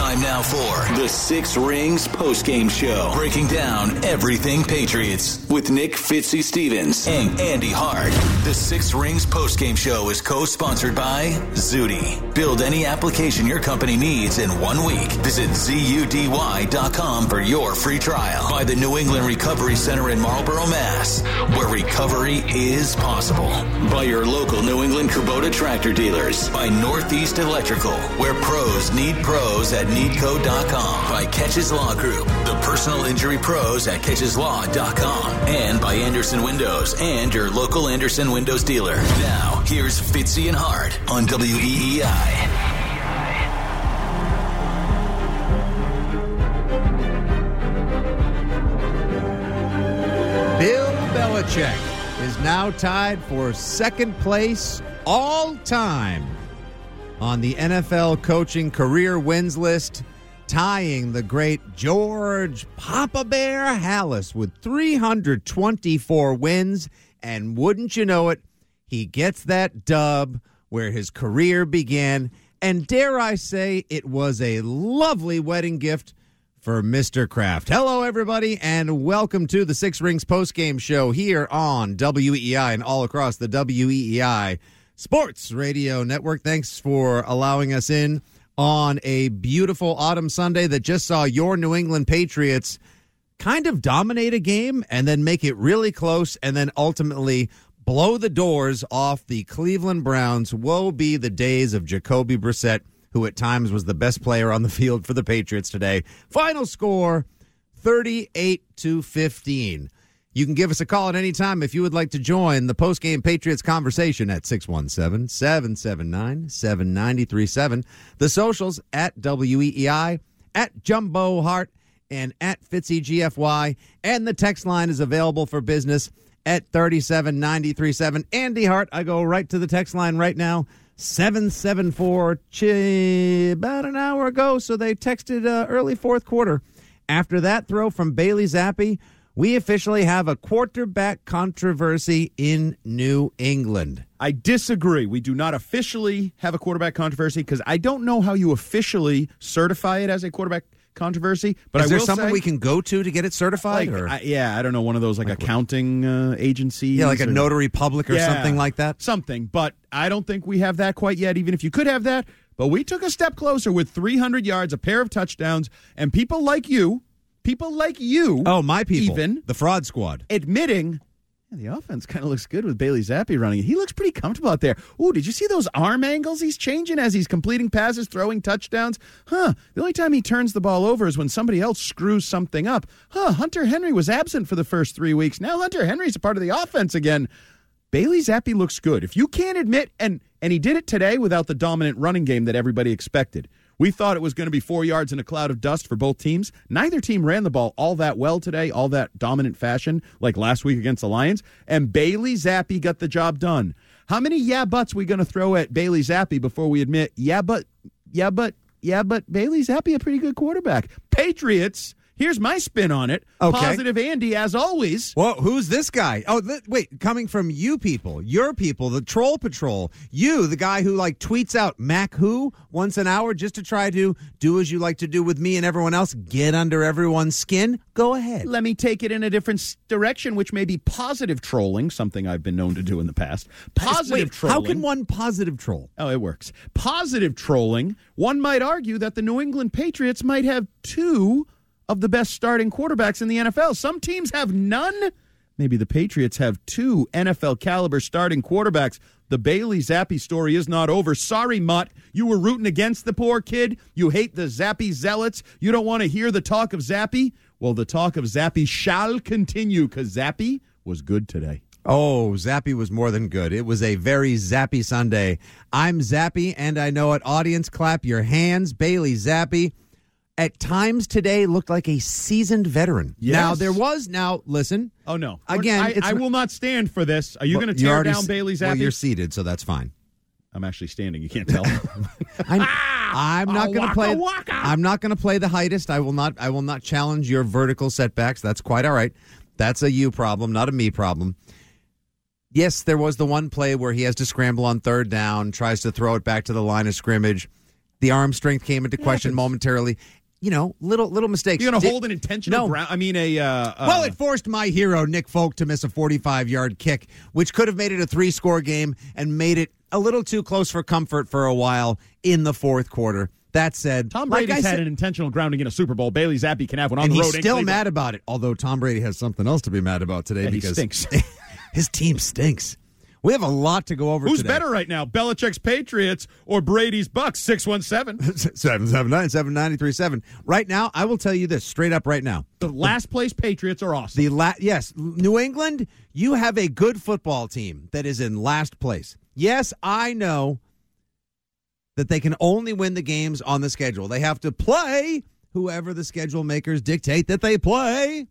Time now for the Six Rings postgame show, breaking down everything Patriots with Nick Fitzy Stevens and Andy Hart. The Six Rings postgame show is co-sponsored by Zudy. Build any application your company needs in one week. Visit zudy.com for your free trial. By the New England Recovery Center in Marlboro, Mass, where recovery is possible. By your local New England Kubota tractor dealers. By Northeast Electrical, where pros need pros at needco.com. By Keches Law Group, the personal injury pros at kecheslaw.com. And by Andersen Windows and your local Andersen Windows dealer. Now, here's Fitzy and Hart on WEEI. Bill Belichick is now tied for second place all time on the NFL coaching career wins list, tying the great George Papa Bear Halas with 324 wins. And wouldn't you know it, he gets that dub where his career began. And dare I say, it was a lovely wedding gift for Mr. Kraft. Hello, everybody, and welcome to the Six Rings postgame show here on WEEI and all across the WEEI Sports Radio Network. Thanks for allowing us in on a beautiful autumn Sunday that just saw your New England Patriots kind of dominate a game and then make it really close and then ultimately blow the doors off the Cleveland Browns. Woe be the days of Jacoby Brissett who at times was the best player on the field for the Patriots today. Final score 38 to 15. You can give us a call at any time if you would like to join the postgame Patriots conversation at 617 779 7937. The socials at WEEI, at Jumbo Hart, and at FitzyGFY. And the text line is available for business at 37937. Andy Hart, I go right to the text line right now. 774 ch- about an hour ago. So they texted uh, early fourth quarter. After that throw from Bailey Zappe, we officially have a quarterback controversy in New England. I disagree. We do not officially have a quarterback controversy because I don't know how you officially certify it as a quarterback controversy. But Is I there someone say, we can go to to get it certified? like, or? I, yeah, I don't know, one of those like, accounting uh, agencies. yeah, like a or- notary public or Yeah, something like that? Something, but I don't think we have that quite yet. Even if you could have that, but we took a step closer with 300 yards, a pair of touchdowns, and people like you, people like you, Oh, my people. even the fraud squad. admitting. "Yeah, the offense kind of looks good with Bailey Zappe running it. He looks pretty comfortable out there. Ooh, did you see those arm angles he's changing as he's completing passes, throwing touchdowns? Huh. The only time he turns the ball over is when somebody else screws something up. Huh. Hunter Henry was absent for the first three weeks. Now Hunter Henry's a part of the offense again. Bailey Zappe looks good. If you can't admit, and and he did it today without the dominant running game that everybody expected. We thought it was going to be four yards in a cloud of dust for both teams. Neither team ran the ball all that well today, all that dominant fashion like last week against the Lions. And Bailey Zappe got the job done. How many yeah buts we going to throw at Bailey Zappe before we admit yeah but yeah but yeah but Bailey Zappe a pretty good quarterback. Patriots. Here's my spin on it. Okay. Positive Andy as always. Well, who's this guy? Oh, th- wait, coming from you people, your people, the Troll Patrol. You, the guy who like tweets out Mac who once an hour just to try to do as you like to do with me and everyone else, get under everyone's skin. Go ahead. Let me take it in a different direction, which may be positive trolling, something I've been known to do in the past. Positive Wait, trolling. how can one positive troll? Oh, it works. Positive trolling. One might argue that the New England Patriots might have two of the best starting quarterbacks in the NFL. Some teams have none. maybe the Patriots have two NFL caliber starting quarterbacks. The Bailey Zappe story is not over. Sorry, Mutt. You were rooting against the poor kid. You hate the Zappe zealots. You don't want to hear the talk of Zappe. Well, the talk of Zappe shall continue because Zappe was good today. Oh, Zappe was more than good. It was a very Zappy Sunday. I'm Zappy, and I know it. Audience, clap your hands. Bailey Zappe, at times today, looked like a seasoned veteran. Yes. Now, there was, now, listen. Oh, no. Again, I, I will not stand for this. Are you Well, going to tear already down s- Bailey Well, you're seated, so that's fine. I'm actually standing. You can't tell. I'm, I'm not Ah, going to play. waka. I'm not going to play the heightest. I will not. I will not challenge your vertical setbacks. That's quite all right. That's a you problem, not a me problem. Yes, there was the one play where he has to scramble on third down, tries to throw it back to the line of scrimmage. The arm strength came into question momentarily. You know, little little mistakes. You're going to hold an intentional No. ground. I mean, a. Uh, uh, well, it forced my hero, Nick Folk, to miss a 45 yard kick, which could have made it a three score game and made it a little too close for comfort for a while in the fourth quarter. That said, Tom Brady's I had said, an intentional grounding in a Super Bowl. Bailey Zappe can have one on and the road. he's still mad about it. Although Tom Brady has something else to be mad about today Yeah, he because stinks. his team stinks. We have a lot to go over. Who's today. better right now, Belichick's Patriots or Brady's Bucks? Six one seven. Seven seven nine seven ninety three seven. Right now, I will tell you this straight up. Right now, The last place Patriots are awesome. The la- yes, New England, you have a good football team that is in last place. Yes, I know that they can only win the games on the schedule. They have to play whoever the schedule makers dictate that they play.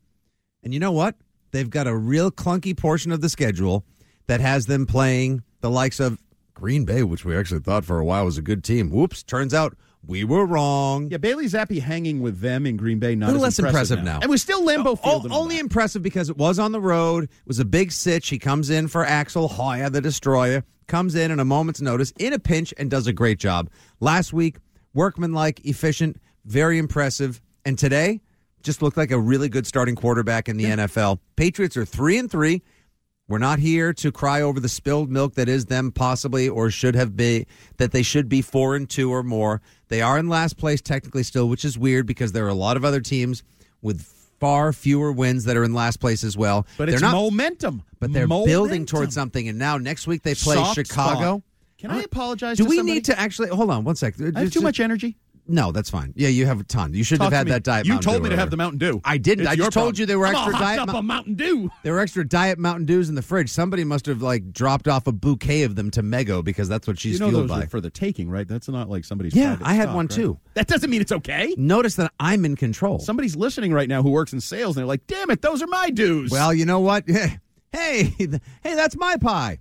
And you know what? They've got a real clunky portion of the schedule that has them playing the likes of Green Bay, which we actually thought for a while was a good team. Whoops, turns out we were wrong. yeah, Bailey Zappe hanging with them in Green Bay. Not a Little as less impressive now. And was still Lambeau Field. all only that. impressive because it was on the road. It was a big sitch. He comes in for Axel Hoyer, the destroyer. Comes in in a moment's notice, in a pinch, and does a great job. Last week, workmanlike, efficient, very impressive. And today, just looked like a really good starting quarterback in the NFL. Patriots are three and three. We're not here to cry over the spilled milk that is them possibly or should have been that they should be four and two or more. They are in last place technically still, which is weird because there are a lot of other teams with far fewer wins that are in last place as well. but they're it's not, momentum. but they're Momentum. building towards something. And now next week they play Soft Chicago. spot. Can I apologize? Do we somebody? need to actually hold on one sec? I have too much energy. No, that's fine. Yeah, you have a ton. You should Talk have had me. that diet. You Mountain told Dew me to have the Mountain Dew. I didn't. It's I just told problem. you there were I'm extra diet. up on Mountain Dew. There were extra Diet Mountain Dews in the fridge. Somebody must have like dropped off a bouquet of them to Mego because that's what she's you know fueled those by. for the taking, right? That's not like somebody's. Yeah, I had stock, one right? too. That doesn't mean it's okay. Notice that I'm in control. Somebody's listening right now who works in sales, and they're like, "Damn it, those are my dues." well, you know what? Hey, hey, that's my pie.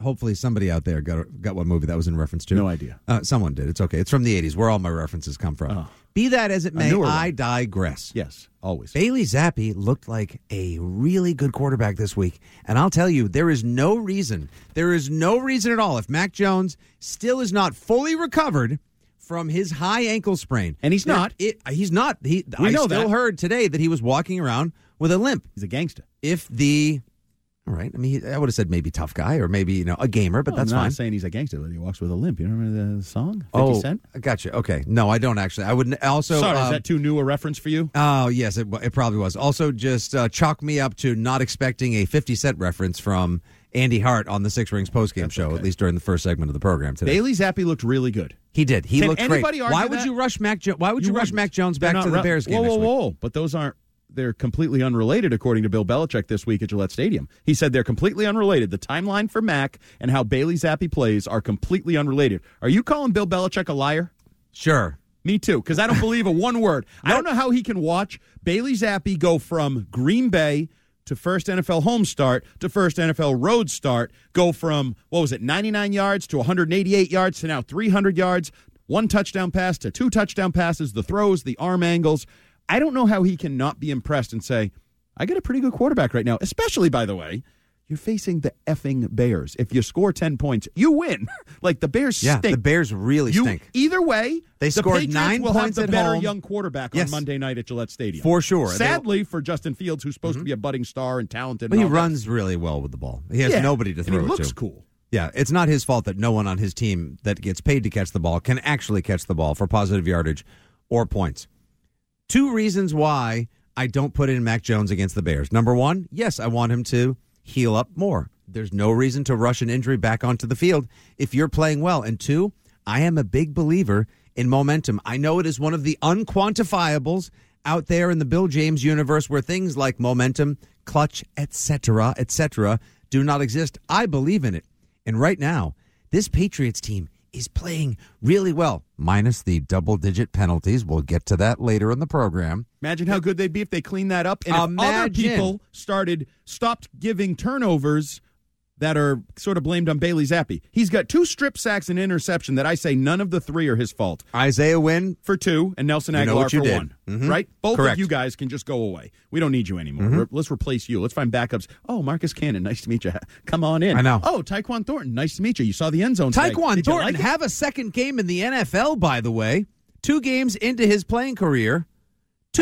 Hopefully, somebody out there got got what movie that was in reference to. No idea. Uh, someone did. It's okay. It's from the '80s, where all my references come from. Oh. Be that as it may, I one. digress. yes, always. Bailey Zappe looked like a really good quarterback this week. And I'll tell you, there is no reason, there is no reason at all if Mac Jones still is not fully recovered from his high ankle sprain. And he's not. It, he's not. He, We I know still that. heard today that he was walking around with a limp. He's a gangster. If the, all right, I mean, I would have said maybe tough guy or maybe, you know, a gamer, but Well, that's I'm not fine. saying he's a gangster. But he walks with a limp. You remember the song? Fifty oh, Cent. I gotcha. Okay. No, I don't actually. I would also. Sorry, is um, that too new a reference for you? Oh yes, it, it probably was. Also, just uh, chalk me up to not expecting a Fifty Cent reference from Andy Hart on the Six Rings postgame show, at least during the first segment of the program today. Bailey Zappe looked really good. he did. He Can looked anybody great. Why would that? you rush Mac? Jo- Why would you, rush wouldn't. Mac Jones They're back to the re- Bears game? Whoa, whoa, whoa! But those aren't. They're completely unrelated, according to Bill Belichick this week at Gillette Stadium. He said they're completely unrelated. The timeline for Mac and how Bailey Zappe plays are completely unrelated. Are you calling Bill Belichick a liar? Sure. Me too, because I don't believe a one word. I don't know how he can watch Bailey Zappe go from Green Bay to first NFL home start to first NFL road start, go from, what was it, 99 yards to 188 yards to now 300 yards, one touchdown pass to two touchdown passes, the throws, the arm angles. I don't know how he can not be impressed and say, I got a pretty good quarterback right now, especially, by the way. You're facing the effing Bears. If you score 10 points, you win. like the Bears Yeah, stink. the Bears really You- stink Either way, They the scored Patriots nine will points have the better home. young quarterback Yes. on Monday night at Gillette Stadium. for sure. Sadly for Justin Fields, who's supposed mm-hmm. to be a budding star and talented. but and he all that. runs really well with the ball. He has Yeah, nobody to and throw he it looks to. cool. Yeah, it's not his fault that no one on his team that gets paid to catch the ball can actually catch the ball for positive yardage or points. Two reasons why I don't put in Mac Jones against the Bears. Number one, yes, I want him to heal up more. There's no reason to rush an injury back onto the field if you're playing well. And two, I am a big believer in momentum. I know it is one of the unquantifiables out there in the Bill James universe where things like momentum, clutch, etc., etc., do not exist. I believe in it. And right now, this Patriots team is playing really well, minus the double digit penalties. We'll get to that later in the program. Imagine how good they'd be if they cleaned that up and if other people started stopped giving turnovers that are sort of blamed on Bailey Zappe. He's got two strip sacks and interception that I say none of the three are his fault. Isaiah Wynn, For two, and Nelson Agholor for did. one. Mhm. Right? Both Correct. of you guys can just go away. We don't need you anymore. Re- Let's replace you. Let's find backups. Oh, Marcus Cannon, nice to meet you. Come on in. I know. Oh, Tyquan Thornton, nice to meet you. You saw the end zone. Tyquan Thornton like have a second game in the NFL, by the way. Two games into his playing career,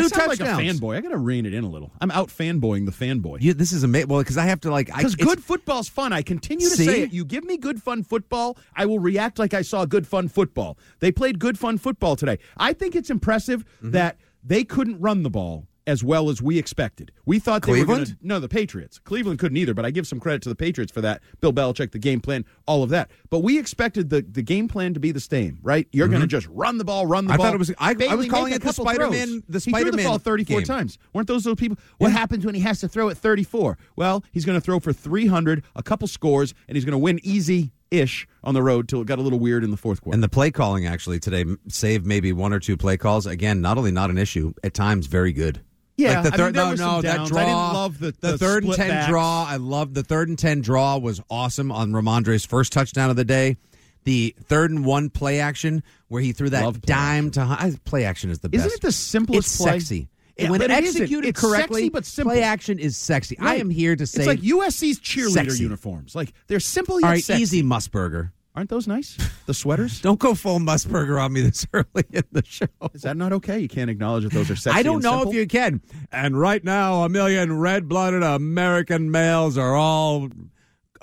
two I touchdowns. like a fanboy. I got to rein it in a little. I'm out fanboying the fanboy. You, this is amazing. Well, because I have to like Because good football's fun. I continue to See? say it. You give me good fun football, I will react like I saw good fun football. They played good fun football today. I think it's impressive Mm-hmm. that they couldn't run the ball as well as we expected. We thought they were Cleveland? going to no the Patriots. Cleveland couldn't either, but I give some credit to the Patriots for that. Bill Belichick, the game plan, all of that. But we expected the, the game plan to be the same, right? You're going to just run the ball, run the Mm-hmm. I ball. thought it was- I- I was calling it the Spider-Man- throws. the he threw the ball 34 game. times. Weren't those those people? What happens when he has to throw at 34? Well, he's going to throw for 300, a couple scores, and he's going to win easy ish on the road till it got a little weird in the fourth quarter. And the play calling actually today saved maybe one or two play calls. Again, not only not an issue, at times very good. Yeah, like the I mean, there no, were some no, that draw. I didn't love the- the third and ten backs. draw. I loved the third and ten draw was awesome on Rhamondre's first touchdown of the day. The third and one play action where he threw that Love play dime to play action is the best. Isn't it the simplest It's play? sexy. Yeah, when but it isn't. executed It's correctly, sexy but simple. play action is sexy. I am here to say it's like USC's cheerleader sexy. uniforms. Like they're simple yet all right, sexy. easy Musburger. Aren't those nice? The sweaters? Don't go full Musburger on me this early in the show. Is that not okay? You can't acknowledge that those are sexy. I don't know simple? if you can. And right now, a million red blooded American males are all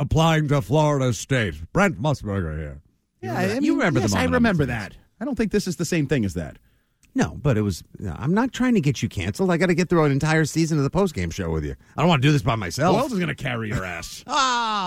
applying to Florida State. Brent Musburger here. Yeah, I You mean, remember the yes, I moment on remember that. I don't think this is the same thing as that. No, but it was. I'm not trying to get you canceled. I got to get through an entire season of the postgame show with you. I don't want to do this by myself. Who else is going to carry your ass?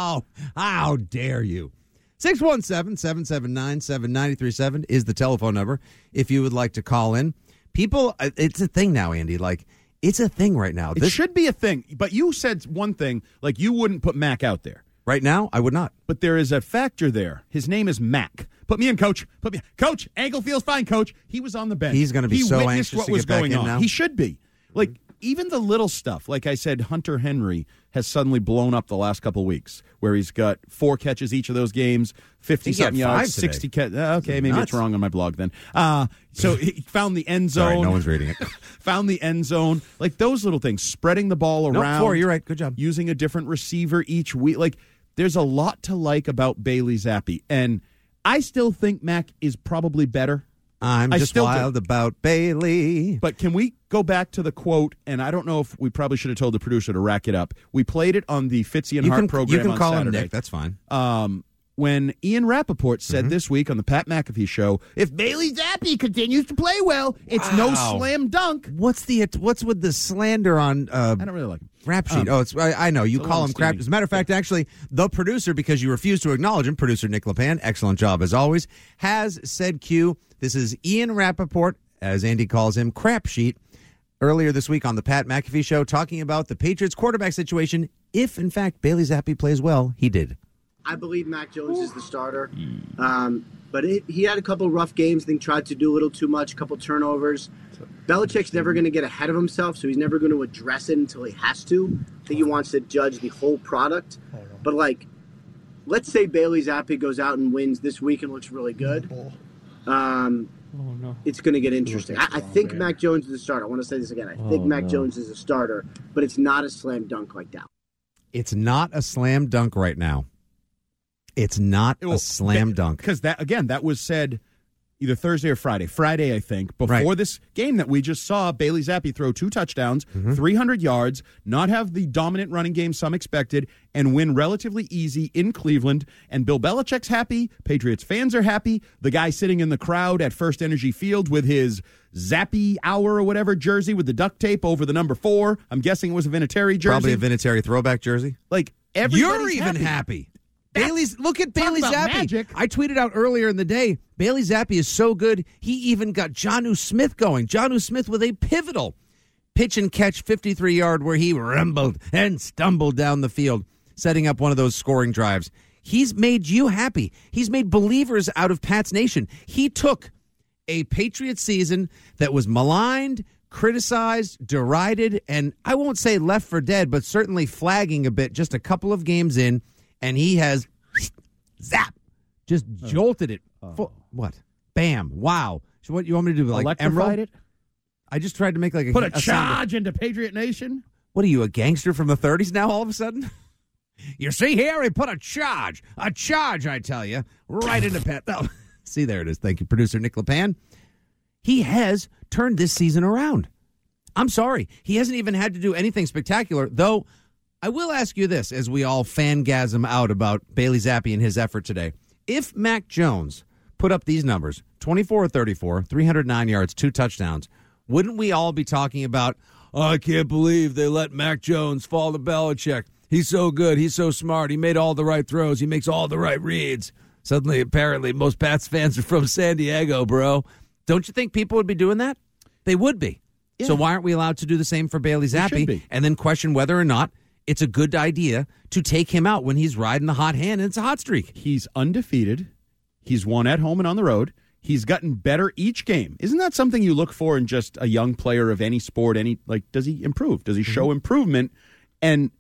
Oh, how dare you? 617 779 7937 is the telephone number if you would like to call in. People, uh, it's a thing now, Andy. Like, it's a thing right now. It This, should be a thing. But you said one thing, like you wouldn't put Mac out there. right now, I would not. But there is a factor there. His name is Mac. Put me in, coach. Put me, coach. Ankle feels fine, coach. He was on the bench. He's gonna be he so anxious what to was get back going in on. now. He should be. Like even the little stuff. Like I said, Hunter Henry has suddenly blown up the last couple weeks, where he's got four catches each of those games, fifty something yards, today. sixty. Ca- uh, okay, maybe nuts. it's wrong on my blog then. Uh, so he found the end zone. Sorry, no one's reading it. found the end zone. Like those little things, spreading the ball Nope, around. four, you're right. Good job. Using a different receiver each week. Like there's a lot to like about Bailey Zappe, and I still think Mac is probably better. I'm I just wild about Bailey. But can we go back to the quote? And I don't know if we probably should have told the producer to rack it up. We played it on the Fitzy and You Hart can, program you can call him Nick. That's fine. um, when Ian Rapoport said Mm-hmm. this week on the Pat McAfee show, if Bailey Zappe continues to play well, it's no slam dunk. What's the what's with the slander on uh, I don't really like him. Rap sheet. Um, oh, it's I, I know you call him crap. As a matter of fact, actually, the producer, because you refuse to acknowledge him, producer Nick LePan, excellent job as always, has said Q. This is Ian Rapoport, as Andy calls him, crap sheet. Earlier this week on the Pat McAfee show, talking about the Patriots quarterback situation. If in fact Bailey Zappe plays well, he did. I believe Mac Jones is the starter. Um, but it, he had a couple rough games. I think tried to do a little too much, a couple turnovers. Belichick's never going to get ahead of himself, so he's never going to address it until he has to. I think he wants to judge the whole product. But like, let's say Bailey Zappe goes out and wins this week and looks really good. Um, Oh, it's going to get interesting. I, I think Mac Jones is a starter. I want to say this again. I think oh, Mac Jones is a starter, but it's not a slam dunk like that. It's not a slam dunk right now. It's not a slam dunk. because that again that was said either Thursday or Friday. Friday, I think, before Right. this game that we just saw Bailey Zappe throw two touchdowns, Mm-hmm. 300 yards, not have the dominant running game some expected, and win relatively easy in Cleveland. And Bill Belichick's happy. Patriots fans are happy. The guy sitting in the crowd at First Energy Field with his Zappy Hour or whatever jersey with the duct tape over the number four. I'm guessing it was a Vinatieri jersey. Probably a Vinatieri throwback jersey. like everybody's You're even happy. happy. Bailey's look at Bailey Zappe. magic. I tweeted out earlier in the day. Bailey Zappe is so good. He even got Jonnu Smith going. Jonnu Smith with a pivotal pitch and catch 53 yard where he rumbled and stumbled down the field, setting up one of those scoring drives. He's made you happy. He's made believers out of Pat's Nation. He took a Patriot season that was maligned, criticized, derided, and I won't say left for dead, but certainly flagging a bit just a couple of games in, and he has zap, just jolted it. Oh. Full, what? Bam! Wow! So what you want me to do? Like Electrified Emerald? it. I just tried to make like a Put a, a charge into Patriot Nation. What are you, a gangster from the 30s now? All of a sudden, you see here, he put a charge, a charge, I tell you, right into Pat. Oh, see, there it is. Thank you, producer Nick LePan. He has turned this season around. I'm sorry, he hasn't even had to do anything spectacular, though. I will ask you this as we all fangasm out about Bailey Zappe and his effort today. If Mac Jones put up these numbers 24 or 34, 309 yards, two touchdowns, wouldn't we all be talking about, oh, I can't believe they let Mac Jones fall to Belichick? He's so good. He's so smart. He made all the right throws. He makes all the right reads. Suddenly, apparently, most Pats fans are from San Diego, bro. Don't you think people would be doing that? They would be. So why aren't we allowed to do the same for Bailey Zappe and then question whether or not it's a good idea to take him out when he's riding the hot hand and it's a hot streak? He's undefeated. He's won at home and on the road. He's gotten better each game. Isn't that something you look for in just a young player of any sport? Any like, does he improve? Does he mm-hmm. show improvement? And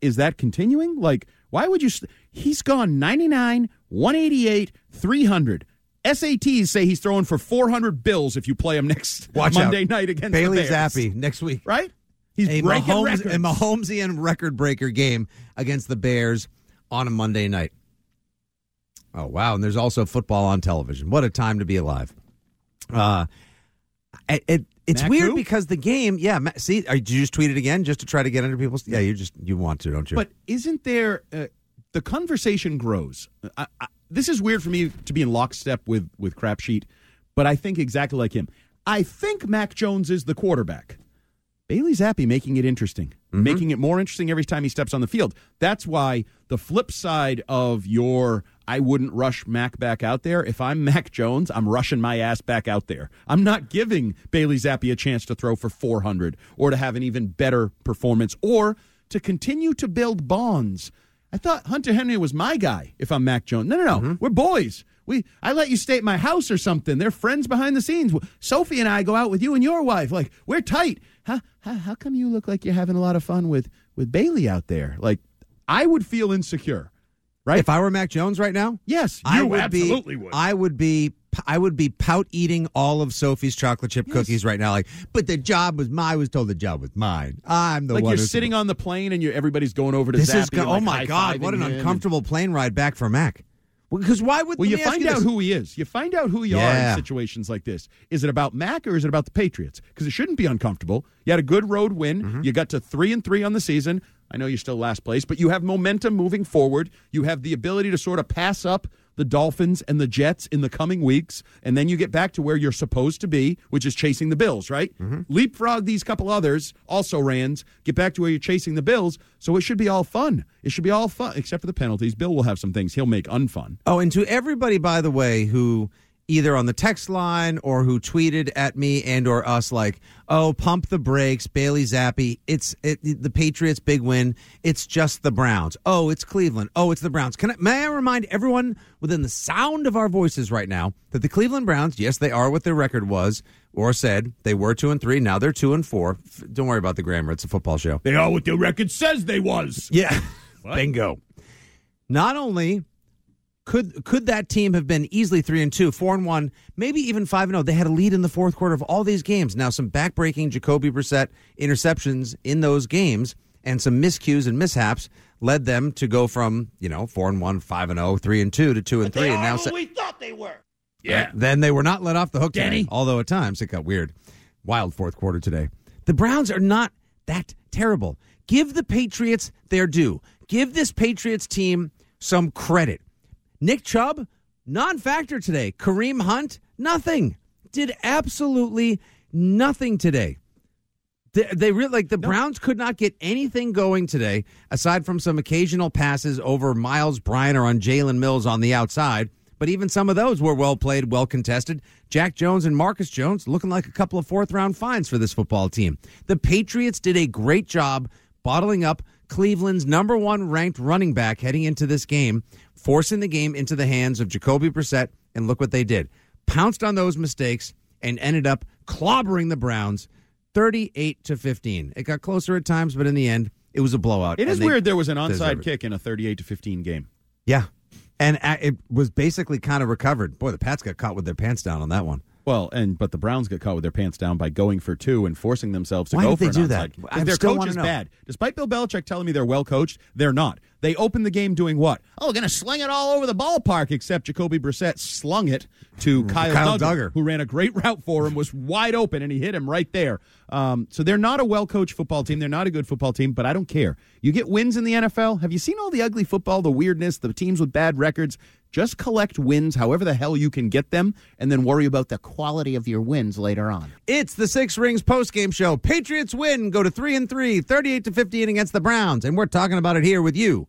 is that continuing? Like, why would you? st- He's gone 99, 188, 300. SATs say he's throwing for 400 bills if you play him next Watch Monday out. night against Bailey. Zappe next week. Right? He's a breaking Mahomes, records. a Mahomesian record breaker game against the Bears on a Monday night. Oh wow! And there's also football on television. What a time to be alive! Uh, it, it it's Mac weird who? because the game. Yeah, see, are, did you just tweet it again just to try to get under people's? Yeah, you just you want to, don't you? But isn't there uh, the conversation grows? I, I, this is weird for me to be in lockstep with with Crapsheet, but I think exactly like him. I think Mac Jones is the quarterback. Bailey Zappe making it interesting, mm-hmm. making it more interesting every time he steps on the field. That's why the flip side of your I wouldn't rush Mac back out there. If I'm Mac Jones, I'm rushing my ass back out there. I'm not giving Bailey Zappe a chance to throw for 400 or to have an even better performance or to continue to build bonds. I thought Hunter Henry was my guy if I'm Mac Jones. No, no, no. Mm-hmm. We're boys. We I let you stay at my house or something. They're friends behind the scenes. Sophie and I go out with you and your wife. Like we're tight. How, how, how come you look like you're having a lot of fun with with Bailey out there? Like I would feel insecure. Right? if I were Mac Jones right now, yes, I you would absolutely be. would. I would be. I would be pout eating all of Sophie's chocolate chip cookies right now. Like, but the job was mine. I was told the job was mine. I'm the one. like one you're sitting on the plane and you everybody's going over to This is Zappy go- and, oh like, my god! What an high-fiving and- uncomfortable plane ride back for Mac. Because why would Well, you find you out this. who he is. You find out who you are in situations like this. Is it about Mac or is it about the Patriots? Because it shouldn't be uncomfortable. You had a good road win. Mm-hmm. You got to three and three on the season. I know you're still last place, but you have momentum moving forward. You have the ability to sort of pass up the Dolphins and the Jets in the coming weeks, and then you get back to where you're supposed to be, which is chasing the Bills, right? Mm-hmm. Leapfrog these couple others, also Rands, get back to where you're chasing the Bills. So it should be all fun. It should be all fun, except for the penalties. Bill will have some things he'll make unfun. Oh, and to everybody, by the way, who either on the text line or who tweeted at me and or us like, "Oh, pump the brakes, Bailey Zappe. It's it, the Patriots' big win. It's just the Browns. Oh, it's Cleveland. Oh, it's the Browns." Can I, may I remind everyone within the sound of our voices right now that the Cleveland Browns, yes, they are what their record was or said they were two and three. Now they're two and four. Don't worry about the grammar; it's a football show. They are what their record says they was. Yeah. Bingo. Not only could could that team have been easily three and two, four and one, maybe even five and zero. They had a lead in the fourth quarter of all these games. Now some backbreaking Jacoby Brissett interceptions in those games and some miscues and mishaps led them to go from you know four and one, five and zero, three and two to two and three, and now se- we thought they were. Yeah. Then they were not let off the hook Denny. today, although at times it got weird. Wild fourth quarter today. The Browns are not that terrible. Give the Patriots their due. Give this Patriots team some credit. Nick Chubb, non factor today. Kareem Hunt, nothing. Did absolutely nothing today. They, they really like the Browns could not get anything going today aside from some occasional passes over Myles Bryant or on Jalen Mills on the outside. But even some of those were well played, well contested. Jack Jones and Marcus Jones looking like a couple of fourth round finds for this football team. The Patriots did a great job bottling up Cleveland's number one ranked running back heading into this game, forcing the game into the hands of Jacoby Brissett. And look what they did pounced on those mistakes and ended up clobbering the Browns 38 to 15. It got closer at times, but in the end, it was a blowout. It is they weird there was an onside kick in a 38 to 15 game. Yeah. And it was basically kind of recovered. Boy, the Pats got caught with their pants down on that one. Well, and but the Browns get caught with their pants down by going for two and forcing themselves to Why go did for they an do that? kick. 'Cause I their still coach wanna is know. bad. Despite Bill Belichick telling me they're well coached, they're not. They opened the game doing what? Oh, going to sling it all over the ballpark. Except Jacoby Brissett slung it to Kyle, Mm, Kyle Dugger, Dugger. who ran a great route for him, was wide open, and he hit him right there. Um, so they're not a well coached football team. They're not a good football team, but I don't care. You get wins in the NFL. Have you seen all the ugly football, the weirdness, the teams with bad records? Just collect wins, however the hell you can get them, and then worry about the quality of your wins later on. It's the Six Rings postgame show. Patriots win, go to 3 and 3, 38 to 15 against the Browns, and we're talking about it here with you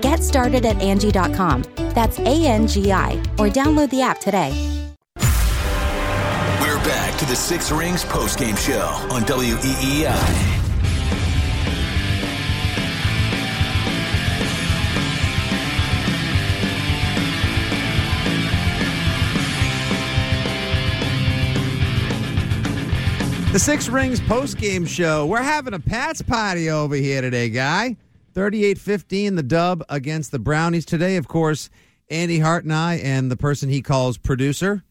Get started at Angie.com. That's A N G I, or download the app today. We're back to the Six Rings postgame show on E WEEI. The Six Rings postgame show. We're having a Pats party over here today, guy. 38 15, the dub against the Brownies. Today, of course, Andy Hart and I, and the person he calls producer.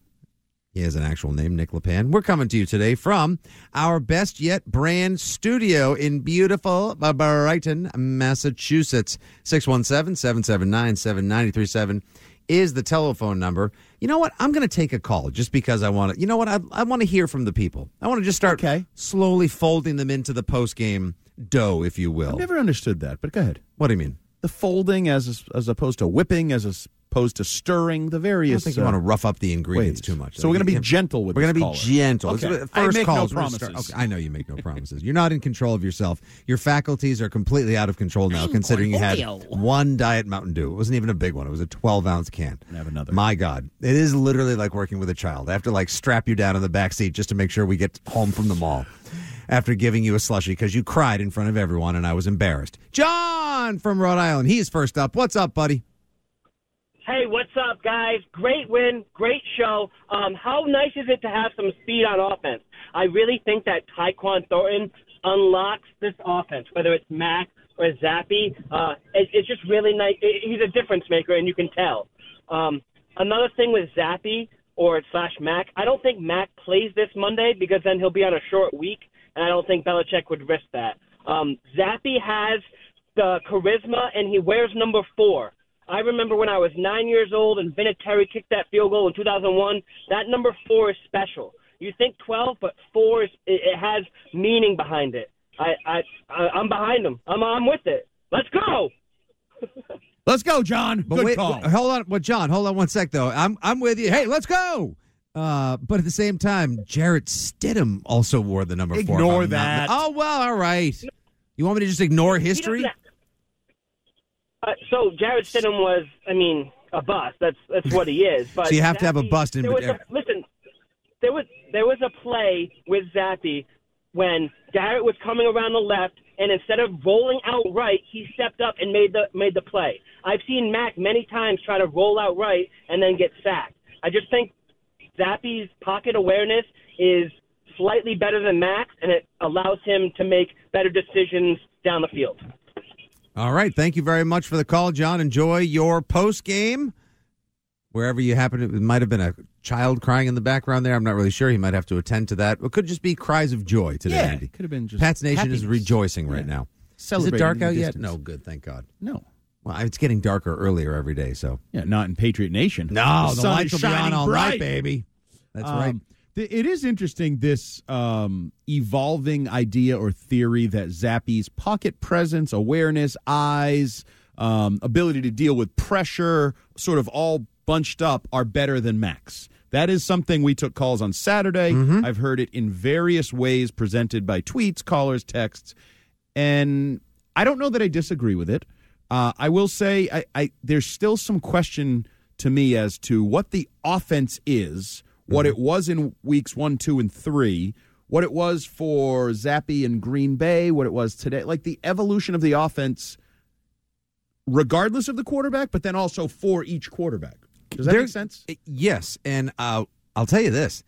He has an actual name, Nick LePan. We're coming to you today from our Best Yet brand studio in beautiful uh, Brighton, Massachusetts. 617 779 7937 is the telephone number. You know what? I'm going to take a call just because I want to. You know what? I, I want to hear from the people. I want to just start Okay. slowly folding them into the post game dough, if you will. I've never understood that, but go ahead. what do you mean? The folding as as opposed to whipping, as opposed to stirring, the various. I don't think you uh, want to rough up the ingredients ways. too much. So we're gonna be gentle with We're gonna caller. be gentle. Okay. This is the I make no calls, we're start- promises. okay, I know you make no promises. You're not in control of yourself. Your faculties are completely out of control now, considering you had one diet Mountain Dew. It wasn't even a big one. It was a 12 ounce can. And have another. My God, it is literally like working with a child. I have to like strap you down in the back seat just to make sure we get home from the mall. After giving you a slushy because you cried in front of everyone and I was embarrassed. John from Rhode Island. He's first up. What's up, buddy? Hey, what's up, guys? Great win, great show. Um, how nice is it to have some speed on offense? I really think that Tyquan Thornton unlocks this offense, whether it's Mac or Zappe. Uh, it, it's just really nice. It, he's a difference maker, and you can tell. Um, another thing with Zappe or slash Mac, I don't think Mac plays this Monday because then he'll be on a short week, and I don't think Belichick would risk that. Um, Zappe has the charisma, and he wears number four. I remember when I was nine years old and Vinatieri kicked that field goal in 2001. That number four is special. You think 12, but four is it, it has meaning behind it. I I, I I'm behind him. I'm I'm with it. Let's go. Let's go, John. But Good wait, call. wait, hold on, well, John, hold on one sec though. I'm I'm with you. Hey, let's go. Uh, but at the same time, Jarrett Stidham also wore the number four. Ignore I'm not- that. Oh well, all right. You want me to just ignore history? Uh, so Jarrett Stidham was, I mean, a bust. That's that's what he is. But So you have to have a bust in there was a, Listen, there was there was a play with Zappe when Garrett was coming around the left, and instead of rolling out right, he stepped up and made the made the play. I've seen Mac many times try to roll out right and then get sacked. I just think Zappe's pocket awareness is slightly better than Max, and it allows him to make better decisions down the field. All right. Thank you very much for the call, John. Enjoy your post game. Wherever you happen to, it might have been a child crying in the background there. I'm not really sure. He might have to attend to that. It could just be cries of joy today, Yeah, Andy. could have been just Pat's Nation is rejoicing right Yeah. now. Is it dark in the out yet? No, good. Thank God. No. Well, it's getting darker earlier every day, so. Yeah, not in Patriot Nation. No, the, sun lights will be on all bright. night, baby. That's Um, right. th- It is interesting this um, evolving idea or theory that Zappe's pocket presence, awareness, eyes, um, ability to deal with pressure, sort of all bunched up, are better than Max. That is something we took calls on Saturday. Mm-hmm. I've heard it in various ways presented by tweets, callers, texts, and I don't know that I disagree with it. Uh, I will say I, I there's still some question to me as to what the offense is, what it was in weeks one, two, and three, what it was for Zappe and Green Bay, what it was today, like the evolution of the offense, regardless of the quarterback, but then also for each quarterback. Does that There- make sense? Yes, and uh, I'll tell you this: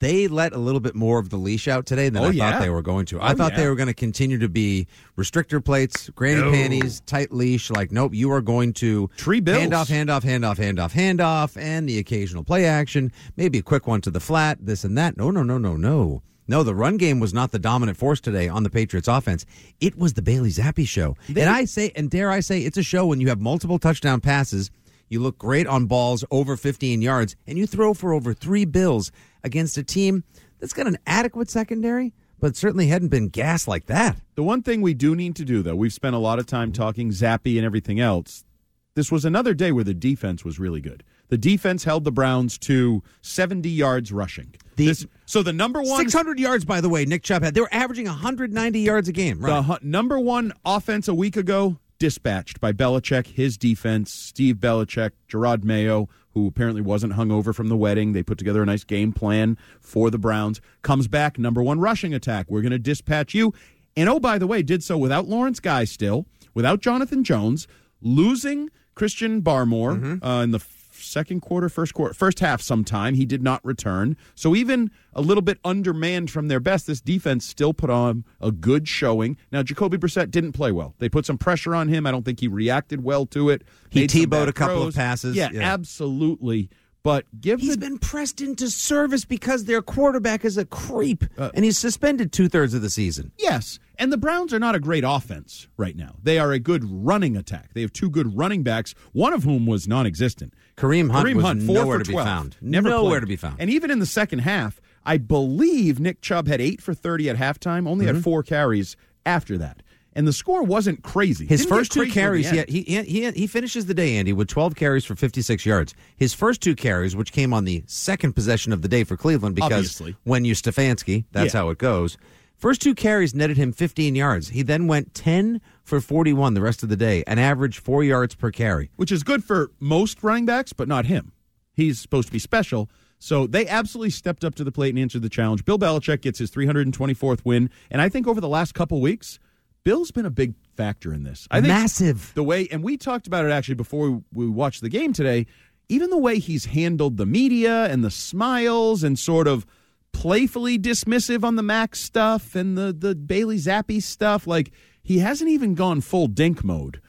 they let a little bit more of the leash out today than Oh, I yeah. thought they were going to. I Oh, thought yeah. they were going to continue to be restrictor plates, granny No. panties, tight leash. Like, nope, you are going to Tree bills. hand off, hand off, hand off, hand off, hand off, and the occasional play action, maybe a quick one to the flat, this and that. No, no, no, no, no. No, the run game was not the dominant force today on the Patriots offense. It was the Bailey Zappe show. and I say, and dare I say, it's a show when you have multiple touchdown passes, you look great on balls over 15 yards, and you throw for over three bills against a team that's got an adequate secondary, but certainly hadn't been gassed like that. The one thing we do need to do, though, we've spent a lot of time talking Zappe and everything else. This was another day where the defense was really good. The defense held the Browns to 70 yards rushing. The- This- so the number one 600 yards, by the way, Nick Chubb had. They were averaging 190 yards a game. Right. The number one offense a week ago dispatched by Belichick, his defense, Steve Belichick, Jerod Mayo, who apparently wasn't hungover from the wedding. They put together a nice game plan for the Browns. Comes back, number one rushing attack. We're going to dispatch you. And oh, by the way, did so without Lawrence Guy still, without Jonathan Jones, losing Christian Barmore uh, in the second quarter, first quarter, first half sometime. He did not return. So even a little bit undermanned from their best, this defense still put on a good showing. Now, Jacoby Brissett didn't play well. They put some pressure on him. I don't think he reacted well to it. He Made some T-bowed a couple of passes. Yeah, Yeah. absolutely. But give He's the been pressed into service because their quarterback is a creep, Uh, and he's suspended two thirds of the season. Yes. And the Browns are not a great offense right now. They are a good running attack. They have two good running backs, one of whom was non existent. Kareem Hunt was four nowhere to be found. Never Nowhere played. to be found. And even in the second half, I believe Nick Chubb had eight for 30 at halftime, only Mm-hmm. had four carries after that. And the score wasn't crazy. His Didn't first two crazy carries, the he, he, he, he finishes the day, Andy, with 12 carries for 56 yards. His first two carries, which came on the second possession of the day for Cleveland, because Obviously. when you Stefanski, that's Yeah. how it goes. First two carries netted him 15 yards. He then went 10 for 41 the rest of the day, an average four yards per carry. which is good for most running backs, but not him. He's supposed to be special. So they absolutely stepped up to the plate and answered the challenge. Bill Belichick gets his 324th win. And I think over the last couple weeks, Bill's been a big factor in this. I think Massive. The way, and we talked about it actually before we, we watched the game today, even the way he's handled the media and the smiles and sort of playfully dismissive on the Max stuff and the, the Bailey Zappe stuff. Like, he hasn't even gone full dink mode.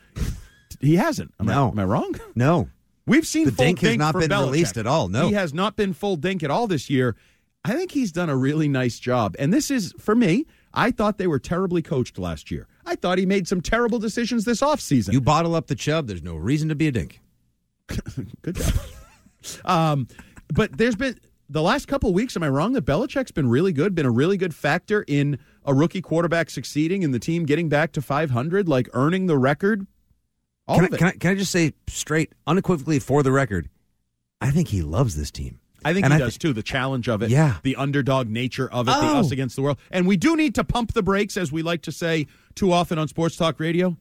He hasn't. Am, No. I, am I wrong? No. We've seen The full dink has not been Belichick. released at all, no. he has not been full dink at all this year. I think he's done a really nice job, and this is for me. I thought they were terribly coached last year. I thought he made some terrible decisions this offseason. You bottle up the chub, there's no reason to be a dink. Good job. um, but there's been the last couple weeks. Am I wrong that Belichick's been really good? Been a really good factor in a rookie quarterback succeeding and the team getting back to 500, like earning the record. All Can I, of it. can, I, can I just say straight, unequivocally for the record, I think he loves this team. I think And he I does thi- too. The challenge of it, Yeah. the underdog nature of it, the Oh. us against the world, and we do need to pump the brakes, as we like to say too often on Sports Talk Radio.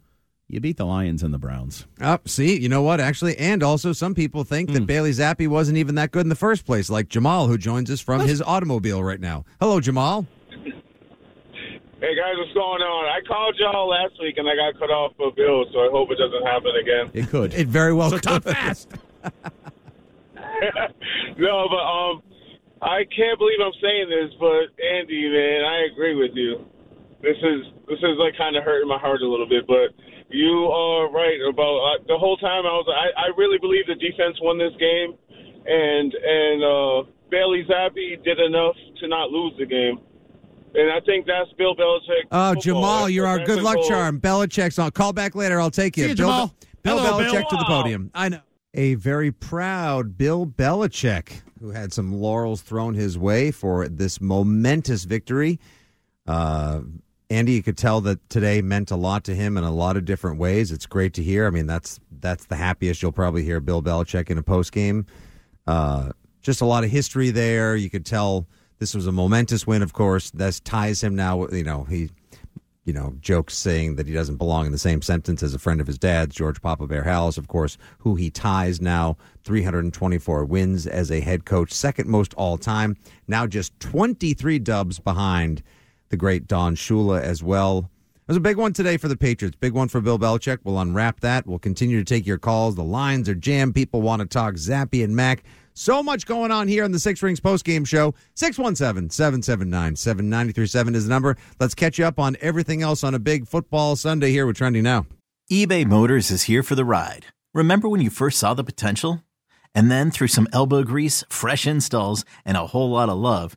You beat the Lions and the Browns. Oh, see, you know what? Actually, and also some people think Hmm. that Bailey Zappe wasn't even that good in the first place, like Jamal, who joins us from his automobile right now. Hello, Jamal. Hey guys, what's going on? I called y'all last week and I got cut off for Bill, so I hope it doesn't happen again. It could. It very well so talk could. fast. no, but um, I can't believe I'm saying this, but Andy, man, I agree with you. This is this is like kind of hurting my heart a little bit, but you are right about uh, the whole time. I was I, I really believe the defense won this game, and and uh, Bailey Zappe did enough to not lose the game. And I think that's Bill Belichick. Oh, football. Jamal, That's you're our good luck goal. charm. Belichick's on. Call back later. I'll take you. See you, Bill, Jamal. Bill Hello, Belichick Bill. to the podium. I know. A very proud Bill Belichick, who had some laurels thrown his way for this momentous victory. Uh, Andy, you could tell that today meant a lot to him in a lot of different ways. It's great to hear. I mean, that's that's the happiest you'll probably hear Bill Belichick in a post game. Uh, just a lot of history there. You could tell this was a momentous win. Of course, this ties him now. You know he you know, jokes saying that he doesn't belong in the same sentence as a friend of his dad's, George Papa Bear Halas, of course, who he ties now 324 wins as a head coach, second most all time. Now just 23 dubs behind the great Don Shula as well. It was a big one today for the Patriots. Big one for Bill Belichick. We'll unwrap that. We'll continue to take your calls. The lines are jammed. People want to talk Zappe and Mac. So much going on here on the Six Rings postgame show. 617 779 7937 is the number. Let's catch you up on everything else on a big football Sunday here with Trendy Now. eBay Motors is here for the ride. Remember when you first saw the potential? And then through some elbow grease, fresh installs, and a whole lot of love,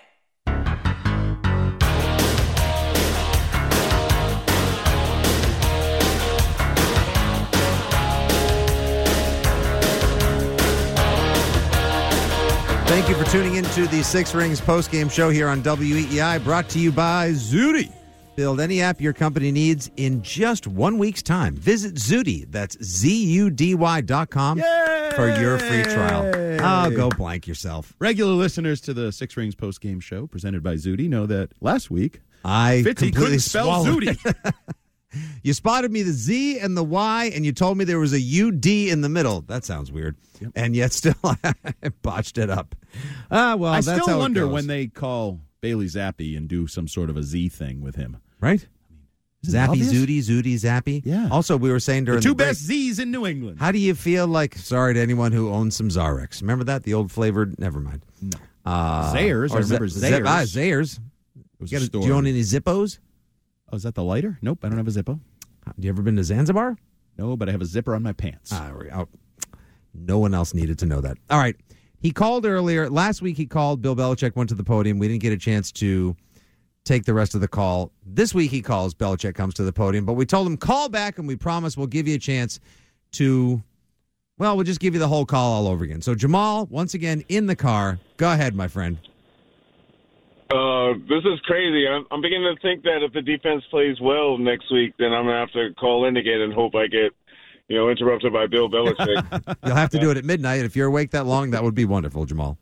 Thank you for tuning into the Six Rings postgame show here on WEEI, brought to you by Zudy. Build any app your company needs in just one week's time. Visit Zudy, that's Z-U-D-Y dot com for your free trial. Oh, go blank yourself. Regular listeners to the Six Rings post game show presented by Zudy know that last week I Fitzy completely couldn't spell swallowed Zudy. You spotted me the Z and the Y, and you told me there was a UD in the middle. That sounds weird. And yet still I botched it up. Ah, well, I still wonder when they call Bailey Zappe and do some sort of a Z thing with him. Right? Zappe? Zudy, Zudy, Zappe. Yeah. Also, we were saying during The two break, best Z's in New England. How do you feel like? Sorry to anyone who owns some Zarex. Remember that the old flavored? Never mind. No. Uh, Zayres. I remember Z- Z- ah. Zayres. It was You a got a- store. do you own any Zippos? Oh, is that the lighter? Nope, I don't have a Zippo. Have you ever been to Zanzibar? No, but I have a zipper on my pants. Ah, we- oh, no one else needed to know that. All right. He called earlier. Last week he called. Bill Belichick went to the podium. We didn't get a chance to take the rest of the call. This week he calls. Belichick comes to the podium. But we told him, call back and we promise we'll give you a chance to, well, we'll just give you the whole call all over again. So, Jamal, once again, in the car. Go ahead, my friend. Uh, this is crazy. I'm, I'm beginning to think that if the defense plays well next week, then I'm gonna have to call in again and hope I get, you know, interrupted by Bill Belichick. You'll have to do it at midnight. If you're awake that long, that would be wonderful, Jamal.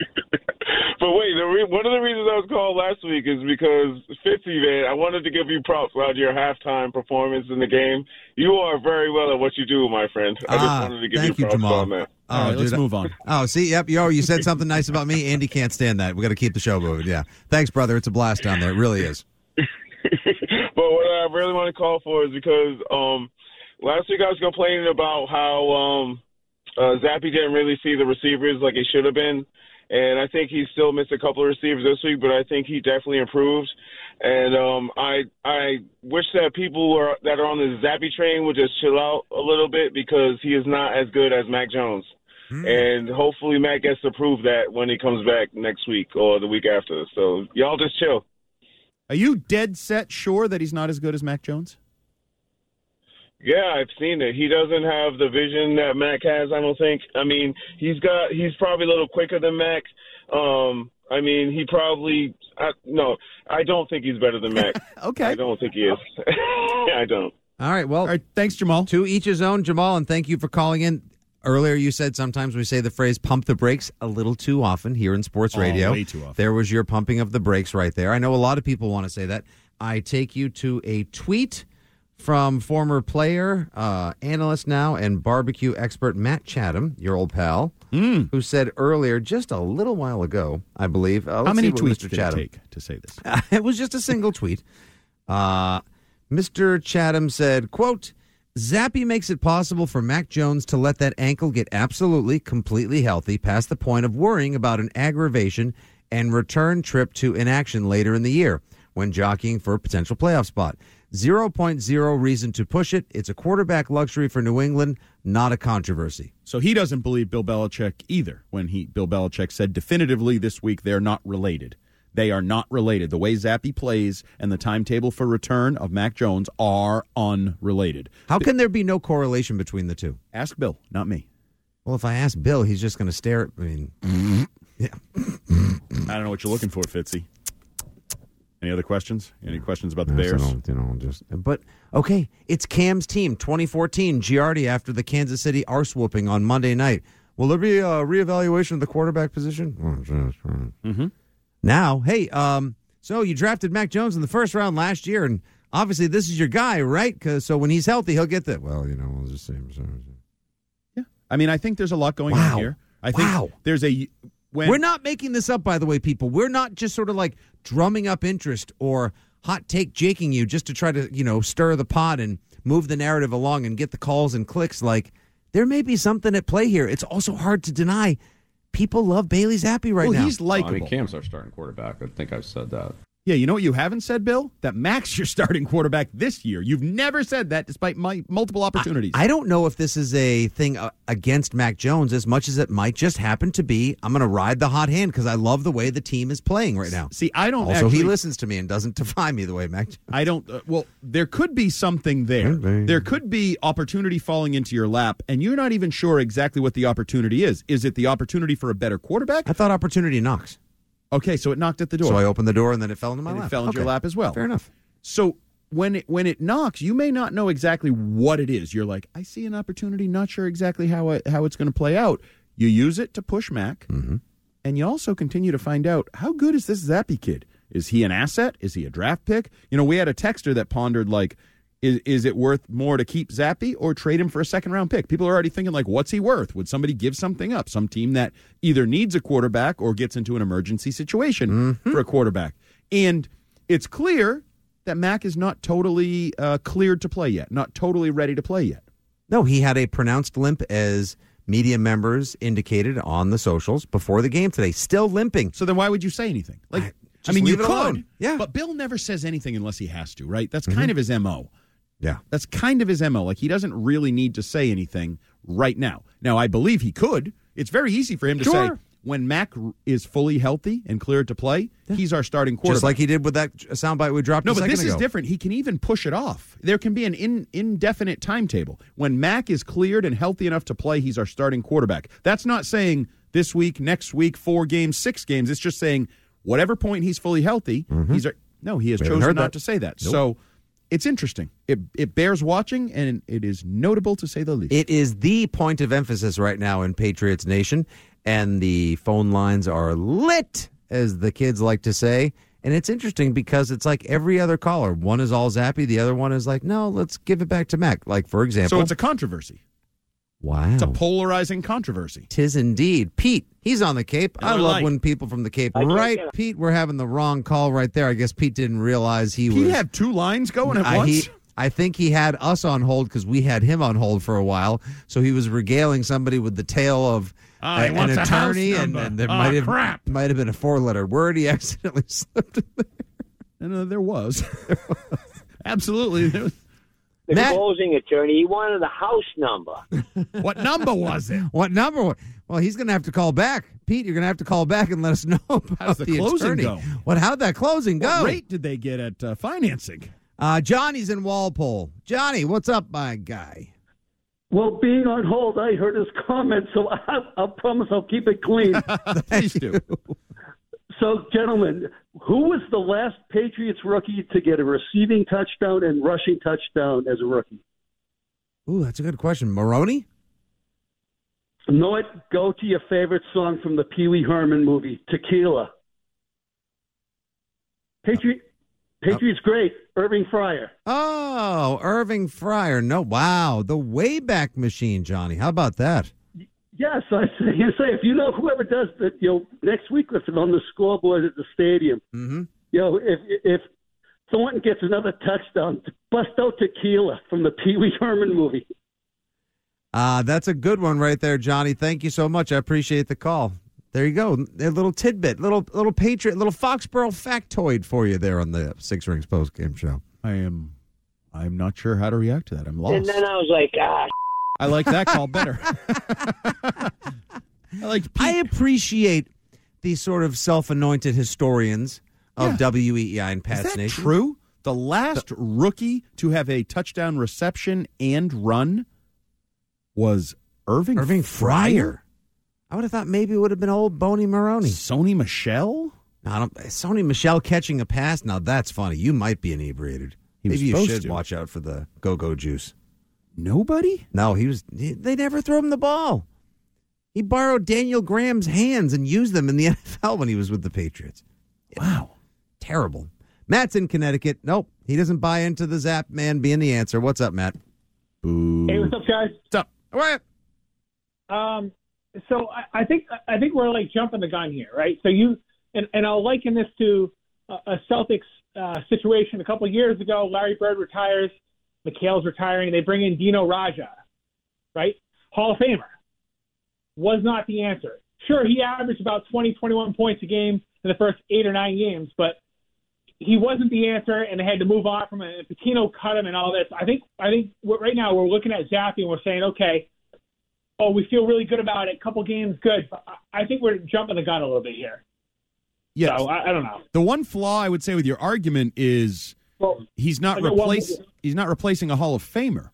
but wait, the re- one of the reasons I was called last week is because Fitzy, man, I wanted to give you props on your halftime performance in the game. You are very well at what you do, my friend. I just Ah, wanted to give thank you you, props Jamal. on that. All right, let's move on. Oh, see, yep, yo, you said something nice about me. Andy can't stand that. We got to keep the show moving. Yeah, thanks, brother. It's a blast down there. It really is. but what I really want to call for is because um, last week I was complaining about how um, uh, Zappe didn't really see the receivers like he should have been, and I think he still missed a couple of receivers this week, but I think he definitely improved. And um, I I wish that people that are on the Zappe train would just chill out a little bit because he is not as good as Mac Jones. And hopefully Mac gets to prove that when he comes back next week or the week after. So y'all just chill. Are you dead set sure that he's not as good as Mac Jones? Yeah, I've seen it. He doesn't have the vision that Mac has. I don't think. I mean, he's got. He's probably a little quicker than Mac. Um, I mean, he probably. I, no, I don't think he's better than Mac. Okay. I don't think he is. I don't. All right. Well, All right, thanks, Jamal. to each his own, Jamal, and thank you for calling in. Earlier, you said sometimes we say the phrase "pump the brakes" a little too often here in sports Oh, radio. way too often. There was your pumping of the brakes right there. I know a lot of people want to say that. I take you to a tweet from former player, uh, analyst now, and barbecue expert Matt Chatham, your old pal, Hmm. who said earlier, just a little while ago, I believe. Uh, How many tweets Mr. did it Chatham take to say this? it was just a single tweet. Uh, Mr. Chatham said, quote, Zappe makes it possible for Mac Jones to let that ankle get absolutely, completely healthy past the point of worrying about an aggravation and return trip to inaction later in the year when jockeying for a potential playoff spot. 0.0 reason to push it. It's a quarterback luxury for New England, not a controversy. So he doesn't believe Bill Belichick either. When he Bill Belichick said definitively this week they're not related. They are not related. The way Zappe plays and the timetable for return of Mac Jones are unrelated. How can there be no correlation between the two? Ask Bill, not me. Well, if I ask Bill, he's just going to stare at I mean, mm-hmm. I don't know what you're looking for, Fitzy. Any other questions? Any questions about the Yes, I Bears? don't- you know, just but okay, it's Cam's team, 2014. Giardi after the Kansas City arse whooping on Monday night. Will there be a reevaluation of the quarterback position? Mm-hmm. Now, hey, um, so you drafted Mac Jones in the first round last year, and obviously this is your guy, right? 'Cause- so when he's healthy, he'll get that. Well, you know, we'll just say. Yeah. I mean, I think there's a lot going Wow. on here. I think Wow. there's a when We're not making this up, by the way, people. We're not just sort of like drumming up interest or hot take jaking you just to try to, you know, stir the pot and move the narrative along and get the calls and clicks. Like, there may be something at play here. It's also hard to deny. People love Bailey Zappe right well, now. he's Well, I likable. mean, Cam's our starting quarterback. I think I've said that. Yeah, you know what you haven't said, Bill? That Mac's your starting quarterback this year. You've never said that despite my multiple opportunities. I don't know if this is a thing uh, against Mac Jones as much as it might just happen to be. I'm going to ride the hot hand because I love the way the team is playing right now. See, I don't Also, he listens to me and doesn't defy me the way Mac. I don't. Uh, well, there could be something there. Maybe. There could be opportunity falling into your lap, and you're not even sure exactly what the opportunity is. Is it the opportunity for a better quarterback? I thought opportunity knocks. Okay, so it knocked at the door. So I opened the door and then it fell into my and lap. it fell into your lap as well. Fair enough. So when it when it knocks, you may not know exactly what it is. You're like, I see an opportunity, not sure exactly how it, how it's going to play out. You use it to push Mac, Mm-hmm. and you also continue to find out how good is this Zappe kid? Is he an asset? Is he a draft pick? You know, we had a texter that pondered like. Is, is it worth more to keep Zappe or trade him for a second round pick? People are already thinking like, what's he worth? Would somebody give something up? Some team that either needs a quarterback or gets into an emergency situation Mm-hmm. for a quarterback. And it's clear that Mac is not totally uh, cleared to play yet, not totally ready to play yet. No, he had a pronounced limp as media members indicated on the socials before the game today. Still limping. So then why would you say anything? Like, I- I, mean, you could, alone. Yeah. But Bill never says anything unless he has to, right? That's Mm-hmm. kind of his mo. Yeah. That's kind of his mo. Like he doesn't really need to say anything right now. Now I believe he could. It's very easy for him to say when Mac is fully healthy and cleared to play, he's our starting quarterback. Just like he did with that soundbite we dropped No, but this is different. He can even push it off. There can be an in, indefinite timetable. When Mac is cleared and healthy enough to play, he's our starting quarterback. That's not saying this week, next week, four games, six games. It's just saying whatever point he's fully healthy, he's our. No, he has Mm-hmm. Chosen not that. to say that. Nope. So it's interesting. It it bears watching, and it is notable to say the least. It is the point of emphasis right now in Patriots Nation, and the phone lines are lit, as the kids like to say. And it's interesting because it's like every other caller. One is all Zappe, the other one is like, no, let's give it back to Mac. Like, for example. so it's a controversy. Wow. It's a polarizing controversy. Tis indeed. Pete, he's on the Cape. I love light. when people from the Cape. I Right, Pete, we're having the wrong call right there. I guess Pete didn't realize he He was. have two lines going at I, once. he, I think he had us on hold because we had him on hold for a while. So he was regaling somebody with the tale of Ah, he a- an wants a attorney, and, number. and there Ah, might have crap. might have been a four letter word he accidentally slipped. in there. and uh, there was. Absolutely. There was- The Matt- closing attorney, he wanted the house number. What number was it? What number? Well, he's going to have to call back. Pete, you're going to have to call back and let us know about How's the the closing attorney. go? What? How'd that closing go? What rate did they get at uh, financing? Uh, Johnny's in Walpole. Johnny, what's up, my guy? Well, being on hold, I heard his comment, so I, I promise I'll keep it clean. Please do. so, gentlemen, who was the last Patriots rookie to get a receiving touchdown and rushing touchdown as a rookie? Ooh, that's a good question. Maroney? Know it? Go to your favorite song from the Pee Wee Herman movie, Tequila. Patriot, Patriots great, Irving Fryar. Oh, Irving Fryar. No, wow. The Wayback Machine, Johnny. How about that? Yes, I say, you say if you know whoever does that, you know, next week if it's on the scoreboard at the stadium, Mm-hmm. you know, if if someone gets another touchdown, bust out tequila from the Pee Wee Herman movie. Uh, that's a good one right there, Johnny. Thank you so much. I appreciate the call. There you go. A little tidbit, little little Patriot, little Foxborough factoid for you there on the Six Rings post game show. I am. I'm not sure how to react to that. I'm lost. And then I was like, ah, I like that call better. I like. I appreciate these sort of self-anointed historians of WEEI and Is that Nation. true? The last rookie to have a touchdown reception and run was Irving Irving Fryar. I would have thought maybe it would have been old Boney Maroney. Sony Michel? No, I don't, Sony Michel catching a pass. Now that's funny. You might be inebriated. He was maybe you supposed should to. watch out for the go-go juice. Nobody? No, he was. He, they never threw him the ball. He borrowed Daniel Graham's hands and used them in the NFL when he was with the Patriots. Wow. Terrible. Matt's in Connecticut. Nope, he doesn't buy into the Zap man being the answer. What's up, Matt? Boo. Hey, what's up, guys? What's up? What? Um, so I, I think I think we're like jumping the gun here, right? So you and and I'll liken this to a, a Celtics uh, situation a couple years ago. Larry Bird retires, McHale's retiring. And they bring in Dino Radja, right? Hall of Famer. Was not the answer. Sure, he averaged about 20, 21 points a game in the first eight or nine games, but he wasn't the answer, and they had to move on from it. And Pitino cut him and all this. I think I think right now we're looking at Zappe and we're saying, okay, oh, we feel really good about it. Couple games, good. But I I think we're jumping the gun a little bit here. Yeah, So I, I don't know. The one flaw I would say with your argument is Well, he's not replace he's not replacing a Hall of Famer.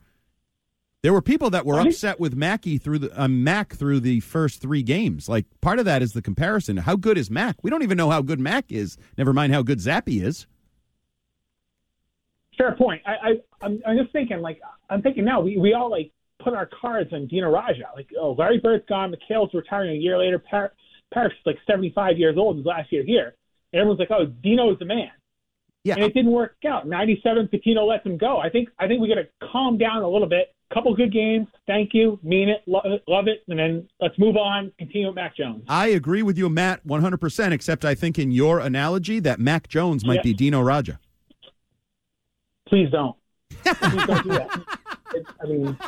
There were people that were upset with Mackey through the uh, Mac through the first three games. Like part of that is the comparison. How good is Mac? We don't even know how good Mac is. Never mind how good Zappe is. fair point. I, I I'm, I'm just thinking, like I'm thinking now, we we all like put our cards on Dino Radja. Like, oh, Larry Bird's gone, McHale's retiring a year later. Par- Parrish is like 75 years old. His last year here, and everyone's like, oh, Dino's the man. Yeah. and it didn't work out. 97, Pitino lets him go. I think I think we got to calm down a little bit. Couple good games. Thank you. Mean it. Love it. Love it. And then let's move on. Continue with Mac Jones. I agree with you, Matt, 100%, except I think in your analogy that Mac Jones might Yeah. be Dino Radja. Please don't. Please don't do that. It, I mean,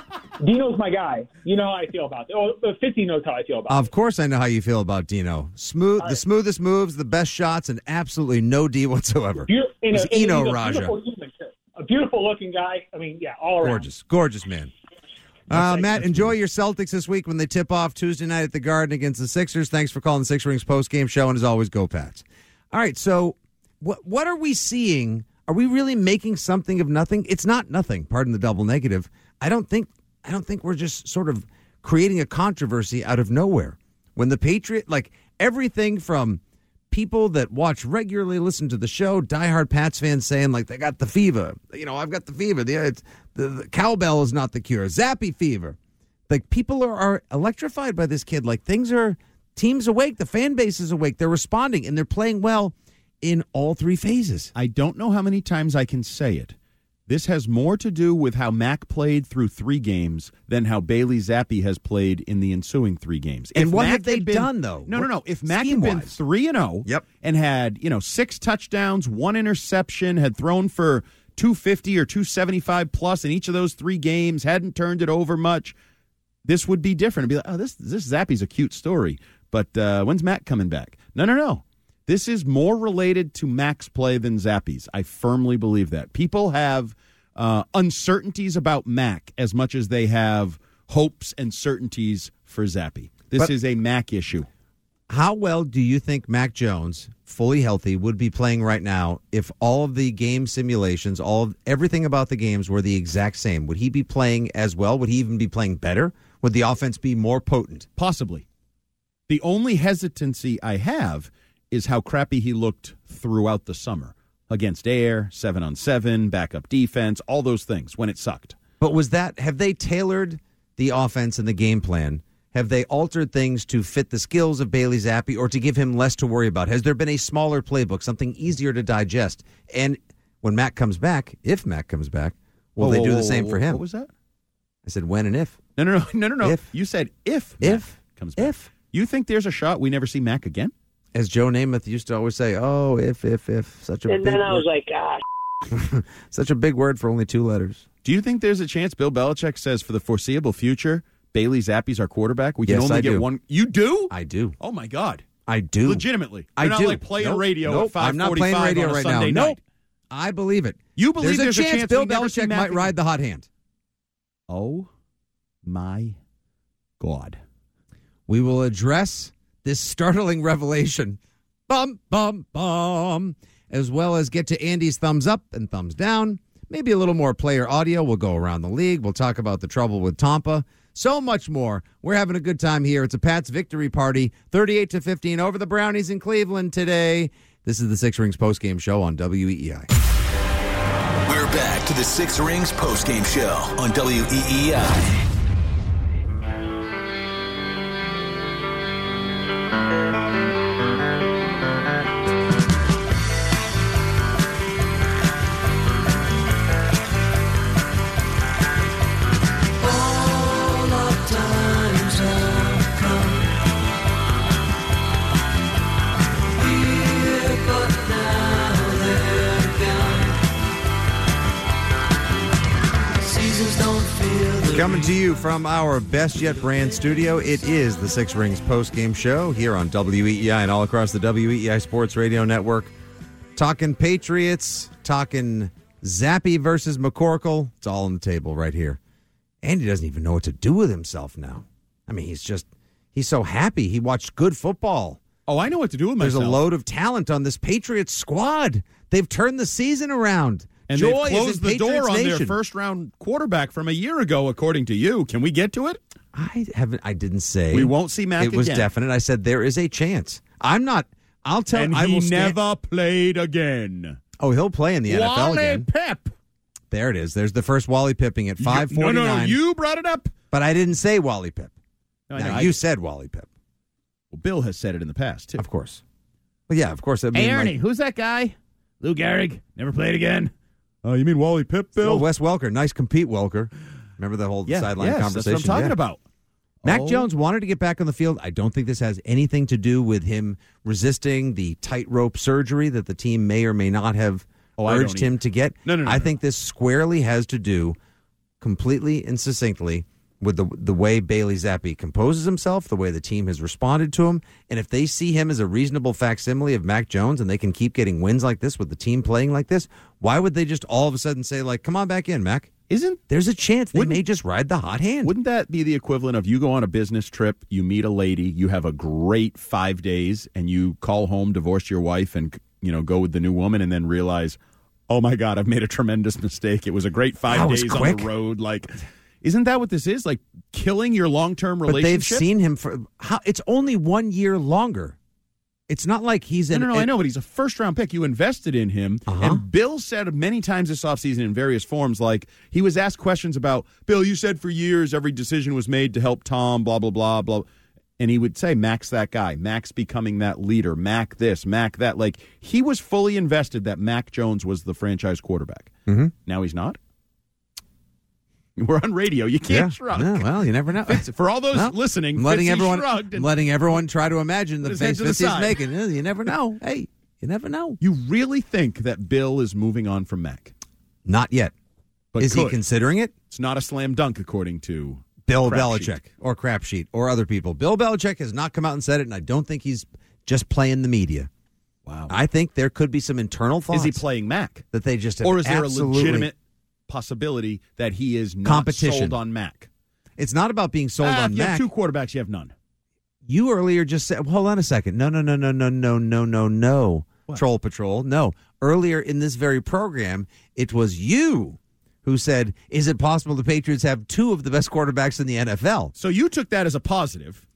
Dino's my guy. You know how I feel about it. Oh, but Fitzy knows how I feel about Of course, I know how you feel about Dino. Smooth, the smoothest moves, the best shots, and absolutely no D whatsoever. He's a- and Eno a Raja. human. A beautiful looking guy. I mean, yeah, all around. Gorgeous, gorgeous man. Uh, Matt, enjoy your Celtics this week when they tip off Tuesday night at the Garden against the Sixers. Thanks for calling the Six Rings post game show, and as always, go Pats. All right, so what what are we seeing? Are we really making something of nothing? It's not nothing. Pardon the double negative. I don't think I don't think we're just sort of creating a controversy out of nowhere. When the Patriot, like everything from people that watch regularly, listen to the show, diehard Pats fans saying like they got the fever. You know, I've got the fever. The, the, the cowbell is not the cure. Zappe fever. Like people are, are electrified by this kid. Like things are teams awake. The fan base is awake. They're responding and they're playing well in all three phases. I don't know how many times I can say it. This has more to do with how Mac played through three games than how Bailey Zappe has played in the ensuing three games. And what Mac have they been- done, though? No, no, no. If Mac had been three and zero, Yep. and had you know six touchdowns, one interception, had thrown for two fifty or two seventy five plus in each of those three games, hadn't turned it over much, this would be different. It'd be like, oh, this this Zappe's a cute story, but uh, when's Mac coming back? No, no, no. This is more related to Mac's play than Zappe's. I firmly believe that. People have uh, uncertainties about Mac as much as they have hopes and certainties for Zappe. This But- is a Mac issue. How well do you think Mac Jones, fully healthy, would be playing right now if all of the game simulations, all of everything about the games were the exact same? Would he be playing as well? Would he even be playing better? Would the offense be more potent? Possibly. The only hesitancy I have is how crappy he looked throughout the summer against air, seven on seven, backup defense, all those things when it sucked. But was that have they tailored the offense and the game plan? Have they altered things to fit the skills of Bailey Zappe or to give him less to worry about? Has there been a smaller playbook, something easier to digest? And when Mac comes back, if Mac comes back, will Whoa, they do whoa, the same whoa, for him? What was that? I said when and if. No, no, no, no, no, no. If. you said if If. Mac comes back. If. You think there's a shot we never see Mac again? As Joe Namath used to always say, "Oh, if, if, if." Such a And big then I was word. like, ah, such a big word for only two letters. Do you think there's a chance Bill Belichick says for the foreseeable future Bailey Zappe's our quarterback? We can Yes, only I get do. one. You do? I do. Oh my God! I do. Legitimately, I You're not do. like playing Nope. radio Nope. at five I'm not playing radio right Sunday now. night. Nope. I believe it. You believe there's, there's a a chance chance Bill we never see Belichick might ride the hot hand. Oh my God! We will address this startling revelation. Bum, bum, bum. As well as get to Andy's thumbs up and thumbs down. Maybe a little more player audio. We'll go around the league. We'll talk about the trouble with Tampa. So much more. We're having a good time here. It's a Pats victory party, 38 to 15 over the Brownies in Cleveland today. This is the Six Rings postgame show on WEEI. We're back to the Six Rings postgame show on WEEI. Coming to you from our Best Yet brand studio, it is the Six Rings post game show here on WEEI and all across the WEEI Sports Radio Network. Talking Patriots, talking Zappe versus McCorkle. It's all on the table right here. Andy doesn't even know what to do with himself now. I mean, he's just, he's so happy. He watched good football. Oh, I know what to do with myself. There's a load of talent on this Patriots squad. They've turned the season around. And Joy they've closed the door Patriots on their first round quarterback from a year ago, according to you. Can we get to it? I haven't. I didn't say We won't see Mac It was again. definite. I said there is a chance. I'm not. I'll tell. and I he will stand- never played again. Oh, he'll play in the NFL Wally again. Pep. There it is. There's the first Wally Pipping at five You- No, no, no. You brought it up. but I didn't say Wally Pipp. No, I now know, I- you said Wally Pipp, Well, Bill has said it in the past too. of course. But yeah, of course. I mean, Hey, like- Ernie, who's that guy? Lou Gehrig. Never played again. Oh, you mean Wally Pipp, Bill? Wes Welker, nice compete, Welker. Remember the whole yeah, sideline yes, conversation? That's what I'm talking Yeah. about. Mac Oh. Jones wanted to get back on the field. I don't think this has anything to do with him resisting the tightrope surgery that the team may or may not have Oh, urged him to get. No, no, no, I no. think this squarely has to do completely and succinctly with the the way Bailey Zappe composes himself, the way the team has responded to him, and if they see him as a reasonable facsimile of Mac Jones and they can keep getting wins like this with the team playing like this, why would they just all of a sudden say like, "Come on back in, Mac"? Isn't There's a chance they may just ride the hot hand. Wouldn't that be the equivalent of you go on a business trip, you meet a lady, you have a great five days, and you call home, divorce your wife, and you know go with the new woman, and then realize, oh my god, I've made a tremendous mistake. It was a great five That days on the road. Like, isn't that what this is? Like killing your long term But they've seen him for how it's only one year longer. It's not like he's No, in. no, no, I know, but he's a first round pick. You invested in him. Uh-huh. And Bill said many times this offseason in various forms, like he was asked questions about, Bill, you said for years every decision was made to help Tom, blah, blah, blah, blah. And he would say, Max that guy. Max becoming that leader. Mac this, Mac that. Like he was fully invested that Mac Jones was the franchise quarterback. Mm-hmm. Now he's not. We're on radio. You can't Yeah. shrug. Yeah, well, you never know. For all those Well, listening, letting Fitzy everyone, shrugged and- I'm letting everyone try to imagine the face Fitz is making. You never know. Hey, you never know. You really think that Bill is moving on from Mac? Not yet. But is he considering it? It's not a slam dunk, according to Bill Belichick sheet. or Crap Sheet or other people. Bill Belichick has not come out and said it, and I don't think he's just playing the media. Wow. I think there could be some internal thoughts Is he playing Mac? that they just Or is there a legitimate possibility that he is not Competition. sold on Mac? It's not about being sold Ah, on you Mac. have two quarterbacks, you have none. You earlier just said, hold on a second. No, no, no, no, no, no, no, no, no. Troll Patrol. No. Earlier in this very program, it was you who said, Is it possible the Patriots have two of the best quarterbacks in the NFL? So you took that as a positive.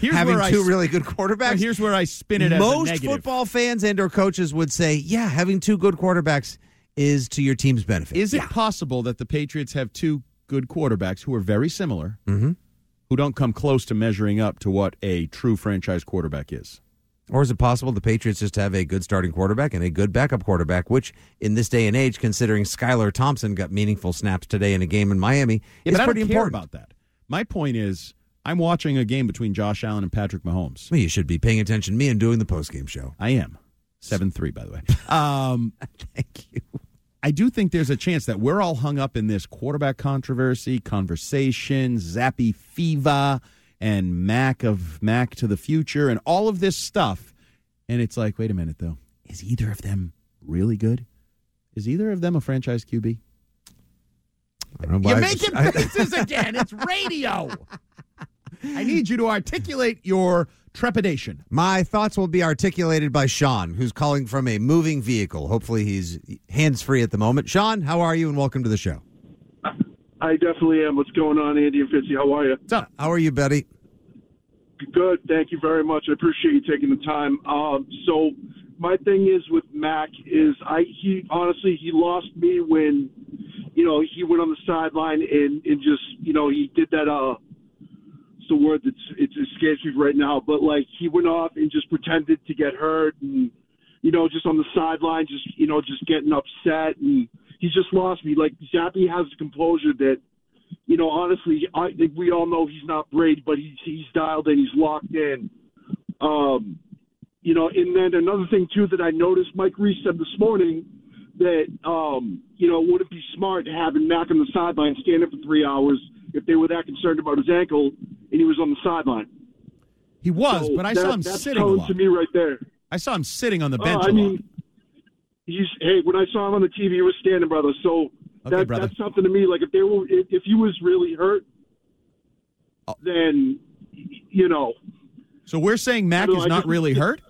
Here's Having where I two s- really good quarterbacks. Here's where I spin it as a Most football fans and or coaches would say, yeah, having two good quarterbacks is to your team's benefit. Is it possible that the Patriots have two good quarterbacks who are very similar, Mhm. who don't come close to measuring up to what a true franchise quarterback is? Or is it possible the Patriots just have a good starting quarterback and a good backup quarterback, which in this day and age, considering Skylar Thompson got meaningful snaps today in a game in Miami, Yeah, is pretty important. about that. My point is, I'm watching a game between Josh Allen and Patrick Mahomes. Well, you should be paying attention to me and doing the postgame show. I am seven three, by the way. Um, Thank you. I do think there's a chance that we're all hung up in this quarterback controversy, conversation, Zappe Fever, and Mac of Mac to the future, and all of this stuff. And it's like, wait a minute, though. Is either of them really good? Is either of them a franchise QB? I don't know why- You're making faces again. It's radio. I need you to articulate your trepidation. My thoughts will be articulated by Sean, who's calling from a moving vehicle. Hopefully, he's hands free at the moment. Sean, how are you? And welcome to the show. I definitely am. What's going on, Andy and Fitzy? How are you? What's up? How are you, Betty? Good. Thank you very much. I appreciate you taking the time. Um, so my thing is with Mac is I he honestly he lost me when you know he went on the sideline and and just you know he did that uh it's the word that's it's escapes me right now but like he went off and just pretended to get hurt and you know just on the sideline just you know just getting upset and he just lost me like Zappe has the composure that you know, honestly, I think we all know he's not Brady, but he's he's dialed in, he's locked in. Um, you know, and then another thing too that I noticed, Mike Reiss said this morning that um, you know, it be smart having Mac on the sideline standing for three hours if they were that concerned about his ankle and he was on the sideline? He was, So but I that- saw him that's sitting telling to me right there. I saw him sitting on the Oh, bench I a lot. mean, he's hey. When I saw him on the TV, he was standing, brother. So Okay, that, brother. that's something to me. Like if they were, if, if he was really hurt, Oh. then you know, So we're saying Mac I is know, not just- really hurt.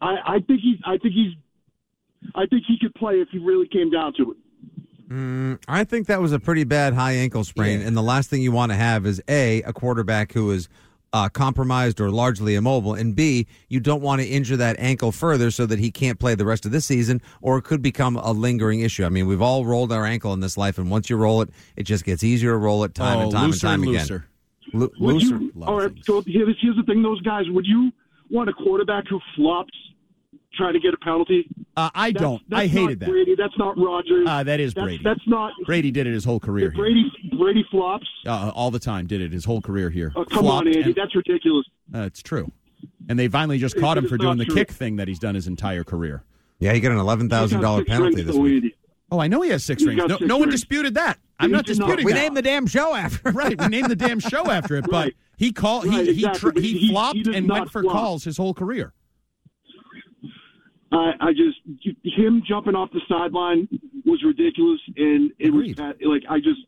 I, I think he's, I think he's, I think he could play if he really came down to it. Mm, I think that was a pretty bad high ankle sprain, and the last thing you want to have is a a quarterback who is uh, compromised or largely immobile, and b you don't want to injure that ankle further so that he can't play the rest of this season, or it could become a lingering issue. I mean, we've all rolled our ankle in this life, and once you roll it, it just gets easier to roll it time oh, and time and time and again. looser. Lo- Would looser. you, all right. So here's, here's the thing: those guys, would you want a quarterback who flops trying to get a penalty? Uh, I That's- don't. that's I hated not that. Brady. That's not Rodgers. Uh, that is that's, Brady. That's not Brady did it his whole career here. Brady. Brady flops. Uh, all the time. Did it his whole career here. Oh, come Flopped on, Andy. and- that's ridiculous. uh, it's true. And they finally just It- caught him for doing the true. kick thing that he's done his entire career. Yeah, he got an eleven thousand dollar penalty this week. Andy. Oh, I know he has six He's rings. No, six no one rings. disputed that. I'm He not disputing. not. disputing We that. named the damn show after. right. We named the damn show after it, but Right. he called. Right, he he, exactly, tr- but he, he- he flopped and went for flop. calls his whole career. I, I just him jumping off the sideline was ridiculous, and it Agreed. was like I just,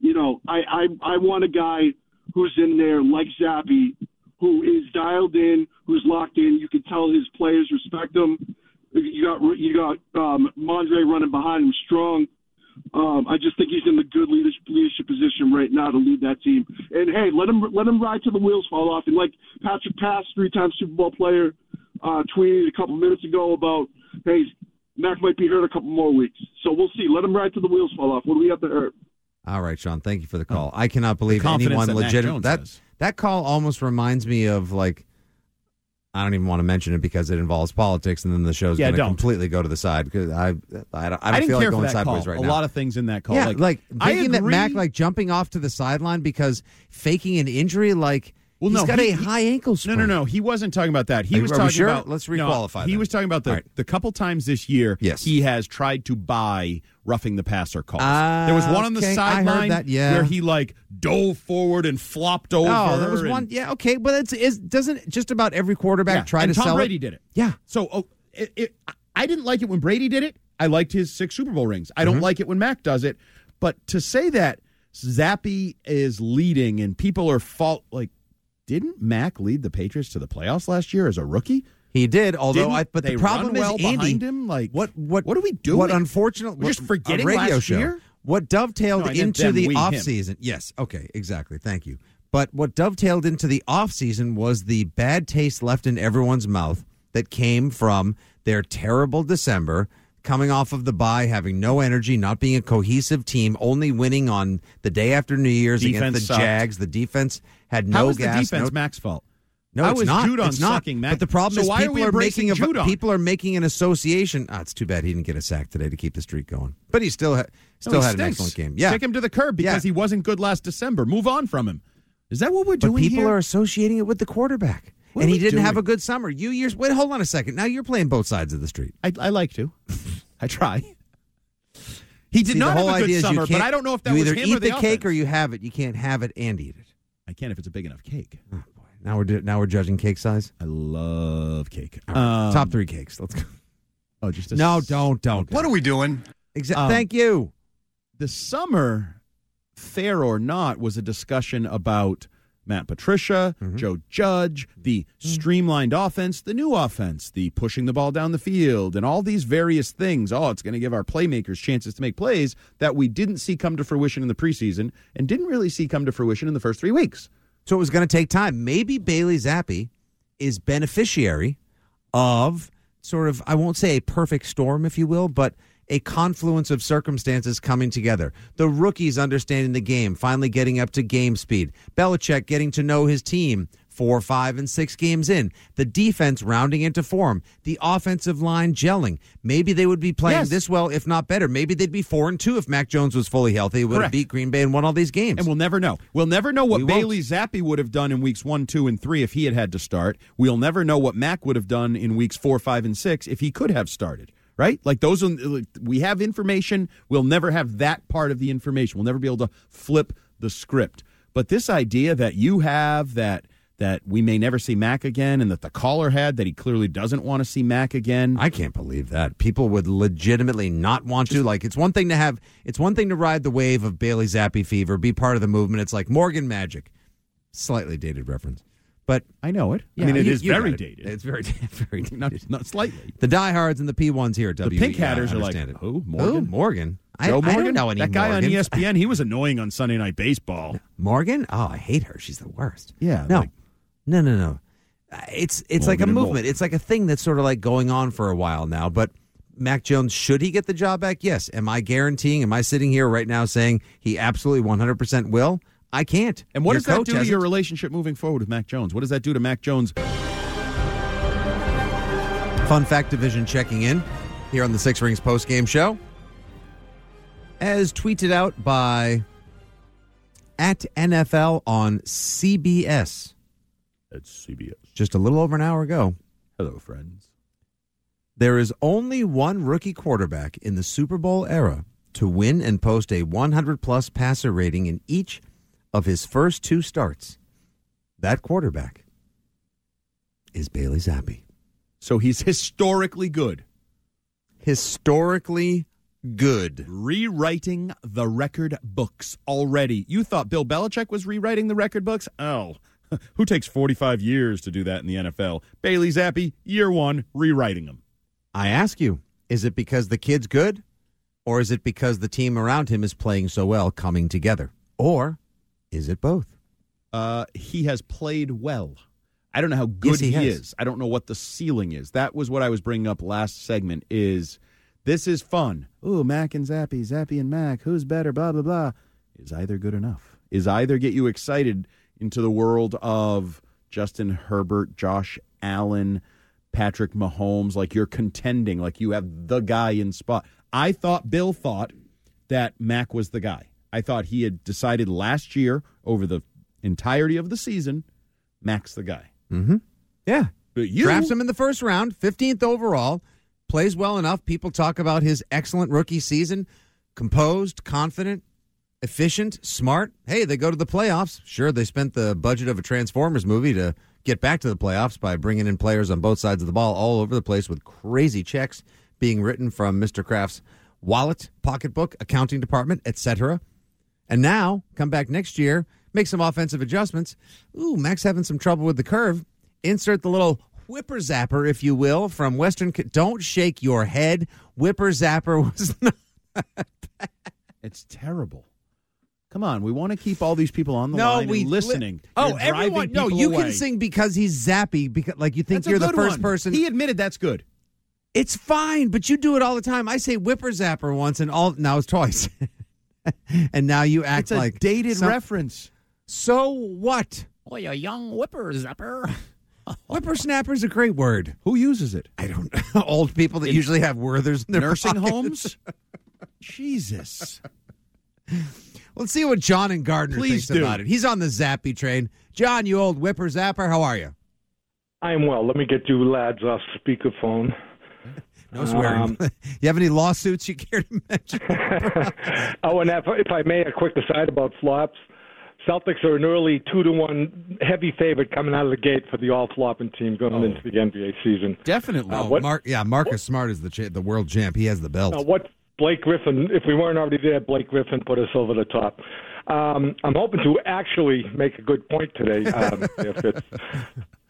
you know, I, I I want a guy who's in there like Zappe, who is dialed in, who's locked in. You can tell his players respect him. You got you got um, Mondre running behind him strong. Um, I just think he's in the good leadership, leadership position right now to lead that team. And hey, let him let him ride till the wheels fall off. And like Patrick Pass, three-time Super Bowl player, uh, tweeted a couple minutes ago about, hey, Mac might be hurt a couple more weeks. So we'll see. Let him ride till the wheels fall off. What do we have to hurt? All right, Sean. Thank you for the call. I cannot believe anyone that Mac legitimate Jones that that call almost reminds me of like I don't even want to mention it because it involves politics, and then the show's Yeah, going to completely go to the side because I I don't, I don't I didn't feel care like going sideways call. right a now. A lot of things in that call. yeah, like, like, I thinking that Mac like jumping off to the sideline because faking an injury, like Well, he's no, got he- a high ankle No, sprain. no, no. no. He wasn't talking about that. He Are- was talking sure? about. Let's no, requalify he then. was talking about the right. the couple times this year. Yes. he has tried to buy roughing the passer calls. Ah, there was one on the okay, sideline yeah. where he like dove forward and flopped over. Oh, there was and- one. Yeah, okay, but it's is doesn't just about every quarterback Yeah, try and to Tom sell Brady it? did it. Yeah, So oh, it, it, I didn't like it when Brady did it. I liked his six Super Bowl rings. I don't Mm-hmm. like it when Mac does it. But to say that Zappe is leading and people are fault like didn't Mac lead the Patriots to the playoffs last year as a rookie? He did, although I. But the problem is, well Andy, behind him? Like what? What? What are we doing? What Unfortunately, We're just what- forgetting radio last show. year? What dovetailed No, into the we, him. off season? Yes. Okay. Exactly. Thank you. But what dovetailed into the off season was the bad taste left in everyone's mouth that came from their terrible December. Coming off of the bye, having no energy, not being a cohesive team, only winning on the day after New Year's Defense against the sucked. Jags. The defense had no How is gas. the defense no, Mac's fault? no, How it's not. Judon it's not. Mac? But the problem So is why are people we are making a, people are making an association. Ah, it's too bad he didn't get a sack today to keep the streak going. But he still ha- still No, he had an excellent game. Yeah, Stick him to the curb because Yeah. he wasn't good last December. Move on from him. Is that what we're but doing people here? are associating it with the quarterback. What and he didn't have a good summer. You years. Wait, hold on a second. Now you're playing both sides of the street. I, I like to. I try. He did See, not have a good summer, but I don't know if that you was either him eat or the, the cake or you have it. You can't have it and eat it. I can if it's a big enough cake. Now we're do- now we're judging cake size. I love cake. All right, Um, Top three cakes. Let's go. Oh, just a No, s- don't, don't. What are we doing? Exactly. Um, Thank you. The summer, fair or not, was a discussion about Matt Patricia, Mm-hmm. Joe Judge, the streamlined offense, the new offense, the pushing the ball down the field, and all these various things. Oh, it's going to give our playmakers chances to make plays that we didn't see come to fruition in the preseason and didn't really see come to fruition in the first three weeks. So it was going to take time. Maybe Bailey Zappe is beneficiary of sort of, I won't say a perfect storm, if you will, but a confluence of circumstances coming together. The rookies understanding the game, finally getting up to game speed. Belichick getting to know his team four, five, and six games in. The defense rounding into form. The offensive line gelling. Maybe they would be playing Yes. this well, if not better. Maybe they'd be four and two if Mac Jones was fully healthy. Would have beat Green Bay and won all these games. And we'll never know. We'll never know what We won't. Bailey Zappe would have done in weeks one, two, and three if he had had to start. We'll never know what Mac would have done in weeks four, five, and six if he could have started. Right? Like those, we have information. We'll never have that part of the information. We'll never be able to flip the script. But this idea that you have that that we may never see Mac again, and that the caller had that he clearly doesn't want to see Mac again. I can't believe that people would legitimately not want to. Like, it's one thing to have, it's one thing to ride the wave of Bailey Zappe fever, be part of the movement. It's like Morgan Magic, slightly dated reference, but I know it. Yeah, I mean, it you- is you very it. dated. It's very, very dated. not, not slightly. the diehards and the P ones here. At The WEEI, pink hatters I are like, understand it. who? Morgan? Who? Morgan. I, Joe I Morgan? don't know any that guy on E ESPN. He was annoying on Sunday Night Baseball. Morgan? Oh, I hate her. She's the worst. Yeah, No, like- no, no, no. It's it's like a movement. It's like a thing that's sort of like going on for a while now. But Mac Jones, should he get the job back? Yes. Am I guaranteeing? Am I sitting here right now saying he absolutely one hundred percent will? I can't. And what Your does that do to your relationship moving forward with Mac Jones? What does that do to Mac Jones? Fun Fact Division checking in here on the Six Rings post game show. As tweeted out by at NFL on CBS That's CBS. just a little over an hour ago. Hello, friends. There is only one rookie quarterback in the Super Bowl era to win and post a 100 plus passer rating in each of his first two starts. That quarterback is Bailey Zappe. So he's historically good. Historically good. Rewriting the record books already. You thought Bill Belichick was rewriting the record books? Oh, who takes 45 years to do that in the NFL? Bailey Zappe, year one, rewriting them. I ask you, is it because the kid's good? Or is it because the team around him is playing so well, coming together? Or is it both? Uh, he has played well. I don't know how good Yes, he he, is. I don't know what the ceiling is. That was what I was bringing up last segment. Is this is fun? Ooh, Mac and Zappe, Zappe and Mac. Who's better? Blah blah blah. Is either good enough? Is either get you excited into the world of Justin Herbert, Josh Allen, Patrick Mahomes? Like you're contending, like you have the guy in spot. I thought Bill thought that Mac was the guy. I thought he had decided last year over the entirety of the season, Max the guy. Mm-hmm. Yeah. But you Drafts him in the first round, 15th overall, plays well enough. People talk about his excellent rookie season. Composed, confident, efficient, smart. Hey, they go to the playoffs. Sure, they spent the budget of a Transformers movie to get back to the playoffs by bringing in players on both sides of the ball all over the place with crazy checks being written from Mr. Kraft's wallet, pocketbook, accounting department, etc. And now, come back next year, make some offensive adjustments. Ooh, Mac's having some trouble with the curve. Insert the little whipper zapper, if you will, from Western. Don't shake your head. Whipper zapper was not. It's terrible. Come on, we want to keep all these people on the no, line we and listening. oh, everyone. No, you away. can sing because he's zappy. Because like you think That's you're the first one. person. He admitted that's good. It's fine, but you do it all the time. I say whipper zapper once, and all now it's twice, and now you act It's a like dated some- reference. So what? Oh, you young whipper zapper. Whippersnapper's a great word. Who uses it? I don't know. Old people that usually have Werthers in their Nursing pockets. homes? Jesus. Let's see what John and Gardner Please thinks do. about it. He's on the Zappe train. John, you old whipper zapper, how are you? I am well. Let me get you lads off speakerphone. No swearing. Um, you have any lawsuits you care to mention? oh, and if, if I may, a quick aside about flops. Celtics are an early two to one heavy favorite coming out of the gate for the all flopping team going into the NBA season. Definitely. Uh, oh, what- Mark, yeah, Marcus Smart is the cha- the world champ. He has the belt. Now, what Blake Griffin, if we weren't already there, Blake Griffin put us over the top. Um, I'm hoping to actually make a good point today. Um, if it's,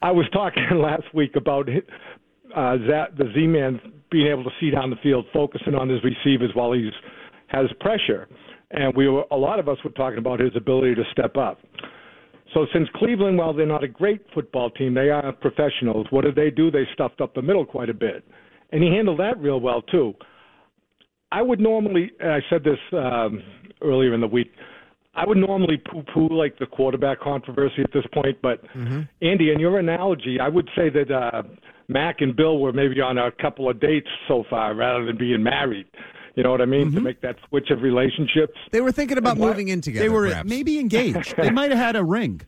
I was talking last week about uh, Za- the Z-Man being able to see down the field, focusing on his receivers while he's has pressure, and we were a lot of us were talking about his ability to step up. So since Cleveland, while they're not a great football team, they are professionals. What did they do? They stuffed up the middle quite a bit, and he handled that real well too. I would normally, and I said this um, earlier in the week, I would normally poo-poo like the quarterback controversy at this point, but Andy, in your analogy, I would say that uh, Mac and Bill were maybe on a couple of dates so far rather than being married. You know what I mean? To mm-hmm. make that switch of relationships. They were thinking about why- moving in together. They were perhaps. maybe engaged. they might have had a ring.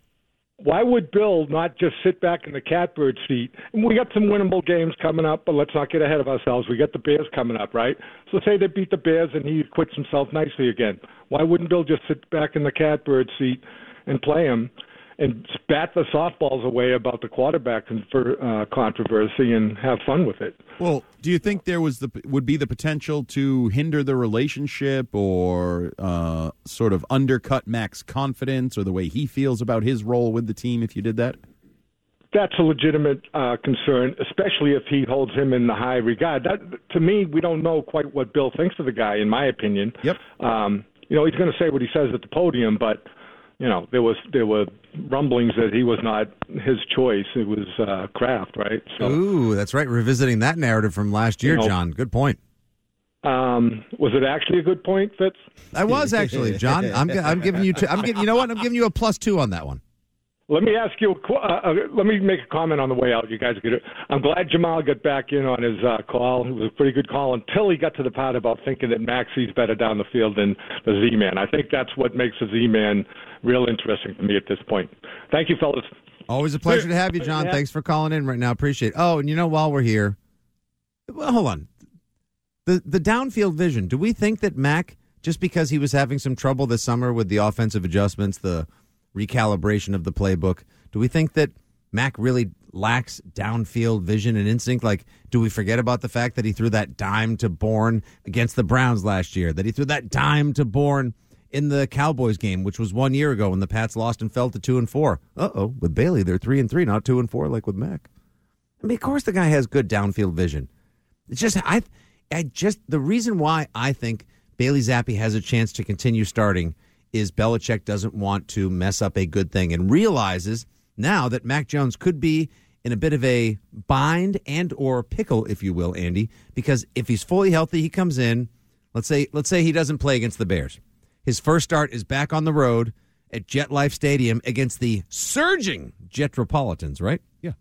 Why would Bill not just sit back in the catbird seat? And we got some winnable games coming up, but let's not get ahead of ourselves. We got the Bears coming up, right? So say they beat the Bears and he quits himself nicely again. Why wouldn't Bill just sit back in the catbird seat and play him and bat the softballs away about the quarterback confer- uh, controversy and have fun with it? Well, do you think there was the would be the potential to hinder the relationship or uh, sort of undercut Mac's confidence or the way he feels about his role with the team if you did that? That's a legitimate uh, concern, especially if he holds him in the high regard. That, to me, we don't know quite what Bill thinks of the guy, in my opinion. Yep. Um, you know, he's going to say what he says at the podium, but you know, there was there were rumblings that he was not his choice. It was uh, Kraft, right? So, Ooh, that's right. Revisiting that narrative from last year, You know- John. Good point. um, was it actually a good point, Fitz? I was actually, John. I'm, I'm giving you. Two, I'm giving. You know what? I'm giving you a plus two on that one. Let me ask you. a qu- Uh, uh, let me make a comment on the way out. You guys get it. I'm glad Jamal got back in on his uh, call. It was a pretty good call until he got to the part about thinking that Max sees better down the field than the Z-Man. I think that's what makes the Z-Man real interesting to me at this point. Thank you, fellas. Always a pleasure to have you, John. Yeah. Thanks for calling in right now. Appreciate it. Oh, and you know, while we're here, well, hold on. The the downfield vision. Do we think that Mac, just because he was having some trouble this summer with the offensive adjustments, the recalibration of the playbook, do we think that Mac really lacks downfield vision and instinct? Like, do we forget about the fact that he threw that dime to Bourne against the Browns last year? That he threw that dime to Bourne in the Cowboys game, which was one year ago when the Pats lost and fell to two and four. Uh oh, with Bailey, they're three and three, not two and four like with Mac. I mean, of course, the guy has good downfield vision. It's just I, I just the reason why I think Bailey Zappe has a chance to continue starting is Belichick doesn't want to mess up a good thing and realizes now that Mac Jones could be in a bit of a bind and or pickle, if you will, Andy, because if he's fully healthy, he comes in. Let's say let's say he doesn't play against the Bears. His first start is back on the road at Jet Life Stadium against the surging Jetropolitans, right? Yeah.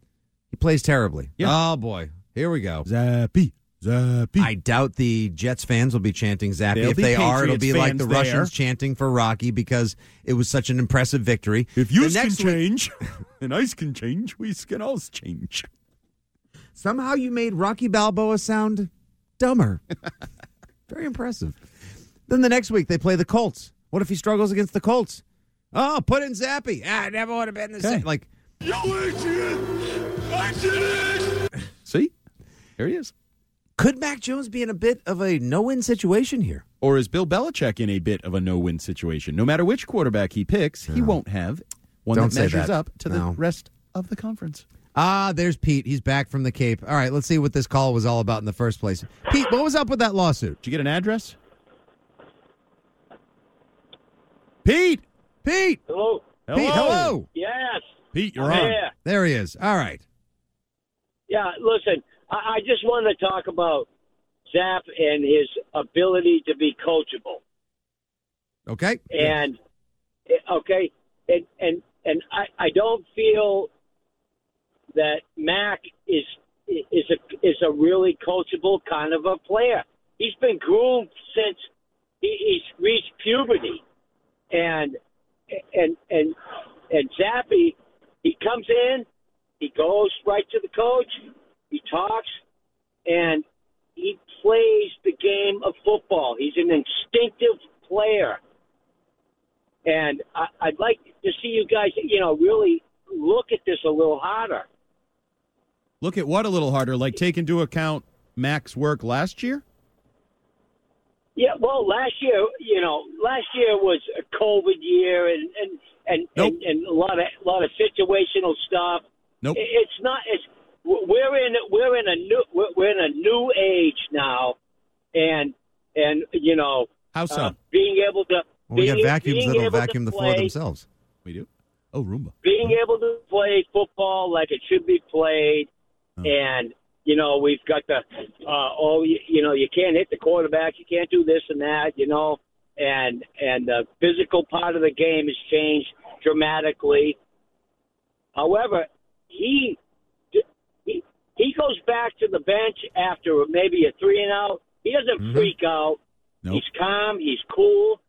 He plays terribly. Yeah. Oh boy. Here we go. Zappe. Zappe. I doubt the Jets fans will be chanting Zappe. There'll if be they are, it'll be like the there. Russians chanting for Rocky because it was such an impressive victory. if you can next week- change and ice can change, we can all change. somehow you made Rocky Balboa sound dumber. Very impressive. Then the next week they play the Colts. What if he struggles against the Colts? Oh, put in Zappe. Ah, I never would have been the same. Like, Yo, Adrian! I did it! See? There he is. Could Mac Jones be in a bit of a no-win situation here? Or is Bill Belichick in a bit of a no-win situation? No matter which quarterback he picks, he won't have one Don't that measures that. up to the rest of the conference. Ah, there's Pete. He's back from the Cape. All right, let's see what this call was all about in the first place. Pete, what was up with that lawsuit? Did you get an address? Pete! Pete! Hello. Pete, hello. Yes. Pete, you're on. There he is. All right. Yeah, listen, I, I just wanted to talk about Zap and his ability to be coachable. Okay. And okay, and and and I, I don't feel that Mac is is a is a really coachable kind of a player. He's been groomed since he, he's reached puberty, and and and and Zappe, he comes in, he goes right to the coach, he talks, and he plays the game of football. He's an instinctive player. And I, I'd like to see you guys, you know, really look at this a little harder. Look at what a little harder, like take into account Mac's work last year? Yeah, well, last year, you know, last year was a COVID year, and and and, and, and a lot of a lot of situational stuff. Nope. It's not. It's we're in we're in a new we're, we're in a new age now, and and you know, how so? uh, being able to Well, we got vacuums that'll vacuum the floor play- themselves. We do. Oh, Roomba. being able to play football like it should be played, and you know we've got the uh, oh you, you know you can't hit the quarterback, you can't do this and that, you know, and and the physical part of the game has changed dramatically. However, he he he goes back to the bench after maybe a three and out. He doesn't Mhm. freak out. He's calm. He's cool,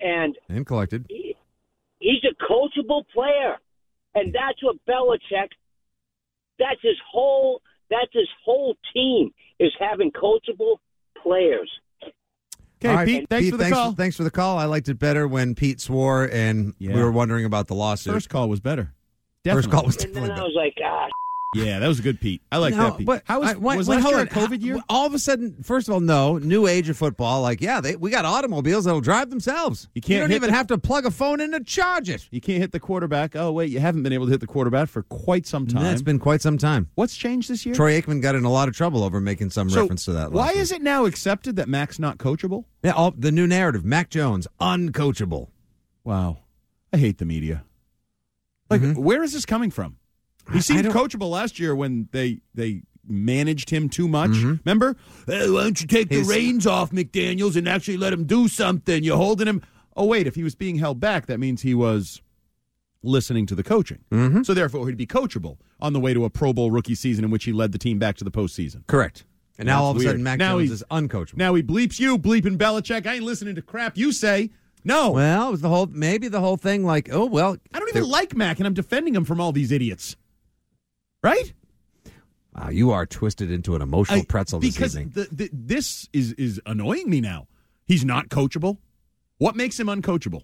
and And collected. he's a coachable player, and that's what Belichick. That's his whole. That's his whole team is having coachable players. Okay, All right, Pete, thanks for the thanks call. thanks for the call. I liked it better when Pete swore and Yeah. we were wondering about the lawsuit. First call was better. First call was And definitely then I was like, ah, Yeah, that was a good Pete. I like No, that Pete. But How was, I- was last year a COVID year? All of a sudden, first of all, no new age of football. Like, yeah, they, we got automobiles that'll drive themselves. You can't You don't even the- have to plug a phone in to charge it. You can't hit the quarterback. Oh, wait, you haven't been able to hit the quarterback for quite some time. That's been quite some time. What's changed this year? Troy Aikman got in a lot of trouble over making some So, reference to that. Why is it now accepted that Mac's not coachable? Yeah, all, the new narrative: Mac Jones uncoachable. Wow, I hate the media. Like, mm-hmm. where is this coming from? He seemed coachable last year when they they managed him too much. Remember? Hey, why don't you take His- the reins off McDaniels and actually let him do something? You're holding him. Oh wait, if he was being held back, that means he was listening to the coaching. Mm-hmm. So therefore, he'd be coachable on the way to a Pro Bowl rookie season in which he led the team back to the postseason. Correct. And now That's all of a weird. sudden, Mac Now Jones he's- is uncoachable. Now he bleeps you, bleeping Belichick. I ain't listening to crap you say. No, Well, it was the whole maybe the whole thing. Like, oh well, I don't even like Mac, and I'm defending him from all these idiots. Right? Wow, you are twisted into an emotional I- pretzel this because evening. the, the, this is is annoying me now. He's not coachable. What makes him uncoachable?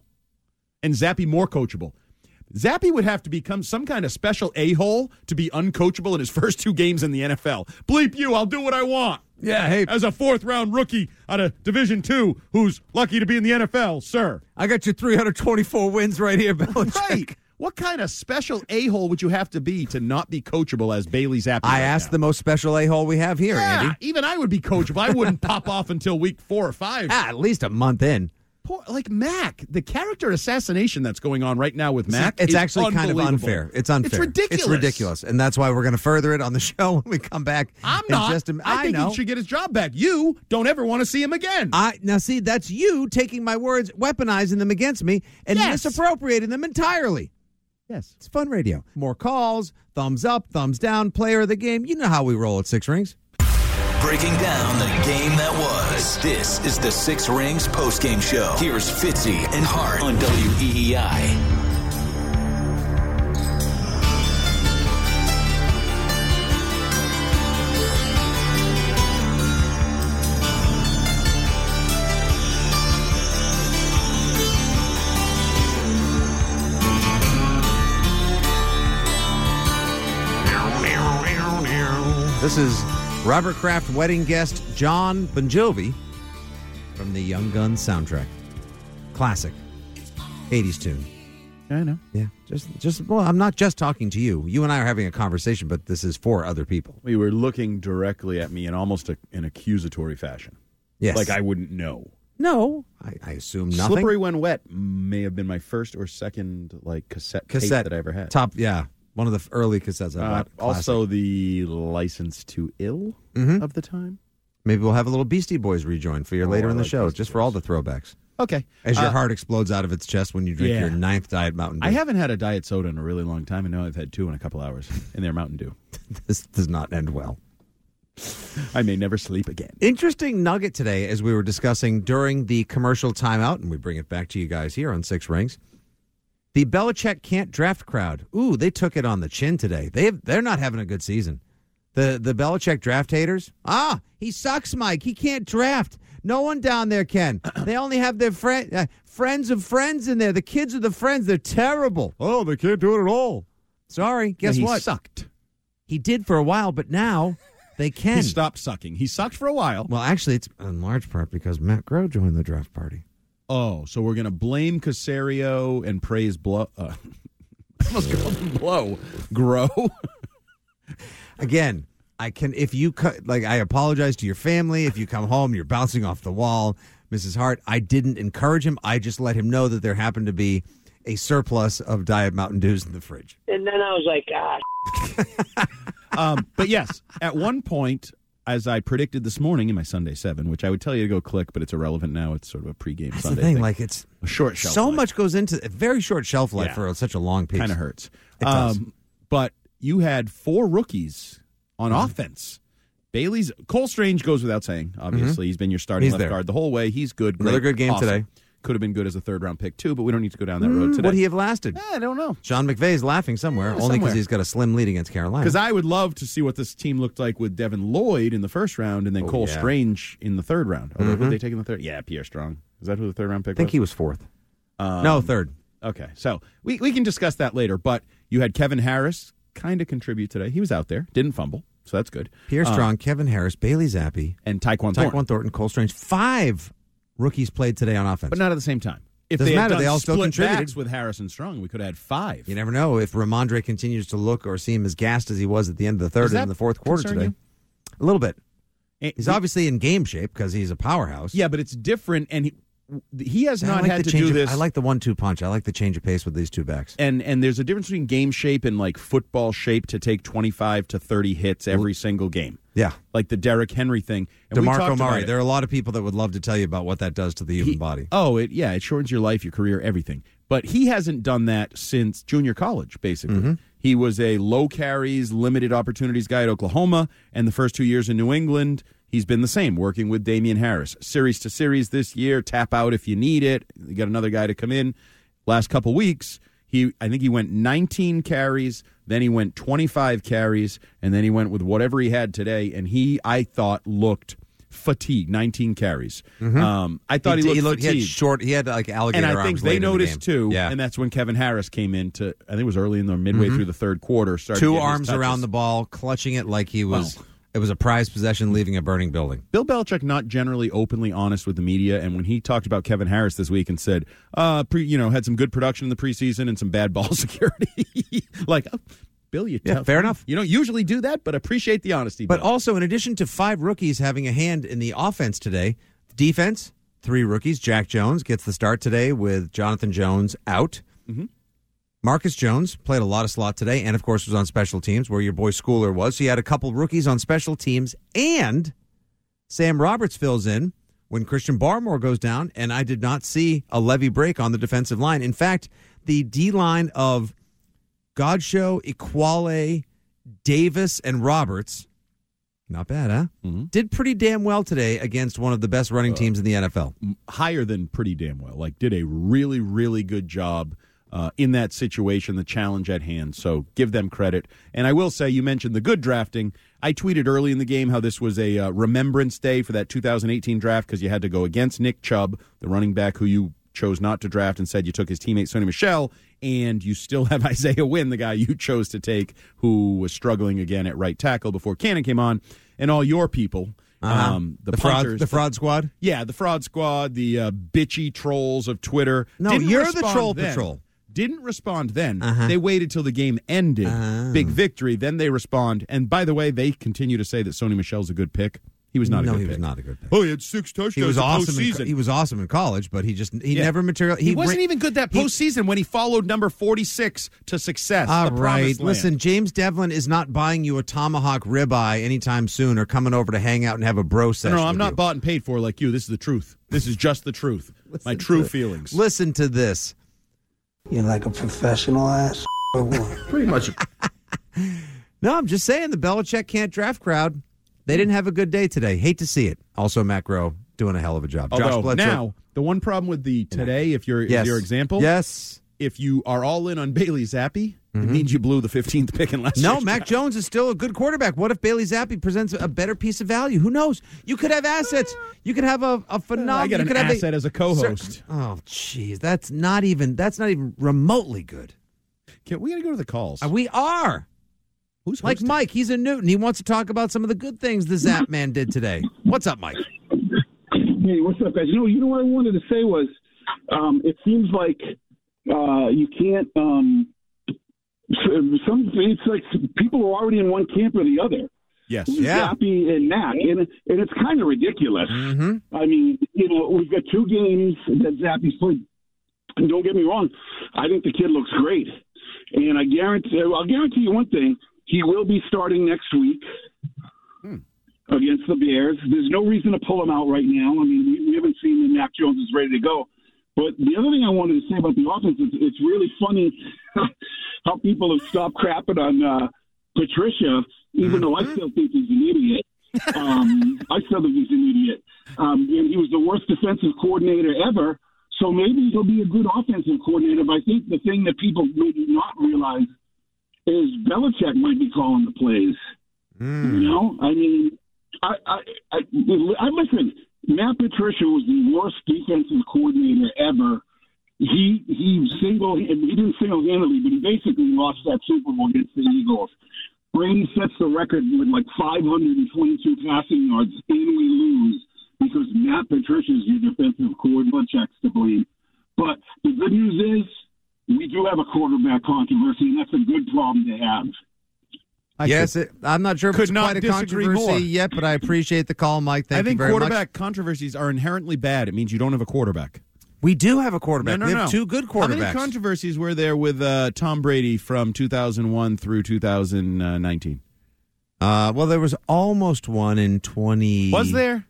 And Zappe more coachable. Zappe would have to become some kind of special a hole to be uncoachable in his first two games in the NFL. Bleep you! I'll do what I want. Yeah, hey, As a fourth round rookie out of Division Two, who's lucky to be in the NFL, sir. I got your 324 wins right here, Belichick. Right. What kind of special a hole would you have to be to not be coachable as Bailey Zappe? I right asked now? the most special a hole we have here, Yeah, Andy. even I would be coachable. I wouldn't pop off until week four or five. Ah, at least a month in. Poor, like Mac, the character assassination that's going on right now with Mac. it's is actually kind of unfair. It's unfair. It's ridiculous. It's ridiculous, and that's why we're going to further it on the show when we come back. I'm not. Just a, I, think know. he should get his job back. You don't ever want to see him again. I now see that's you taking my words, weaponizing them against me, and Yes. misappropriating them entirely. Yes. It's fun radio. More calls, thumbs up, thumbs down, player of the game. You know how we roll at Six Rings. Breaking down the game that was. This is the Six Rings postgame show. Here's Fitzy and Hart on WEEI. This is Robert Kraft wedding guest John Bon Jovi from the Young Guns soundtrack. Classic. 80s tune. I know. Yeah. Just just well, I'm not just talking to you. You and I are having a conversation, but this is for other people. We were looking directly at me in almost a, an accusatory fashion. Yes. Like I wouldn't know. No, I, I assume nothing. Slippery When Wet may have been my first or second like cassette, tape cassette that I ever had. Top, yeah. One of the early cassettes I Uh, bought. also, the License to Ill Mhm. of the time. Maybe we'll have a little Beastie Boys rejoin for you Oh, later I in the like show, Beastie just for all the throwbacks. Okay. As your Uh, heart explodes out of its chest when you drink Yeah. your ninth Diet Mountain Dew. I haven't had a diet soda in a really long time, and now I've had two in a couple hours, and they're Mountain Dew. this does not end well. I may never sleep again. Interesting nugget today as we were discussing during the commercial timeout, and we bring it back to you guys here on Six Rings. The Belichick can't draft crowd. Ooh, they took it on the chin today. They they're not having a good season. The the Belichick draft haters. Ah, he sucks, Mike. He can't draft. No one down there can. They only have their friend uh, friends of friends in there. The kids of the friends. They're terrible. Oh, they can't do it at all. Sorry. Guess what? he what? sucked. He did for a while, but now they can. He stopped sucking. He sucked for a while. Well, actually, it's in large part because Matt Groh joined the draft party. Oh, so we're going to blame Caserio and praise Blow. Uh, I almost called him Blow. Groh. Again, I can if you cut like I apologize to your family if you come home you're bouncing off the wall, Mrs. Hart. I didn't encourage him. I just let him know that there happened to be a surplus of Diet Mountain Dews in the fridge. And then I was like, ah, um, but yes, at one point, as I predicted this morning in my Sunday Seven, which I would tell you to go click, but it's irrelevant now. It's sort of a pregame That's Sunday the thing, like it's a short shelf. so life. much goes into a very short shelf life Yeah. for such a long piece. kind of hurts. It does. Um, but you had four rookies on Mm-hmm. offense. Bailey's Cole Strange goes without saying. Obviously, he's been your starting Mm-hmm. He's left there. guard the whole way. He's good. Another good game awesome. today. Could have been good as a third round pick too, but we don't need to go down that road Mm, today. Would he have lasted? I don't know. Sean is laughing somewhere, Yeah, only because he's got a slim lead against Carolina. Because I would love to see what this team looked like with Devin Lloyd in the first round and then Oh, Cole yeah. Strange in the third round. Although, Mhm. Who they take in the third? Yeah, Pierre Strong. Is that who the third round pick I think was? he was fourth. Um, no, third. Okay, so we, we can discuss that later. But you had Kevin Harris kind of contribute today. He was out there, didn't fumble, so that's good. Pierre Uh, Strong, Kevin Harris, Bailey Zappi, and Tyquan Thornton. Tyquan Thornton, Cole Strange. Five rookies played today on offense. but not at the same time. If Doesn't they matter, they all still contributed. with Harrison Strong, we could have had five. You never know if Rhamondre continues to look or seem as gassed as he was at the end of the third and in the fourth quarter today. you? A little bit. Eh, He's obviously in game shape because he's a powerhouse. Yeah, but it's different, and he, he has I not like had to change do of- this. I like the one-two punch. I like the change of pace with these two backs. and and there's a difference between game shape and like football shape to take 25 to 30 hits every single game. Yeah. Like the Derrick Henry thing. And DeMarco Murray. There are a lot of people that would love to tell you about what that does to the human body. Oh, it yeah, it shortens your life, your career, everything. But he hasn't done that since junior college, basically. Mm-hmm. He was a low carries, limited opportunities guy at Oklahoma, and the first two years in New England, he's been the same, working with Damien Harris. Series to series this year, tap out if you need it. You got another guy to come in. Last couple weeks, he I think he went 19 carries, then he went 25 carries, and then he went with whatever he had today, and he I thought looked fatigued. 19 carries. Um, I thought he, Mm-hmm. he, looked looked he had fatigued short. He had like alligator and I think they in the noticed too, Yeah. and that's when Kevin Harris came in to. I think it was early in the midway Mhm. through the third quarter. Started Two arms around the ball, clutching it like he was. Well. It was a prized possession, leaving a burning building. Bill Belichick not generally openly honest with the media, and when he talked about Kevin Harris this week and said, uh, pre, you know, had some good production in the preseason and some bad ball security, like. Oh, Bill, you Yeah, tell- fair enough. You don't usually do that, but appreciate the honesty. But also, in addition to five rookies having a hand in the offense today, defense, three rookies. Jack Jones gets the start today with Jonathan Jones out. Mhm. Marcus Jones played a lot of slot today, and of course was on special teams where your boy Schooler was. So you had a couple rookies on special teams, and Sam Roberts fills in when Christian Barmore goes down, and I did not see a levy break on the defensive line. In fact, the D line of Godchaux, Ekuale, Davis, and Roberts, not bad, huh? Mm-hmm. Did pretty damn well today against one of the best Uh, running teams in the NFL. higher than pretty damn well. Like did a really really good job uh, in that situation, the challenge at hand. So give them credit. And I will say, you mentioned the good drafting. I tweeted early in the game how this was a uh, remembrance day for that 2018 draft because you had to go against Nick Chubb, the running back who you chose not to draft and said you took his teammate Sony Michel, and you still have Isaiah Wynn, the guy you chose to take, who was struggling again at right tackle before Cannon came on, and all your people. Uh-huh. Um, the, The fraud- the fraud squad? Yeah, the fraud squad, the uh, bitchy trolls of Twitter. No, Didn't you're the troll then. patrol. Didn't respond then. Uh-huh. They waited till the game ended. Oh. Big victory. Then they respond. And by the way, they continue to say that Sony Michel's a good pick. He was not no, a good he pick. was not a good pick. Oh, he had six touchdowns. He was awesome. In, he was awesome in college, but he just he Yeah. never material. He, wasn't bring- even good that postseason when he followed number 46 to success. All right, listen. James Develin is not buying you a tomahawk ribeye anytime soon, or coming over to hang out and have a bro No, session. no, I'm with not you. bought and paid for like you. This is the truth. This is just the truth. My true feelings. Listen to this. You're like a professional ass or what? Pretty much. no, I'm just saying the Belichick can't draft crowd. They didn't have a good day today. Hate to see it. Also, Matt Groh doing a hell of a job. Josh Bledsoe. now the one problem with the today, if you're Yes. your example, Yes. if you are all in on Bailey Zappe, it means you blew the 15th pick in last. Mm-hmm. No, Mac draft. Jones is still a good quarterback. What if Bailey Zappe presents a better piece of value? Who knows? You could have assets. You could have a, a phenomenal. I get you an could have a- asset as a co-host. Oh, jeez, that's not even. That's not even remotely good. Can, we got to go to the calls. Uh, We are. Who's like? Mike? He's a Newton. He wants to talk about some of the good things the Zap Man did today. What's up, Mike? Hey, what's up, guys? You know, you know what I wanted to say was, um, it seems like uh, you can't. Um, some it's like people are already in one camp or the other. Yes. yeah. Zappe and Mac, and, and it's kind of ridiculous. Mm-hmm. I mean, you know, we've got two games that Zappe's played. And don't get me wrong, I think the kid looks great, and I guarantee, I'll guarantee you one thing: he will be starting next week against the Bears. There's no reason to pull him out right now. I mean, we, we haven't seen that Mac Jones is ready to go. But the other thing I wanted to say about the offense is it's really funny how people have stopped crapping on uh, Patricia, even though I still think he's an idiot. Um, I still think he's an idiot. Um, and he was the worst defensive coordinator ever. So maybe he'll be a good offensive coordinator. But I think the thing that people maybe not realize is Belichick might be calling the plays. You know, I mean, I, I, I, I listen. Matt Patricia was the worst defensive coordinator ever. He he single he didn't single handedly, but he basically lost that Super Bowl against the Eagles. Brady sets the record with like 522 passing yards, and we lose because Matt Patricia's your defensive coordinator. Checks to blame. But the good news is we do have a quarterback controversy, and that's a good problem to have. Yes, it, I'm not sure if could it's not quite a disagree controversy more. yet, but I appreciate the call, Mike. Thank I think quarterback much. controversies are inherently bad. It means you don't have a quarterback. We do have a quarterback. No, no, we have no. two good quarterbacks. How many controversies were there with uh, Tom Brady from 2001 through 2019? Uh, well, there was almost one in 20. Was there?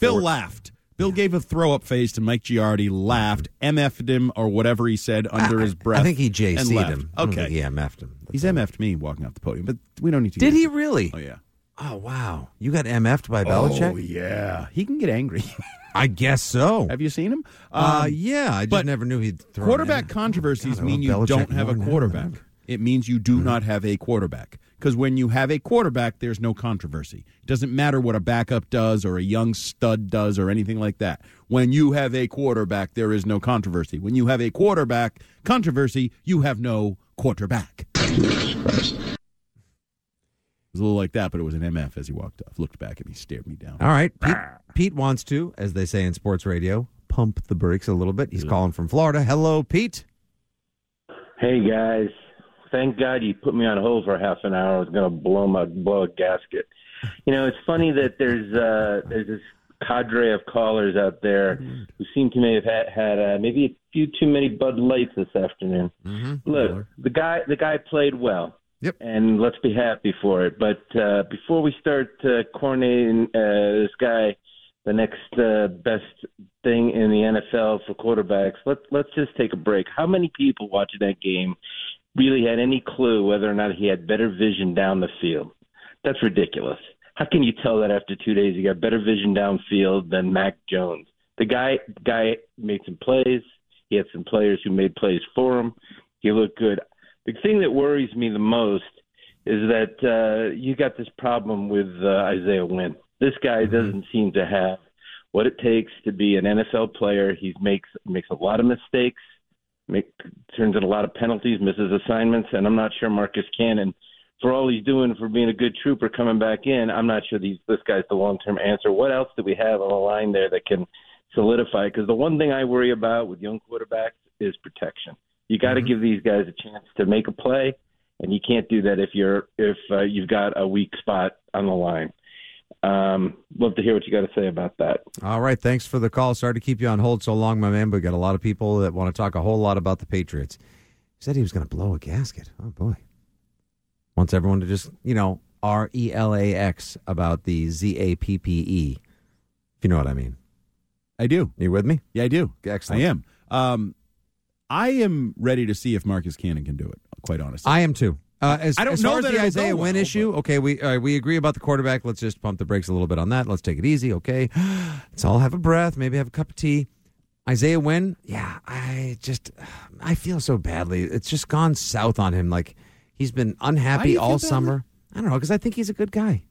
Bill laughed. Bill gave a throw up face to Mike Giardi, laughed, MF'd him or whatever he said under his breath. I think he JC'd him. Okay. he MF'd him. He's MF'd me walking off the podium, but we don't need to. Did he really? Oh yeah. Oh wow, you got MF'd by Belichick. Oh yeah, he can get angry. I guess so. Have you seen him? Uh, Um, yeah, I just never knew he'd throw quarterback controversies God, mean you don't have a quarterback. It means you do not have a quarterback. Because when you have a quarterback, there's no controversy. It doesn't matter what a backup does or a young stud does or anything like that. When you have a quarterback, there is no controversy. When you have a quarterback controversy, you have no quarterback. It was a little like that, but it was an MF as he walked off. Looked back and he stared me down. All right, Pete, Pete wants to, as they say in sports radio, pump the brakes a little bit. He's calling from Florida. Hello, Pete. Hey guys, thank God you put me on hold for half an hour. I was going to blow my blow a gasket. You know, it's funny that there's uh, there's this cadre of callers out there who seem to may have had, had uh, maybe a few too many Bud Lights this afternoon. Look, the guy the guy played well. Yep. And let's be happy for it. But uh, before we start uh, coronating uh, this guy the next uh, best thing in the NFL for quarterbacks, let let's just take a break. How many people watching that game really had any clue whether or not he had better vision down the field? That's ridiculous. How can you tell that after two days? He got better vision downfield than Mac Jones. The guy guy made some plays. He had some players who made plays for him. He looked good. The thing that worries me the most is that uh, you got this problem with uh, Isaiah Wynn. This guy doesn't seem to have what it takes to be an NFL player. He makes makes a lot of mistakes, make, turns in a lot of penalties, misses assignments, and I'm not sure Marcus Cannon, for all he's doing for being a good trooper coming back in, I'm not sure these this guy's the long term answer. What else do we have on the line there that can solidify? Because the one thing I worry about with young quarterbacks is protection. You got to Mm-hmm. give these guys a chance to make a play, and you can't do that if you're if uh, you've got a weak spot on the line. Um, love to hear what you got to say about that. All right, thanks for the call. Sorry to keep you on hold so long, my man, but we got a lot of people that want to talk a whole lot about the Patriots. He said he was going to blow a gasket. Oh, boy. Wants everyone to just, you know, R E L A X about the Z A P P E. If you know what I mean. I do. You with me? Yeah, I do. Excellent. I am. Um, I am ready to see if Marcus Cannon can do it. Quite honestly, I am too. Uh, as, I don't as know far as that the Isaiah Wynn well, issue, okay, we uh, we agree about the quarterback. Let's just pump the brakes a little bit on that. Let's take it easy, okay? Let's all have a breath, maybe have a cup of tea. Isaiah Wynn, yeah, I just I feel so badly. It's just gone south on him. Like he's been unhappy all badly? summer. I don't know because I think he's a good guy.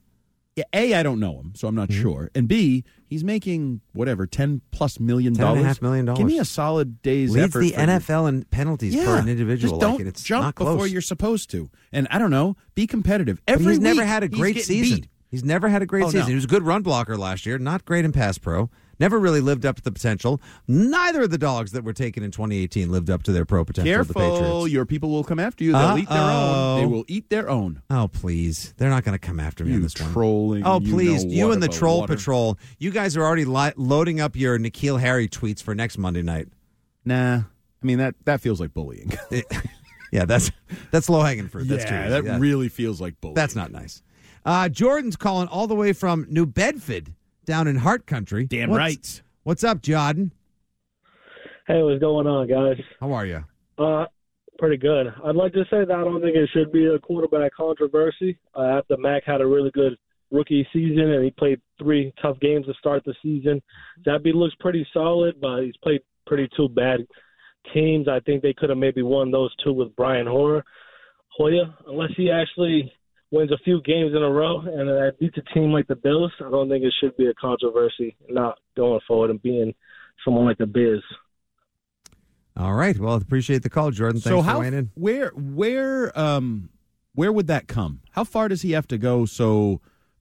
Yeah, a I don't know him, so I'm not Mm-hmm. sure. And B, he's making whatever ten million and a dollars. half million Give me a solid day's Leads effort. the NFL in penalties yeah, for an individual. Just don't like, it's jump before you're supposed to. And I don't know, be competitive. But Every he's never had a great season. beat. He's never had a great Oh, no. season. He was a good run blocker last year, not great in pass pro. Never really lived up to the potential. Neither of the dogs that were taken in 2018 lived up to their pro potential. The Careful, Patriots. your people will come after you. They'll eat their own. They will eat their own. Oh please, they're not going to come after me on You this one. trolling. Oh you please, know you and the troll water. patrol. You guys are already li- loading up your N'Keal Harry tweets for next Monday night. Nah, I mean that that feels like bullying. Yeah, that's that's low hanging fruit. That's yeah, easy. that really feels like bullying. That's not nice. Uh, Jordan's calling all the way from New Bedford down in Heart Country. Damn What's- right. What's up, Jordan? Hey, what's going on, guys? How are you? Uh, pretty good. I'd like to say that I don't think it should be a quarterback controversy. Uh, after Mac had a really good rookie season and he played three tough games to start the season, Zappe looks pretty solid, but he's played pretty two bad teams. I think they could have maybe won those two with Brian Hoyer. Hoyer, unless he actually wins a few games in a row and uh, beats a team like the Bills, I don't think it should be a controversy not going forward and being someone like the Biz. All right. Well, I appreciate the call, Jordan. Thanks so for how weighing in. where where um where would that come? How far does he have to go? So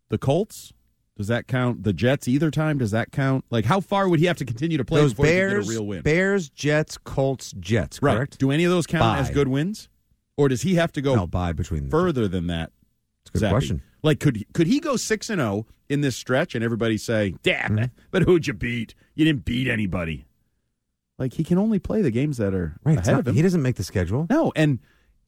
the Colts does that count? The Jets either time does that count? Like how far would he have to continue to play Those before he Bears, can get a real win? Bears, Jets, Colts, Jets. right. Correct. Do any of those count Bye. as good wins, or does he have to go No, bye between further than that? It's a good Zappe? question. Like could could he go six and zero in this stretch and everybody say, "Damn, Mm-hmm. but who'd you beat? You didn't beat anybody." Like he can only play the games that are Right. ahead not- of him. he doesn't make the schedule. No, and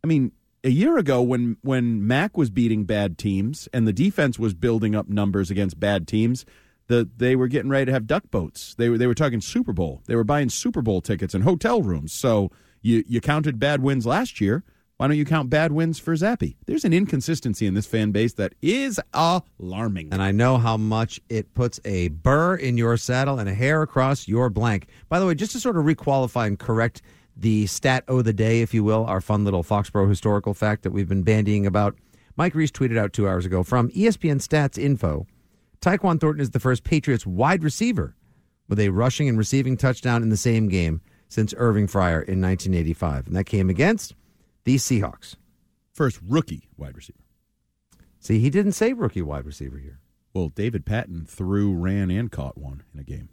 I mean, a year ago when when Mac was beating bad teams and the defense was building up numbers against bad teams, the they were getting ready to have duck boats. They were they were talking Super Bowl. They were buying Super Bowl tickets and hotel rooms. So you you counted bad wins last year. Why don't you count bad wins for Zappe? There's an inconsistency in this fan base that is alarming. And I know how much it puts a burr in your saddle and a hair across your blank. By the way, just to sort of requalify and correct the stat o' the day, if you will, our fun little Foxborough historical fact that we've been bandying about. Mike Reiss tweeted out two hours ago from ESPN Stats Info. Tyquan Thornton is the first Patriots wide receiver with a rushing and receiving touchdown in the same game since Irving Fryar in 1985. And that came against the Seahawks. First rookie wide receiver. See, he didn't say rookie wide receiver here. Well, David Patten threw, ran, and caught one in a game.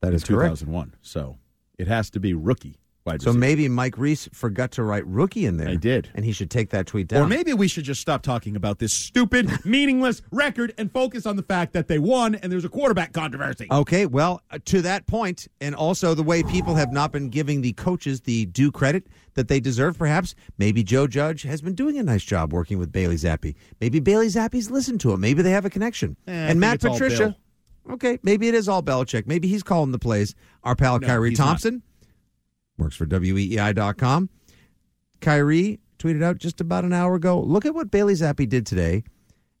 That is in correct. 2001. So it has to be rookie wide So receiver. maybe Mike Reiss forgot to write rookie in there. I did. And he should take that tweet down. Or maybe we should just stop talking about this stupid, meaningless record and focus on the fact that they won and there's a quarterback controversy. Okay, well, uh, to that point, and also the way people have not been giving the coaches the due credit that they deserve, perhaps, maybe Joe Judge has been doing a nice job working with Bailey Zappe. Maybe Bailey Zappe's listened to him. Maybe they have a connection. Eh, and Matt Patricia. Okay, maybe it is all Belichick. Maybe he's calling the plays. Our pal No, Kyrie he's not. Works for WEEI.com. Kyrie tweeted out just about an hour ago look at what Bailey Zappe did today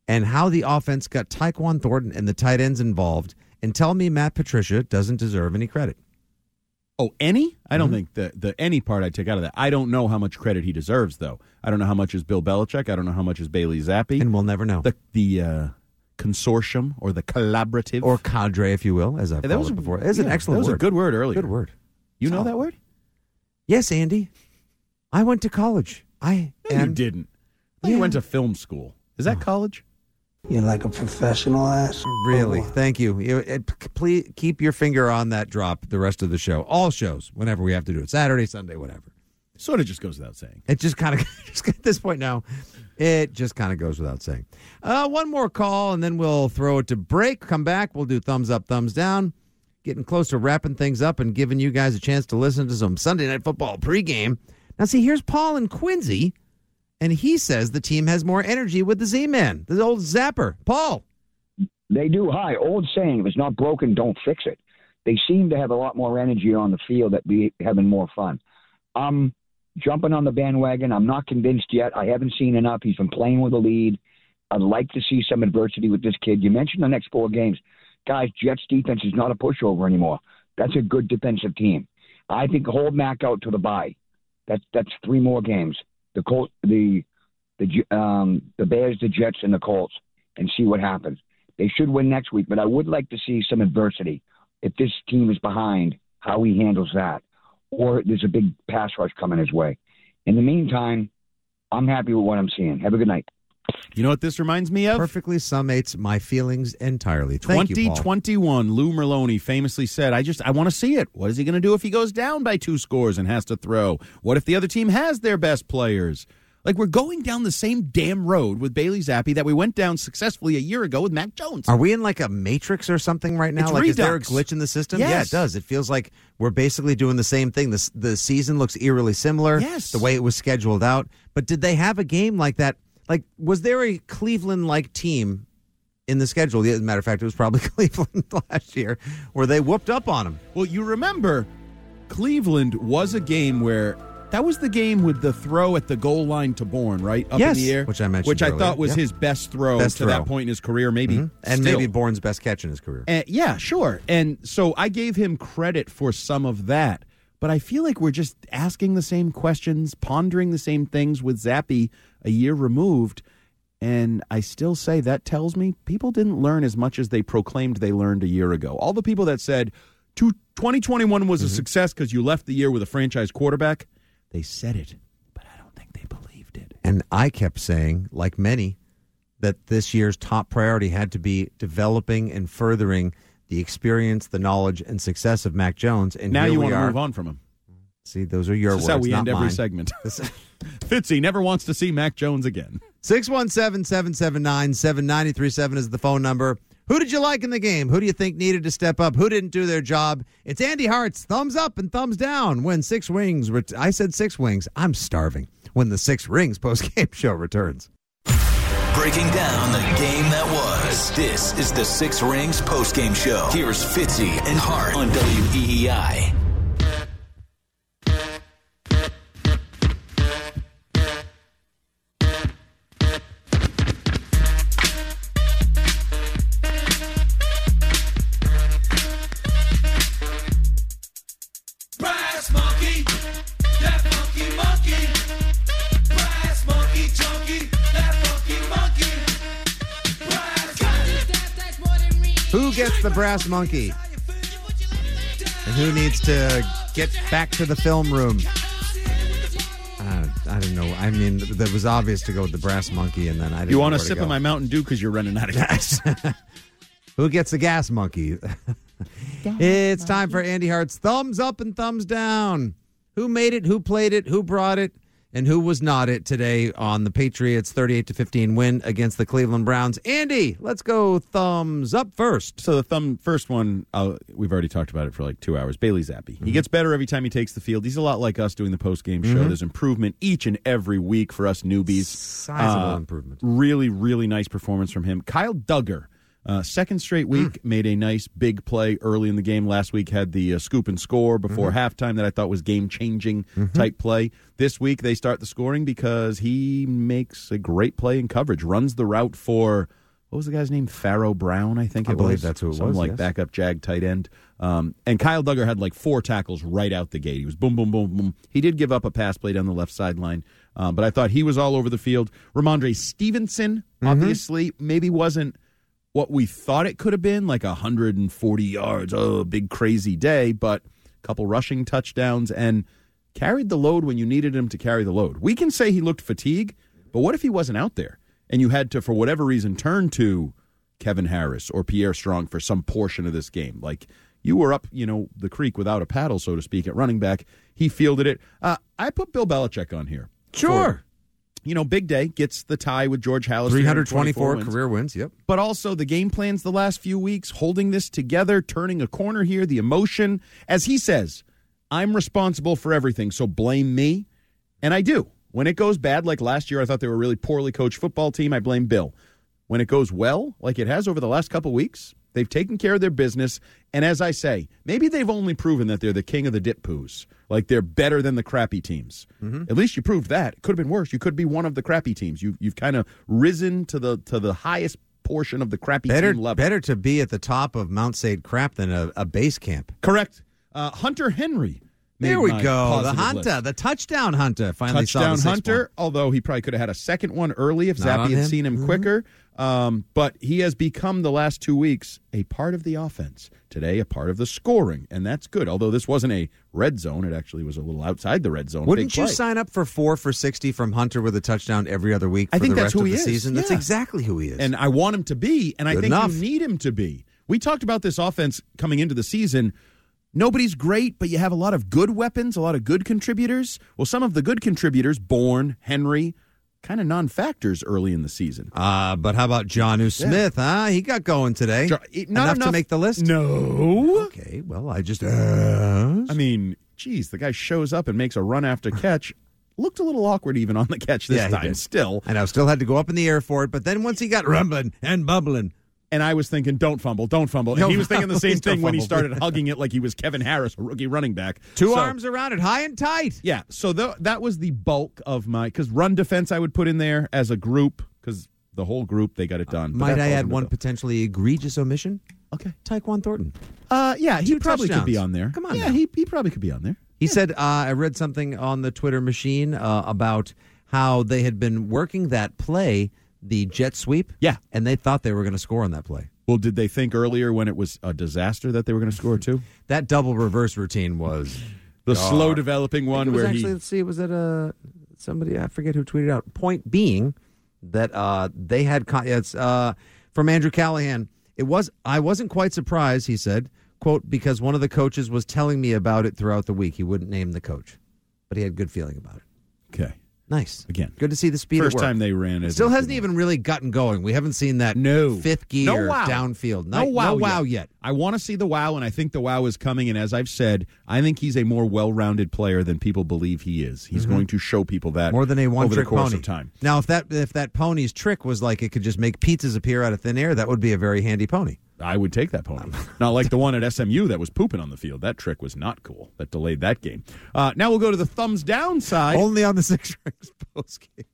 and how the offense got Tyquan Thornton and the tight ends involved, and tell me Matt Patricia doesn't deserve any credit. Oh, any? I don't Mhm. think the the any part I take out of that. I don't know how much credit he deserves, though. I don't know how much is Bill Belichick. I don't know how much is Bailey Zappe. And we'll never know. The the uh, consortium or the collaborative or cadre, if you will, as I've That called was it before. It's an yeah, excellent that was a good word earlier. Good word. You know that word? Yes, Andy. I went to college. I No, you am. didn't. I thought You went to film school. Is that college? You're like a professional ass. Really? Oh. Thank you. you it, p- please keep your finger on that drop the rest of the show. All shows, whenever we have to do it. Saturday, Sunday, whatever. Sort of just goes without saying. It just kind of, just at this point now, it just kind of goes without saying. Uh, one more call, and then we'll throw it to break. Come back. We'll do thumbs up, thumbs down. Getting close to wrapping things up and giving you guys a chance to listen to some Sunday Night Football pregame. Now, see, here's Paul and Quincy, and he says the team has more energy with the Z Man, the old zapper. Paul. They do. Hi, old saying: if it's not broken, don't fix it. They seem to have a lot more energy on the field, that be having more fun. I'm jumping on the bandwagon. I'm not convinced yet. I haven't seen enough. He's been playing with a lead. I'd like to see some adversity with this kid. You mentioned the next four games, guys. Jets defense is not a pushover anymore. That's a good defensive team. I think hold Mac out to the bye. That's that's three more games. The Colt, the the um, the Bears, the Jets, and the Colts, and see what happens. They should win next week, but I would like to see some adversity. If this team is behind, how he handles that, or there's a big pass rush coming his way. In the meantime, I'm happy with what I'm seeing. Have a good night. You know what this reminds me of? Perfectly summates my feelings entirely. Thank you, 2021, Lou Merloni famously said, I just, I want to see it. What is he going to do if he goes down by two scores and has to throw? What if the other team has their best players? Like, we're going down the same damn road with Bailey Zappe that we went down successfully a year ago with Mac Jones. Are we in like a matrix or something right now? It's like, is there a glitch in the system? Yes. Yeah, it does. It feels like we're basically doing the same thing. The, the season looks eerily similar. Yes. The way it was scheduled out. But did they have a game like that? Like, was there a Cleveland like team in the schedule? As a matter of fact, it was probably Cleveland last year where they whooped up on them. Well, you remember Cleveland was a game where that was the game with the throw at the goal line to Bourne, right? Up Yes, in the air. which I mentioned Which I earlier. thut was Yep. his best throw Best to throw. that point in his career, maybe. Mhm. And still. maybe Bourne's best catch in his career. Uh, yeah, sure. And so I gave him credit for some of that. But I feel like we're just asking the same questions, pondering the same things with Zappe a year removed. And I still say that tells me people didn't learn as much as they proclaimed they learned a year ago. All the people that said 2021 was a mm-hmm. success because you left the year with a franchise quarterback, they said it. But I don't think they believed it. And I kept saying, like many, that this year's top priority had to be developing and furthering the experience, the knowledge, and success of Mac Jones. And now you want to move on from him. See, those are your This is words. how we not end every segment. Fitzy never wants to see Mac Jones again. 617 779 7937 is the phone number. Who did you like in the game? Who do you think needed to step up? Who didn't do their job? It's Andy Hart's thumbs up and thumbs down when Six Wings. Ret- I said Six Wings. I'm starving when the Six Rings post game show returns. Breaking down the game that was. This is the Six Rings post game show. Here's Fitzy and Hart on E WEEI. Who gets the brass monkey? And who needs to get back to the film room? Uh, I don't know. I mean, that was obvious to go with the brass monkey, and then I didn't You want a where to sip of my Mountain Dew because you're running out of gas. Who gets the gas monkey? it's time for Andy Hart's thumbs up and thumbs down. Who made it? Who played it? Who brought it? And who was not it today on the Patriots 38 to 15 win against the Cleveland Browns? Andy, let's go thumbs up first. So the thumb first one, uh, we've already talked about it for like two hours. Bailey Zappe. Mm-hmm. He gets better every time he takes the field. He's a lot like us doing the post game show. Mhm. There's improvement each and every week for us newbies. Sizable improvement. Really, really nice performance from him. Kyle Duggar. Uh, second straight week Hmm. made a nice big play early in the game. Last week had the uh, scoop and score before Mhm. halftime that I thought was game changing Mhm. type play. This week they start the scoring because he makes a great play in coverage. Runs the route for what was the guy's name? Pharaoh Brown, I think I it believe was. that's who it Some was, Like yes. backup jag tight end. Um, and Kyle Dugger had like four tackles right out the gate. He was boom, boom, boom, boom. He did give up a pass play down the left sideline, um, but I thought he was all over the field. Rhamondre Stevenson, Mm-hmm. obviously, maybe wasn't what we thought it could have been, like 140 yards, oh, big crazy day, but a couple rushing touchdowns and carried the load when you needed him to carry the load. We can say he looked fatigued, but what if he wasn't out there and you had to, for whatever reason, turn to Kevin Harris or Pierre Strong for some portion of this game? Like you were up, you know, the creek without a paddle, so to speak, at running back. He fielded it. Uh, I put Bill Belichick on here. Sure. You know, big day gets the tie with George Halas. 324 wins. career wins. Yep. But also the game plans the last few weeks, holding this together, turning a corner here, the emotion. As he says, I'm responsible for everything, so blame me. And I do. When it goes bad, like last year, I thought they were a really poorly coached football team. I blame Bill. When it goes well, like it has over the last couple weeks, they've taken care of their business. And as I say, maybe they've only proven that they're the king of the dip poos. Like they're better than the crappy teams. At least you proved that. It could have been worse. You could be one of the crappy teams. You've you've kind of risen to the to the highest portion of the crappy Better, team level. better to be at the top of Mount St. Crap than a, a base camp. Correct. Uh, Hunter Henry. There we go. The hunter, list. the touchdown hunter, finally saw touchdown hunter. Although he probably could have had a second one early if Not Zappe had him. seen him Mhm. quicker. Um, but he has become the last two weeks a part of the offense. Today, a part of the scoring, and that's good. Although this wasn't a red zone, it actually was a little outside the red zone. Wouldn't you play. sign up for four for sixty from Hunter with a touchdown every other week for I think the that's who he is. season? That's exactly who he is. And I want him to be, and I think enough. you need him to be. We talked about this offense coming into the season. Nobody's great, but you have a lot of good weapons, a lot of good contributors. Well, some of the good contributors, Bourne, Henry, kind of non-factors early in the season. Uh, but how about Jonnu Smith? Huh? He got going today. not enough, to make the list. No. Okay. Well, I just. Uh, I mean, geez, the guy shows up and makes a run after catch. Looked a little awkward even on the catch this Yeah, time. Still, I know. Still had to go up in the air for it, but then once he got rumbling and bubbling, and I was thinking, don't fumble, don't fumble. And Don't he was thinking the same thing when he started hugging it like he was Kevin Harris, a rookie running back. two So- arms around it, high and tight. Yeah, so that was the bulk of my because run defense I would put in there as a group because the whole group they got it done. But Might I add one potentially egregious omission? Okay, Tyquan Thornton. Uh, yeah, he Two probably could be on there. Come on yeah, now. he he probably could be on there. He said, uh, I read something on the Twitter machine uh, about how they had been working that play, the jet sweep. Yeah. And they thought they were going to score on that play. Well, did they think earlier when it was a disaster that they were going to score too? That double reverse routine was The dark. slow developing one it was where actually, he let's see, was it uh, somebody, I forget who tweeted out. Point being that uh, they had, con- it's uh, from Andrew Callahan. It was, I wasn't quite surprised, he said, quote, because one of the coaches was telling me about it throughout the week. He wouldn't name the coach, but he had good feeling about it. okay Nice. again. Good to see the speed. First time they ran it. Still hasn't even really gotten going. We haven't seen that No. fifth gear No wow. downfield. No wow, no wow yet. I want to see the wow, and I think the wow is coming. And as I've said, I think he's a more well-rounded player than people believe he is. He's going to show people that Mm-hmm. More than a one over trick the course pony. of time. Now, if that if that pony's trick was like it could just make pizzas appear out of thin air, that would be a very handy pony. I would take that pony. not like the one at SMU that was pooping on the field. That trick was not cool. That delayed that game. Uh, now we'll go to the thumbs down side. Only on the six rings post game.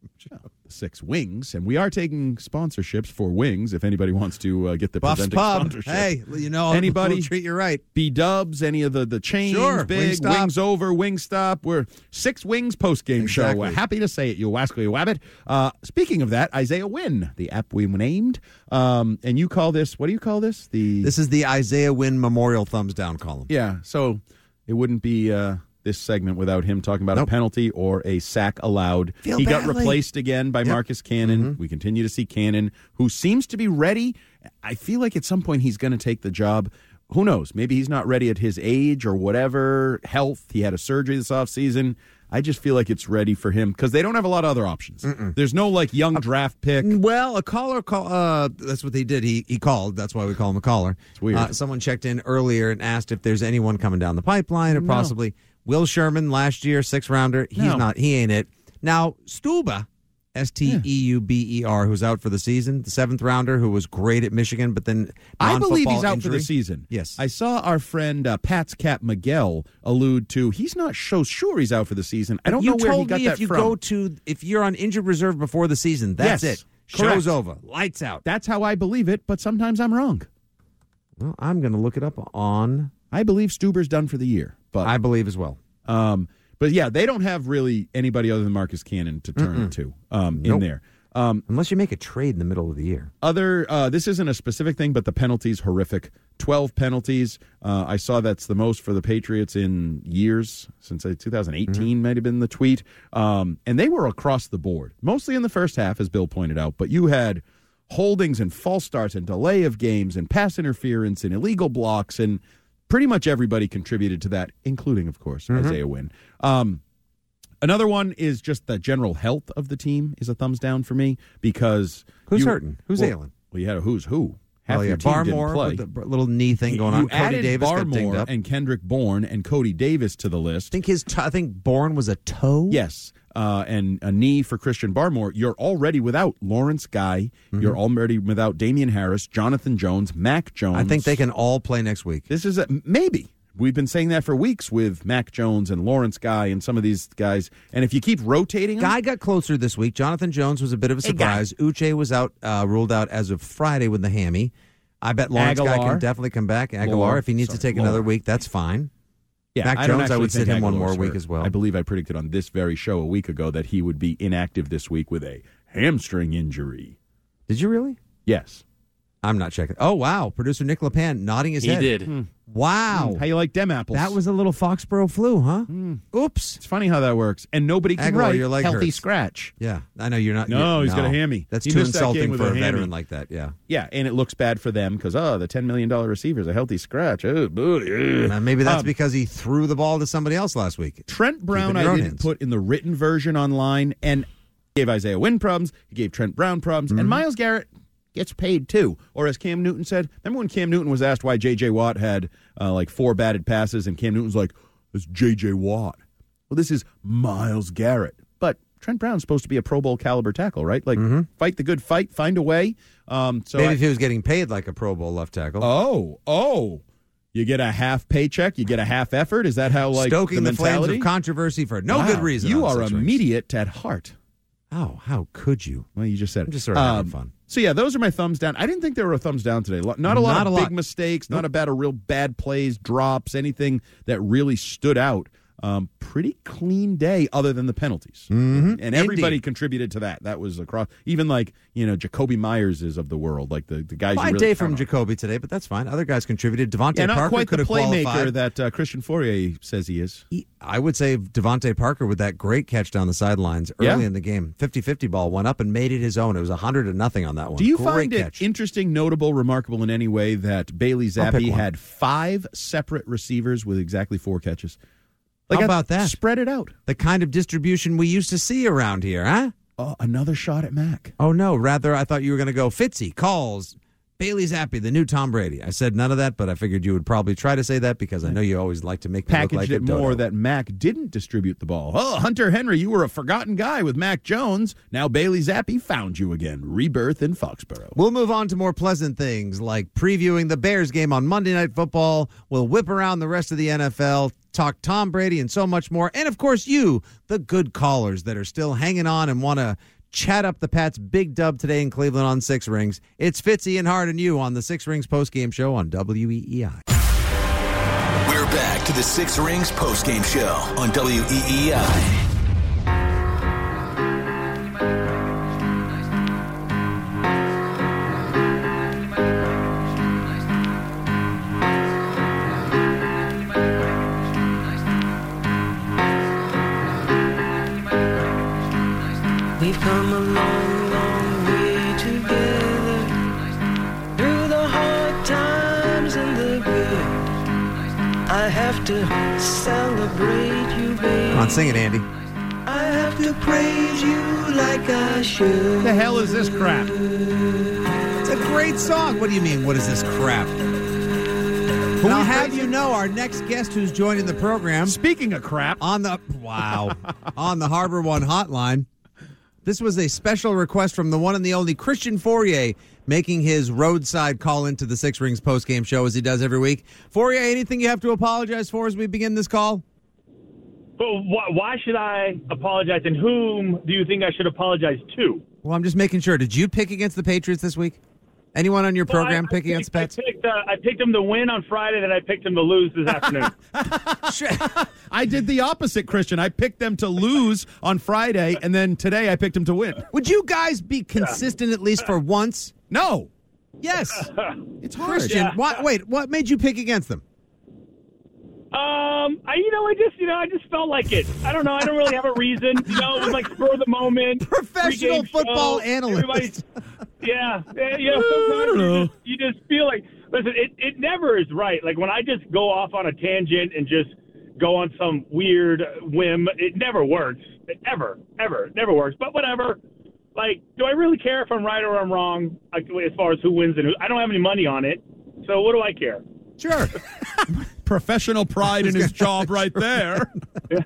Six Wings, and we are taking sponsorships for Wings. If anybody wants to uh, get the Buff's Pub. sponsorship, Hey, you know, anybody we'll treat you right. B Dubs, any of the the chains, Sure, big Wingstop. Wings over, Wingstop. We're Six Wings post game show. Exactly. We're happy to say it. You wasco, you wabbit. Uh, speaking of that, Isaiah Wynn, the app we named, um, and you call this what do you call this? The This is the Isaiah Wynn Memorial thumbs down column. yeah. So it wouldn't be uh, this segment without him talking about Nope. a penalty or a sack allowed. Feel he got replaced again by Marcus Cannon. Mm-hmm. We continue to see Cannon, who seems to be ready. I feel like at some point he's going to take the job. Who knows? Maybe he's not ready at his age or whatever. Health. He had a surgery this offseason. I just feel like it's ready for him because they don't have a lot of other options. There's no like young draft pick. Well, a caller call. Uh, that's what they did. He he called. That's why we call him a caller. It's weird. Uh, someone checked in earlier and asked if there's anyone coming down the pipeline or No. possibly Will Sherman last year, six rounder. He's No. not. He ain't it. Now Stueber, S T E U B E R, who's out for the season, the seventh rounder who was great at Michigan, but then I believe he's out for the season. Yes. I saw our friend uh, PatsCap Miguel allude to he's not so sure he's out for the season. I don't you know where he got me that if you from. go to if you're on injured reserve before the season, that's Yes, it. correct. Show's over. Lights out. That's how I believe it, but sometimes I'm wrong. Well, I'm going to look it up on. I believe Stueber's done for the year, but I believe as well. um, but yeah, they don't have really anybody other than Marcus Cannon to turn Mm-mm. to um, Nope. in there. Um, Unless you make a trade in the middle of the year. other, uh, this isn't a specific thing, but the penalties horrific. Twelve penalties. Uh, I saw that's the most for the Patriots in years since uh, 2018 might have been the tweet. Um, and they were across the board, mostly in the first half, as Bill pointed out. But you had holdings and false starts and delay of games and pass interference and illegal blocks and pretty much everybody contributed to that, including, of course, Mhm. Isaiah Wynn. Um, Another one is just the general health of the team is a thumbs down for me because Who's you- hurting? Who's well, ailing? Well, you had a who's who. Half Oh, your team Barmore didn't play. with the little knee thing going You on. Cody added Davis got Barmore up. and Kendrick Bourne and Cody Davis to the list. I think his t- I think Bourne was a toe. Yes, uh, and a knee for Christian Barmore. You're already without Lawrence Guy. You're already without Damien Harris, Jonathan Jones, Mac Jones. Mm-hmm. I think they can all play next week. This is a, maybe. We've been saying that for weeks with Mac Jones and Lawrence Guy and some of these guys. And if you keep rotating, them, Guy got closer this week. Jonathan Jones was a bit of a Hey, surprise. Uche was out, uh, ruled out as of Friday with the hammy. I bet Lawrence Guy can definitely come back. Agholor, if he needs to sorry, take another week, that's fine. Yeah, Mac I don't Jones, I would sit him one more week as well. I believe I predicted on this very show a week ago that he would be inactive this week with a hamstring injury. Did you really? Yes. I'm not checking. Oh wow, producer Nick LePan nodding his head. He head. did. Hmm. Wow. How you like dem apples? That was a little Foxborough flu, huh? Oops. It's funny how that works. And nobody can Agholor, write your leg healthy hurts. scratch. Yeah, I know you're not. No, you're- he's got a hammy. That's He too missed that insulting for a a veteran like that. Yeah. Yeah, and it looks bad for them because oh, the ten million dollar receiver is a healthy scratch. Oh, booty. Uh, maybe that's Um, because he threw the ball to somebody else last week. Trent Brown, Keep it in I didn't hands. put in the written version online, and gave Isaiah Wynn problems. He gave Trent Brown problems, Mm-hmm. and Myles Garrett gets paid too. Or as Cam Newton said, remember when Cam Newton was asked why J.J. Watt had uh, like four batted passes, and Cam Newton's like, "It's J.J. Watt." Well, this is Myles Garrett, but Trent Brown's supposed to be a Pro Bowl caliber tackle, right? Like, fight the good fight, find a way. Um, so Mm-hmm. Maybe I- if he was getting paid like a Pro Bowl left tackle. Oh, oh. You get a half paycheck, you get a half effort. Is that how like stoking the, the, flames of controversy for no Wow, good reason. You are immediate at heart. Oh, how could you? Well, you just said it. I'm just sort of having Um, fun. So yeah, those are my thumbs down. I didn't think there were a thumbs down today. Not a lot Not of a big lot. mistakes. Not about a real bad plays, drops, anything that really stood out. Um, pretty clean day, other than the penalties, Mhm. and everybody Indeed. contributed to that. That was across, even like you know Jakobi Meyers is of the world, like the the guys. you Fine really day from on. Jacoby today, but that's fine. Other guys contributed. DeVante Yeah, not Parker quite could the playmaker qualified. that uh, Christian Fauria says he is. I would say DeVante Parker with that great catch down the sidelines Yeah. early in the game. 50-50 ball went up and made it his own. It was 100 to nothing on that one. Do you great find catch. it interesting, notable, remarkable in any way that Bailey Zappe had five separate receivers with exactly four catches? How I- about that? Spread it out. The kind of distribution we used to see around here, huh? Oh, another shot at Mac. Oh no! Rather, I thought you were going to go Fitzy calls Bailey Zappe, the new Tom Brady. I said none of that, but I figured you would probably try to say that because I know you always like to make Packaged like it more that Mac didn't distribute the ball. Oh, Hunter Henry, you were a forgotten guy with Mac Jones. Now Bailey Zappe found you again. Rebirth in Foxborough. We'll move on to more pleasant things like previewing the Bears game on Monday Night Football. We'll whip around the rest of the NFL, talk Tom Brady, and so much more. And of course, you, the good callers that are still hanging on and want to chat up the Pats' big dub today in Cleveland on Six Rings. It's Fitzy and Hart and you on the Six Rings postgame show on WEEI. We're back to the Six Rings postgame show on WEEI. Come on, sing it, Andy. I have to praise you like I should. The hell is this crap? It's a great song. What do you mean? What is this crap? And I'll have you know our next guest who's joining the program. Speaking of crap, on the wow, on the Harbor One hotline. This was a special request from the one and the only Christian Fauria making his roadside call into the Six Rings postgame show as he does every week. Fauria, anything you have to apologize for as we begin this call? But why, why should I apologize, and whom do you think I should apologize to? Well, I'm just making sure. Did you pick against the Patriots this week? Anyone on your Well, program I- I pick picked- against Pets? I picked, uh, I picked him to win on Friday, then I picked him to lose this afternoon. I did the opposite, Christian. I picked them to lose on Friday, and then today I picked them to win. Would you guys be consistent at least for once? No. Yes. It's hard. Christian, Yeah. what, wait, what made you pick against them? Um, I you know I just you know I just felt like it. I don't know. I don't really have a reason. You know, it was like spur of the moment. Professional football show, analyst. everybody's- Yeah, yeah, you know, sometimes you just, you just feel like listen. It it never is right. Like when I just go off on a tangent and just go on some weird whim, it never works. It, ever, ever, it never works. But whatever. Like, do I really care if I'm right or I'm wrong? Like, as far as who wins and who, I don't have any money on it. So what do I care? Sure. Professional pride in his job right there.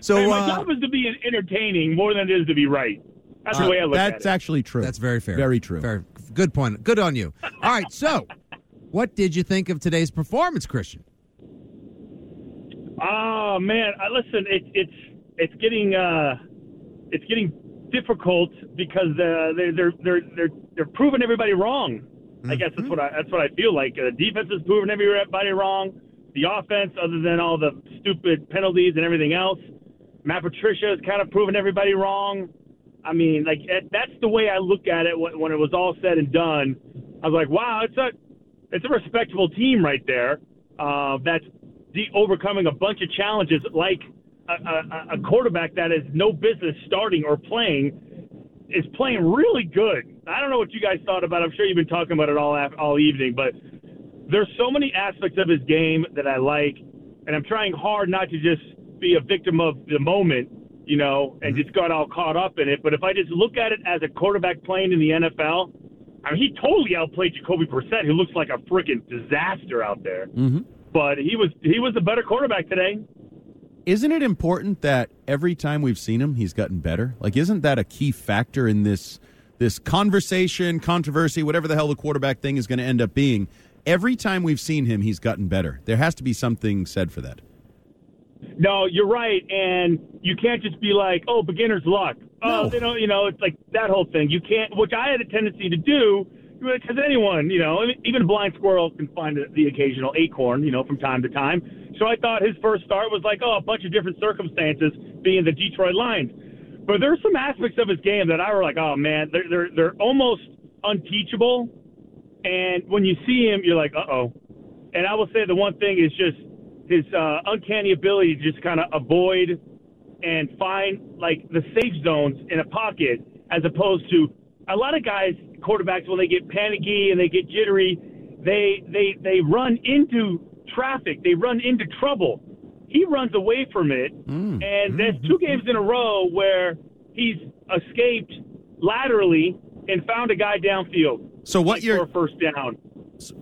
So, Hey, my uh, job is to be entertaining more than it is to be right. That's the Uh, way I look at That's it. actually true. That's very fair. Very true. Very good point. Good on you. All right, so what did you think of today's performance, Christian? Oh man, I listen. It's it's it's getting uh, it's getting difficult because uh, they're they're they're they're they're proving everybody wrong. I guess that's what I that's what I feel like. The defense is proving everybody wrong. The offense, other than all the stupid penalties and everything else, Matt Patricia is kind of proving everybody wrong. I mean, like that's the way I look at it when, when it was all said and done. I was like, wow, it's a it's a respectable team right there. Uh, that's de- overcoming a bunch of challenges, like a, a, a quarterback that has no business starting or playing is playing really good. I don't know what you guys thought about. it. I'm sure you've been talking about it all af- all evening, but there's so many aspects of his game that I like, and I'm trying hard not to just be a victim of the moment, you know, and just got all caught up in it. But if I just look at it as a quarterback playing in the NFL, I mean, he totally outplayed Jacoby Brissett, who looks like a freaking disaster out there. Mm-hmm. But he was he was the better quarterback today. Isn't it important that every time we've seen him, he's gotten better? Like, isn't that a key factor in this this conversation, controversy, whatever the hell the quarterback thing is going to end up being? Every time we've seen him, he's gotten better. There has to be something said for that. No, you're right, and you can't just be like, "Oh, beginner's luck." Oh, you know, you know, it's like that whole thing. You can't, which I had a tendency to do, because anyone, you know, even a blind squirrel can find the occasional acorn, you know, from time to time. So I thought his first start was like, oh, a bunch of different circumstances, being the Detroit Lions. But there's some aspects of his game that I were like, oh man, they're they're they're almost unteachable. And when you see him, you're like, uh oh. And I will say the one thing is just his uh, uncanny ability to just kind of avoid and find like the safe zones in a pocket, as opposed to a lot of guys, quarterbacks, when they get panicky and they get jittery, they they they run into traffic, they run into trouble. He runs away from it, mm. and there's two mm-hmm. games in a row where he's escaped laterally and found a guy downfield. So what like, you're- first down?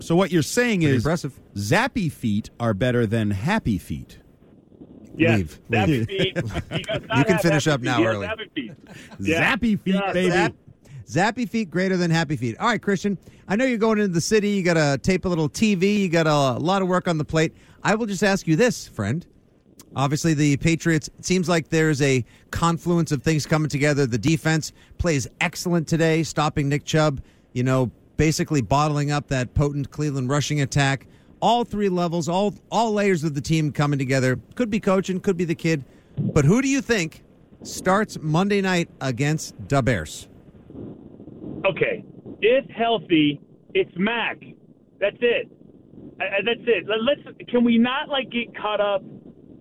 So what you're saying Pretty is impressive. zappy feet are better than happy feet. Yes, Leave. zappy Leave. feet. He does not You can finish up now early. zappy feet. Yeah. Zappy feet, Yeah, baby. zap- Zappy feet greater than happy feet. All right, Christian. I know you're going into the city. You got to tape a little TV. You got a lot of work on the plate. I will just ask you this, friend. Obviously, the Patriots. It seems like there's a confluence of things coming together. The defense plays excellent today, stopping Nick Chubb. You know, basically bottling up that potent Cleveland rushing attack. All three levels, all all layers of the team coming together. Could be coaching, could be the kid. But who do you think starts Monday night against the Bears? Okay, if healthy, it's Mac. That's it. I, that's it. Let- Let's. Can we not like get caught up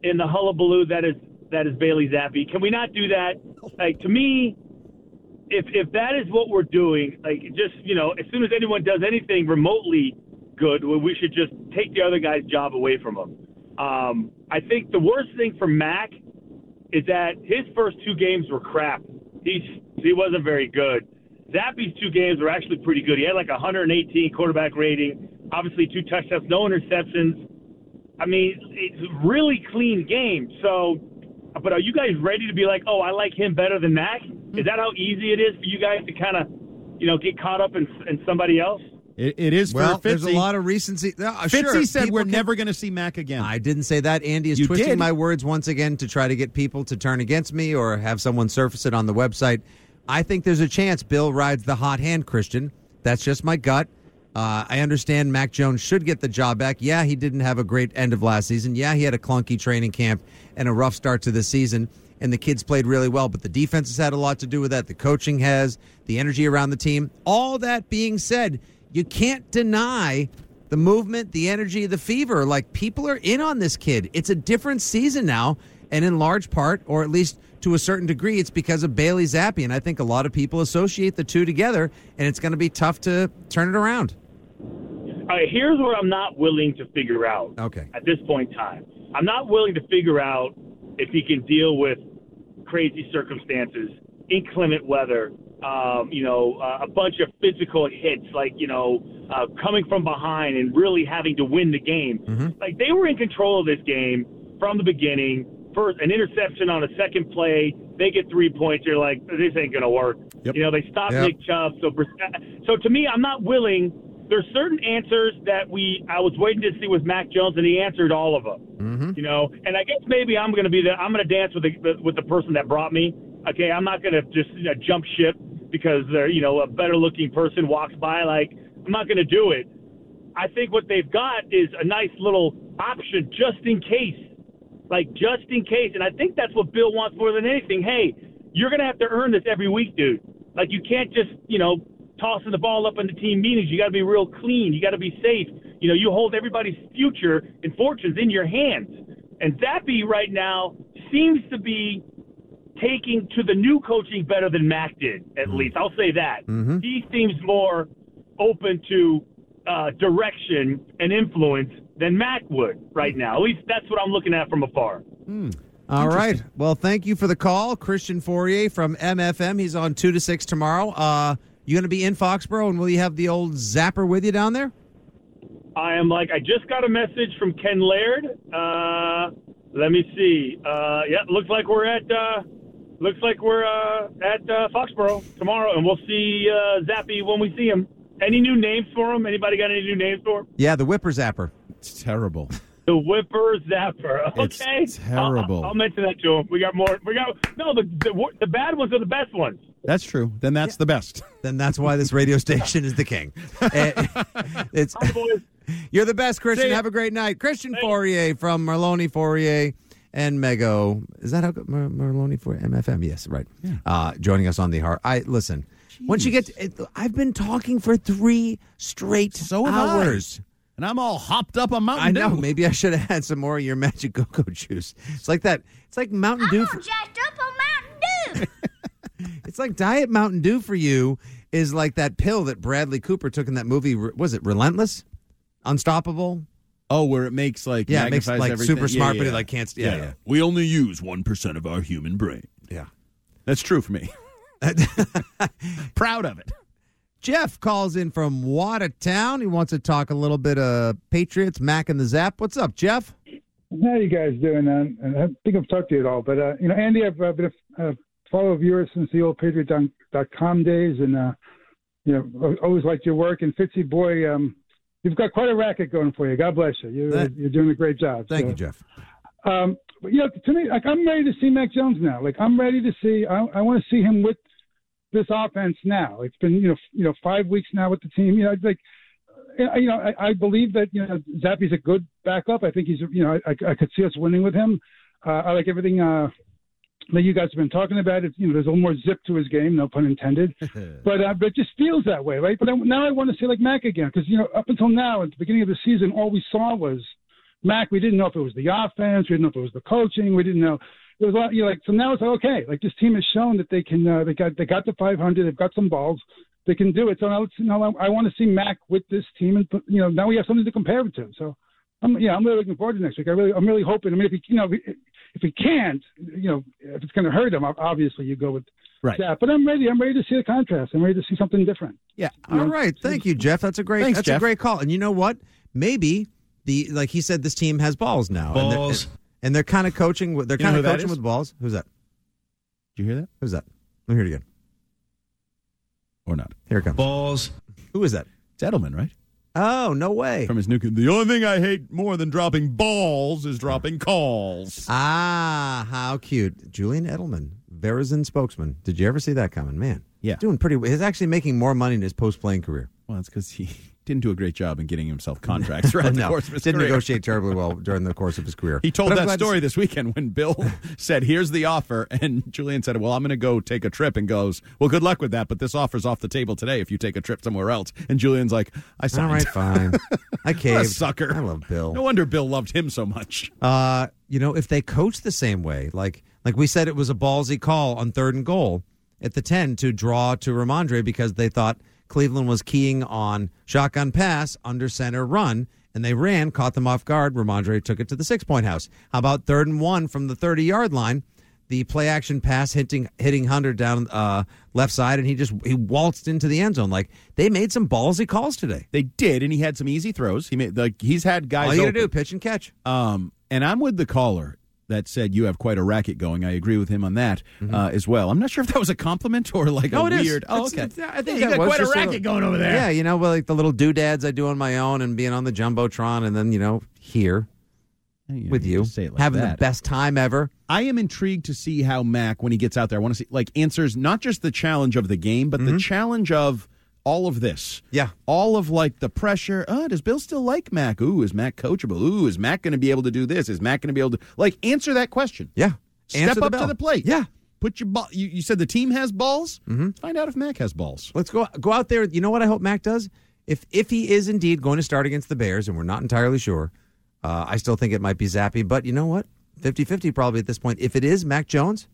in the hullabaloo that is that is Bailey Zappe? Can we not do that? Like to me, if if that is what we're doing, like just you know, as soon as anyone does anything remotely good, we should just take the other guy's job away from him. Um, I think the worst thing for Mac is that his first two games were crap. He's he wasn't very good. Zappe's two games were actually pretty good. He had like a 118 quarterback rating, obviously two touchdowns, no interceptions. I mean, it's a really clean game. So, but are you guys ready to be like, oh, I like him better than Mac? Is that how easy it is for you guys to kind of, you know, get caught up in, in somebody else? It, it is Well, for there's a lot of recency. Uh, Fitzy sure, said we're can- never going to see Mac again. I didn't say that. Andy is You twisting did. my words once again to try to get people to turn against me or have someone surface it on the website. I think there's a chance Bill rides the hot hand, Christian, That's just my gut. Uh, I understand Mac Jones should get the job back. Yeah, he didn't have a great end of last season. Yeah, he had a clunky training camp and a rough start to the season. And the kids played really well, but the defense has had a lot to do with that. The coaching has, the energy around the team. All that being said, you can't deny the movement, the energy, the fever. Like people are in on this kid. It's a different season now, and in large part, or at least to a certain degree, it's because of Bailey Zappe. And I think a lot of people associate the two together, and it's going to be tough to turn it around. All right, here's what I'm not willing to figure out. Okay. At this point in time, I'm not willing to figure out if he can deal with crazy circumstances, inclement weather, um, you know, uh, a bunch of physical hits, like you know, uh, coming from behind and really having to win the game. Mm-hmm. Like they were in control of this game from the beginning. First, an interception on a second play, they get three points. You're like, this ain't gonna work. You know, they stop Yep. Nick Chubb. So, so to me, I'm not willing. There's certain answers that we I was waiting to see with Mac Jones, and he answered all of them. Mm-hmm. You know, and I guess maybe I'm going to be the I'm to dance with the with the person that brought me. Okay, I'm not going to just you know, jump ship because they're you know a better looking person walks by. Like I'm not going to do it. I think what they've got is a nice little option just in case, like just in case. And I think that's what Bill wants more than anything. Hey, you're going to have to earn this every week, dude. Like you can't just you know tossing the ball up in the team meetings. You got to be real clean. You got to be safe. You know, you hold everybody's future and fortunes in your hands. And Zappe right now seems to be taking to the new coaching better than Mac did, at least. I'll say that. Mhm. He seems more open to uh, direction and influence than Mac would right now. At least that's what I'm looking at from afar. All right. Well, thank you for the call, Christian Fauria from MFM. He's on two to six tomorrow. Uh, you going to be in Foxborough, and will you have the old zapper with you down there? I am like, I just got a message from Ken Laird. Uh, let me see. Uh, yeah, looks like we're at uh, looks like we're uh, at uh, Foxborough tomorrow, and we'll see uh, Zappe when we see him. Any new names for him? Anybody got any new names for him? Yeah, the Whipper Zapper. It's terrible. The Whipper Zapper. It's Okay, terrible. I'll, I'll mention that to him. We got more. We got no. The, the the bad ones are the best ones. That's true. Then that's the best. Then that's why this radio station is the king. Eh, it's you're the best, Christian. Have a great night, Christian Fauria from Merloni Fauria and Mego. Is that how Mer- Merloni for MFM? Yes, right. Uh, joining us on the heart. I listen. Once you get, to, it, I've been talking for three straight So hours. I. hours. And I'm all hopped up on Mountain Dew. I know. Maybe I should have had some more of your magic cocoa juice. It's like that. It's like Mountain Dew. For, it's like Diet Mountain Dew for you is like that pill that Bradley Cooper took in that movie. Was it Relentless? Unstoppable? Oh, where it makes like Yeah, it makes, like, everything. super smart, but it, like, can't- yeah, yeah. We only use one percent of our human brain. Yeah, that's true for me. Proud of it. Jeff calls in from Watertown. He wants to talk a little bit of Patriots, Mac and the Zap. What's up, Jeff? How you guys doing? Um, and I think I've talked to you at all, but uh, you know, Andy, I've uh, been a, a follower of yours since the old Patriot.com days, and uh, you know, always liked your work. And Fitzy, boy, um, you've got quite a racket going for you. God bless you. You're, That- you're doing a great job. Thank So, you, Jeff. Um, but you know, to me, like I'm ready to see Mac Jones now. Like I'm ready to see. I, I want to see him with this offense now. It's been you know you know five weeks now with the team. You know, like you know I, I believe that you know Zappe's a good backup. I think he's you know I, I could see us winning with him. Uh, I like everything uh, that you guys have been talking about. It's, you know, there's a little more zip to his game, no pun intended. but uh, but it just feels that way, right? But I, now I want to see like Mac again because you know up until now at the beginning of the season, all we saw was Mac. We didn't know if it was the offense, we didn't know if it was the coaching, we didn't know. It was a lot, you know, like so now it's like okay, like this team has shown that they can. Uh, they got they got the 500. They've got some balls. They can do it. So now, it's, now I, I want to see Mac with this team, and you know now we have something to compare it to. So I'm yeah, I'm really looking forward to next week. I really, I'm really hoping. I mean, if he, you know, if he, if he can't, you know, if it's going to hurt him, obviously you go with right. that. But I'm ready. I'm ready to see the contrast. I'm ready to see something different. Yeah. All right. Thank you, Jeff. That's a great Thanks, that's a great call. And you know what? Maybe the like he said this team has balls now. And Balls. And they're, kind of coaching with they're You kind of coaching with balls. Who's that? Did you hear that? Who's that? Let me hear it again. Or not? Here it comes. Balls. Who is that? It's Edelman, right? Oh, no way. From his new. The only thing I hate more than dropping balls is dropping calls. Ah, how cute. Julian Edelman, Verizon spokesman. Did you ever see that coming? Man. Yeah. Doing pretty He's actually making more money in his post playing career. Well, it's because he didn't do a great job in getting himself contracts throughout the no, course of his didn't career. negotiate terribly well during the course of his career. He told that glad to story this weekend when Bill said, "Here's the offer," and Julian said, "Well, I'm going to go take a trip," and goes, "Well, good luck with that, but this offer's off the table today if you take a trip somewhere else." And Julian's like, "I signed." All right, fine. I caved. sucker. I love Bill. No wonder Bill loved him so much. Uh, you know, if they coach the same way, like like we said, it was a ballsy call on third and goal at the ten to draw to Rhamondre because they thought Cleveland was keying on shotgun pass under center run, and they ran, caught them off guard. Rhamondre took it to the six point house. How about third and one from the thirty yard line? The play action pass hitting hitting Hunter down uh, left side, and he just he waltzed into the end zone. Like they made some ballsy calls today. They did, and he had some easy throws. He made like he's had guys. All you got to do pitch and catch. Um, and I'm with the caller that said you have quite a racket going. I agree with him on that uh, as well. I'm not sure if that was a compliment or like No, a Mm-hmm. it is. weird. Oh, It's- okay. it's- I think Yeah, you got quite a racket going over there. Yeah, you know, well, like the little doodads I do on my own and being on the jumbotron, and then you know here with you, say it like having that. the best time ever. I am intrigued to see how Mac, when he gets out there, I want to see like answers not just the challenge of the game, but the challenge of all of this. Yeah. All of like the pressure. Oh, does Bill still like Mac? Ooh, is Mac coachable? Ooh, is Mac going to be able to do this? Is Mac going to be able to like answer that question? Yeah. Step Answer the up to the plate. Yeah. Put your ball. You, you said the team has balls. Mm-hmm. Find out if Mac has balls. Let's go go out there. You know what I hope Mac does? If if he is indeed going to start against the Bears, and we're not entirely sure, uh, I still think it might be Zappe. But you know what? 50-50 probably at this point. If it is Mac Jones,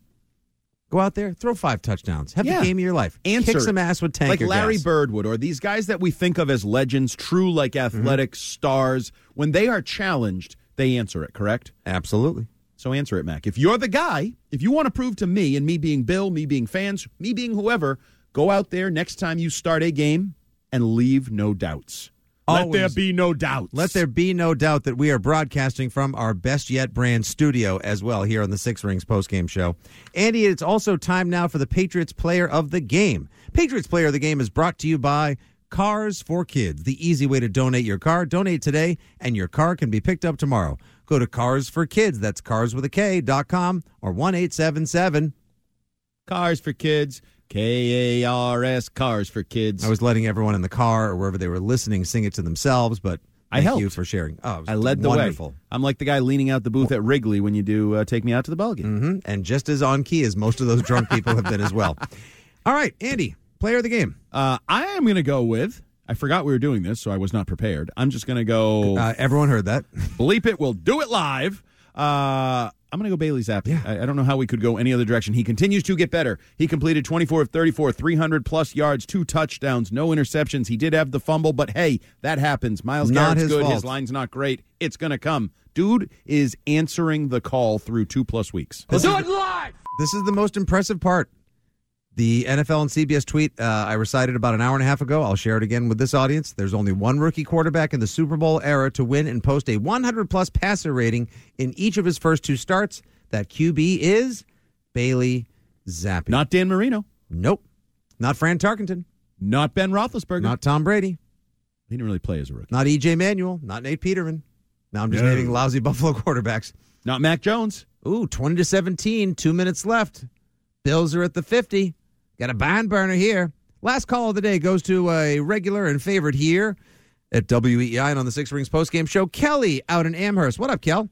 go out there, throw five touchdowns, have Yeah. the game of your life, Answer kick some ass with tank like Larry gas. Birdwood or these guys that we think of as legends, true like Mm-hmm. athletic stars. When they are challenged, they answer it. Correct? Absolutely. So answer it, Mac. If you're the guy, if you want to prove to me and me being Bill, me being fans, me being whoever, go out there next time you start a game and leave no doubts. Let there be no doubts. Let there be no doubt that we are broadcasting from our Best Yet brand studio as well here on the Six Rings postgame show. Andy, it's also time now for the Patriots Player of the Game. Patriots Player of the Game is brought to you by Cars for Kids, the easy way to donate your car. Donate today, and your car can be picked up tomorrow. Go to Cars for Kids, that's cars with a K dot com or 1 877 Cars for Kids, K A R S, Cars for Kids. I was letting everyone in the car or wherever they were listening sing it to themselves, but I thank helped. you for sharing. Oh, I led the wonderful. way. I'm like the guy leaning out the booth at Wrigley when you do uh, Take Me Out to the Ball Game. hmm And just as on key as most of those drunk people have been as well. All right, Andy, player of the game. Uh, I am going to go with. I forgot we were doing this, so I was not prepared. I'm just going to go. Uh, everyone heard that. bleep it. We'll do it live. Uh, I'm going to go Bailey Zappe. I, I don't know how we could go any other direction. He continues to get better. He completed 24 of 34, 300 plus yards, two touchdowns, no interceptions. He did have the fumble, but hey, that happens. Myles Not Garrett's his good. fault. His line's not great. It's going to come. Dude is answering the call through two plus weeks. This is the- This is the most impressive part. The NFL and CBS tweet uh, I recited about an hour and a half ago. I'll share it again with this audience. There's only one rookie quarterback in the Super Bowl era to win and post a 100 plus passer rating in each of his first two starts. That QB is Bailey Zappe. Not Dan Marino. Nope. Not Fran Tarkenton. Not Ben Roethlisberger. Not Tom Brady. he didn't really play as a rookie. Not EJ Manuel. Not Nate Peterman. Now I'm just No. naming lousy Buffalo quarterbacks. Not Mac Jones. Ooh, 20 to 17, two minutes left. Bills are at the 50. Got a barn burner here. Last call of the day goes to a regular and favorite here at WEI and on the Six Rings postgame show. Kelly out in Amherst. What up, Kel?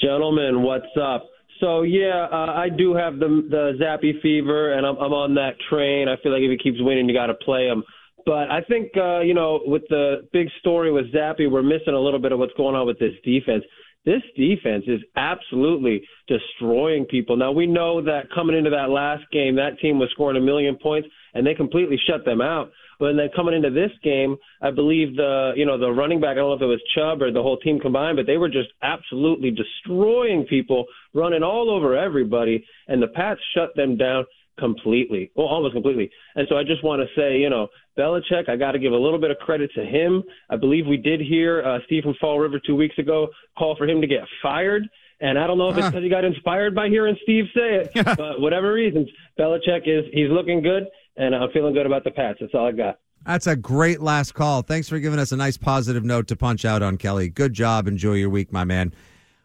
Gentlemen, what's up? So yeah, uh, I do have the the Zappy fever, and I'm I'm on that train. I feel like if he keeps winning, you got to play him. But I think uh, you know, with the big story with Zappe, we're missing a little bit of what's going on with this defense. This defense is absolutely destroying people. Now we know that coming into that last game, that team was scoring a million points, and they completely shut them out. But then coming into this game, I believe the you know the running back. I don't know if it was Chubb or the whole team combined, but they were just absolutely destroying people, running all over everybody, and the Pats shut them down completely, well, almost completely. And so I just want to say, you know, Belichick, I got to give a little bit of credit to him. I believe we did hear uh, Steve from Fall River two weeks ago call for him to get fired. And I don't know if it's because he got inspired by hearing Steve say it, but whatever reasons, Belichick is he's looking good, and I'm feeling good about the Pats. That's all I got. That's a great last call. Thanks for giving us a nice positive note to punch out on, Kelly. Good job. Enjoy your week, my man.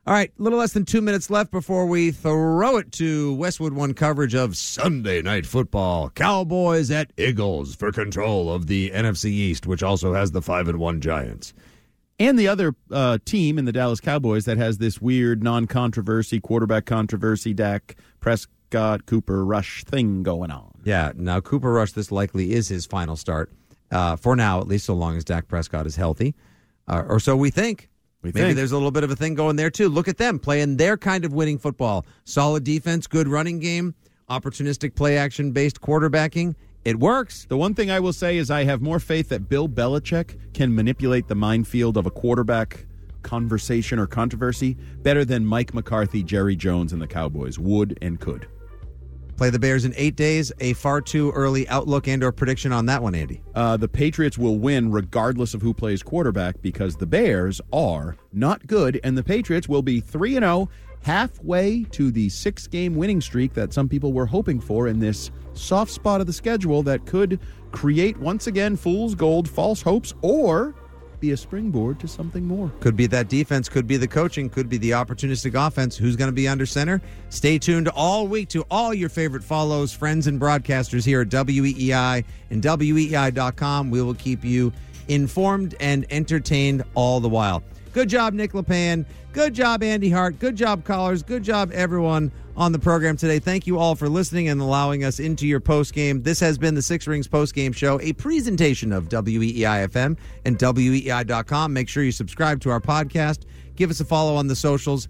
All right, a little less than two minutes left before we throw it to Westwood One coverage of Sunday Night Football. Cowboys at Eagles for control of the NFC East, which also has the five and one Giants. And the other uh, team in the Dallas Cowboys that has this weird non-controversy quarterback controversy, Dak Prescott, Cooper Rush thing going on. Yeah, now Cooper Rush, this likely is his final start uh, for now, at least so long as Dak Prescott is healthy, uh, or so we think. We Maybe think. there's a little bit of a thing going there too. Look at them playing their kind of winning football. Solid defense, good running game, opportunistic play action based quarterbacking. It works. The one thing I will say is I have more faith that Bill Belichick can manipulate the minefield of a quarterback conversation or controversy better than Mike McCarthy, Jerry Jones, and the Cowboys would and could. Play the Bears in eight days. A far too early outlook and or prediction on that one, Andy. Uh, the Patriots will win regardless of who plays quarterback because the Bears are not good, and the Patriots will be 3 0, halfway to the six game winning streak that some people were hoping for in this soft spot of the schedule that could create once again fool's gold, false hopes, or be a springboard to something more. Could be that defense, could be the coaching, could be the opportunistic offense. Who's going to be under center? Stay tuned all week to all your favorite follows, friends, and broadcasters here at WEEI and WEEI.com. We will keep you informed and entertained all the while. Good job, Nick LePan. Good job, Andy Hart. Good job, callers. Good job, everyone on the program today. Thank you all for listening and allowing us into your post game. This has been the Six Rings post game show, a presentation of WEEI FM and WEEI.com. Make sure you subscribe to our podcast. Give us a follow on the socials.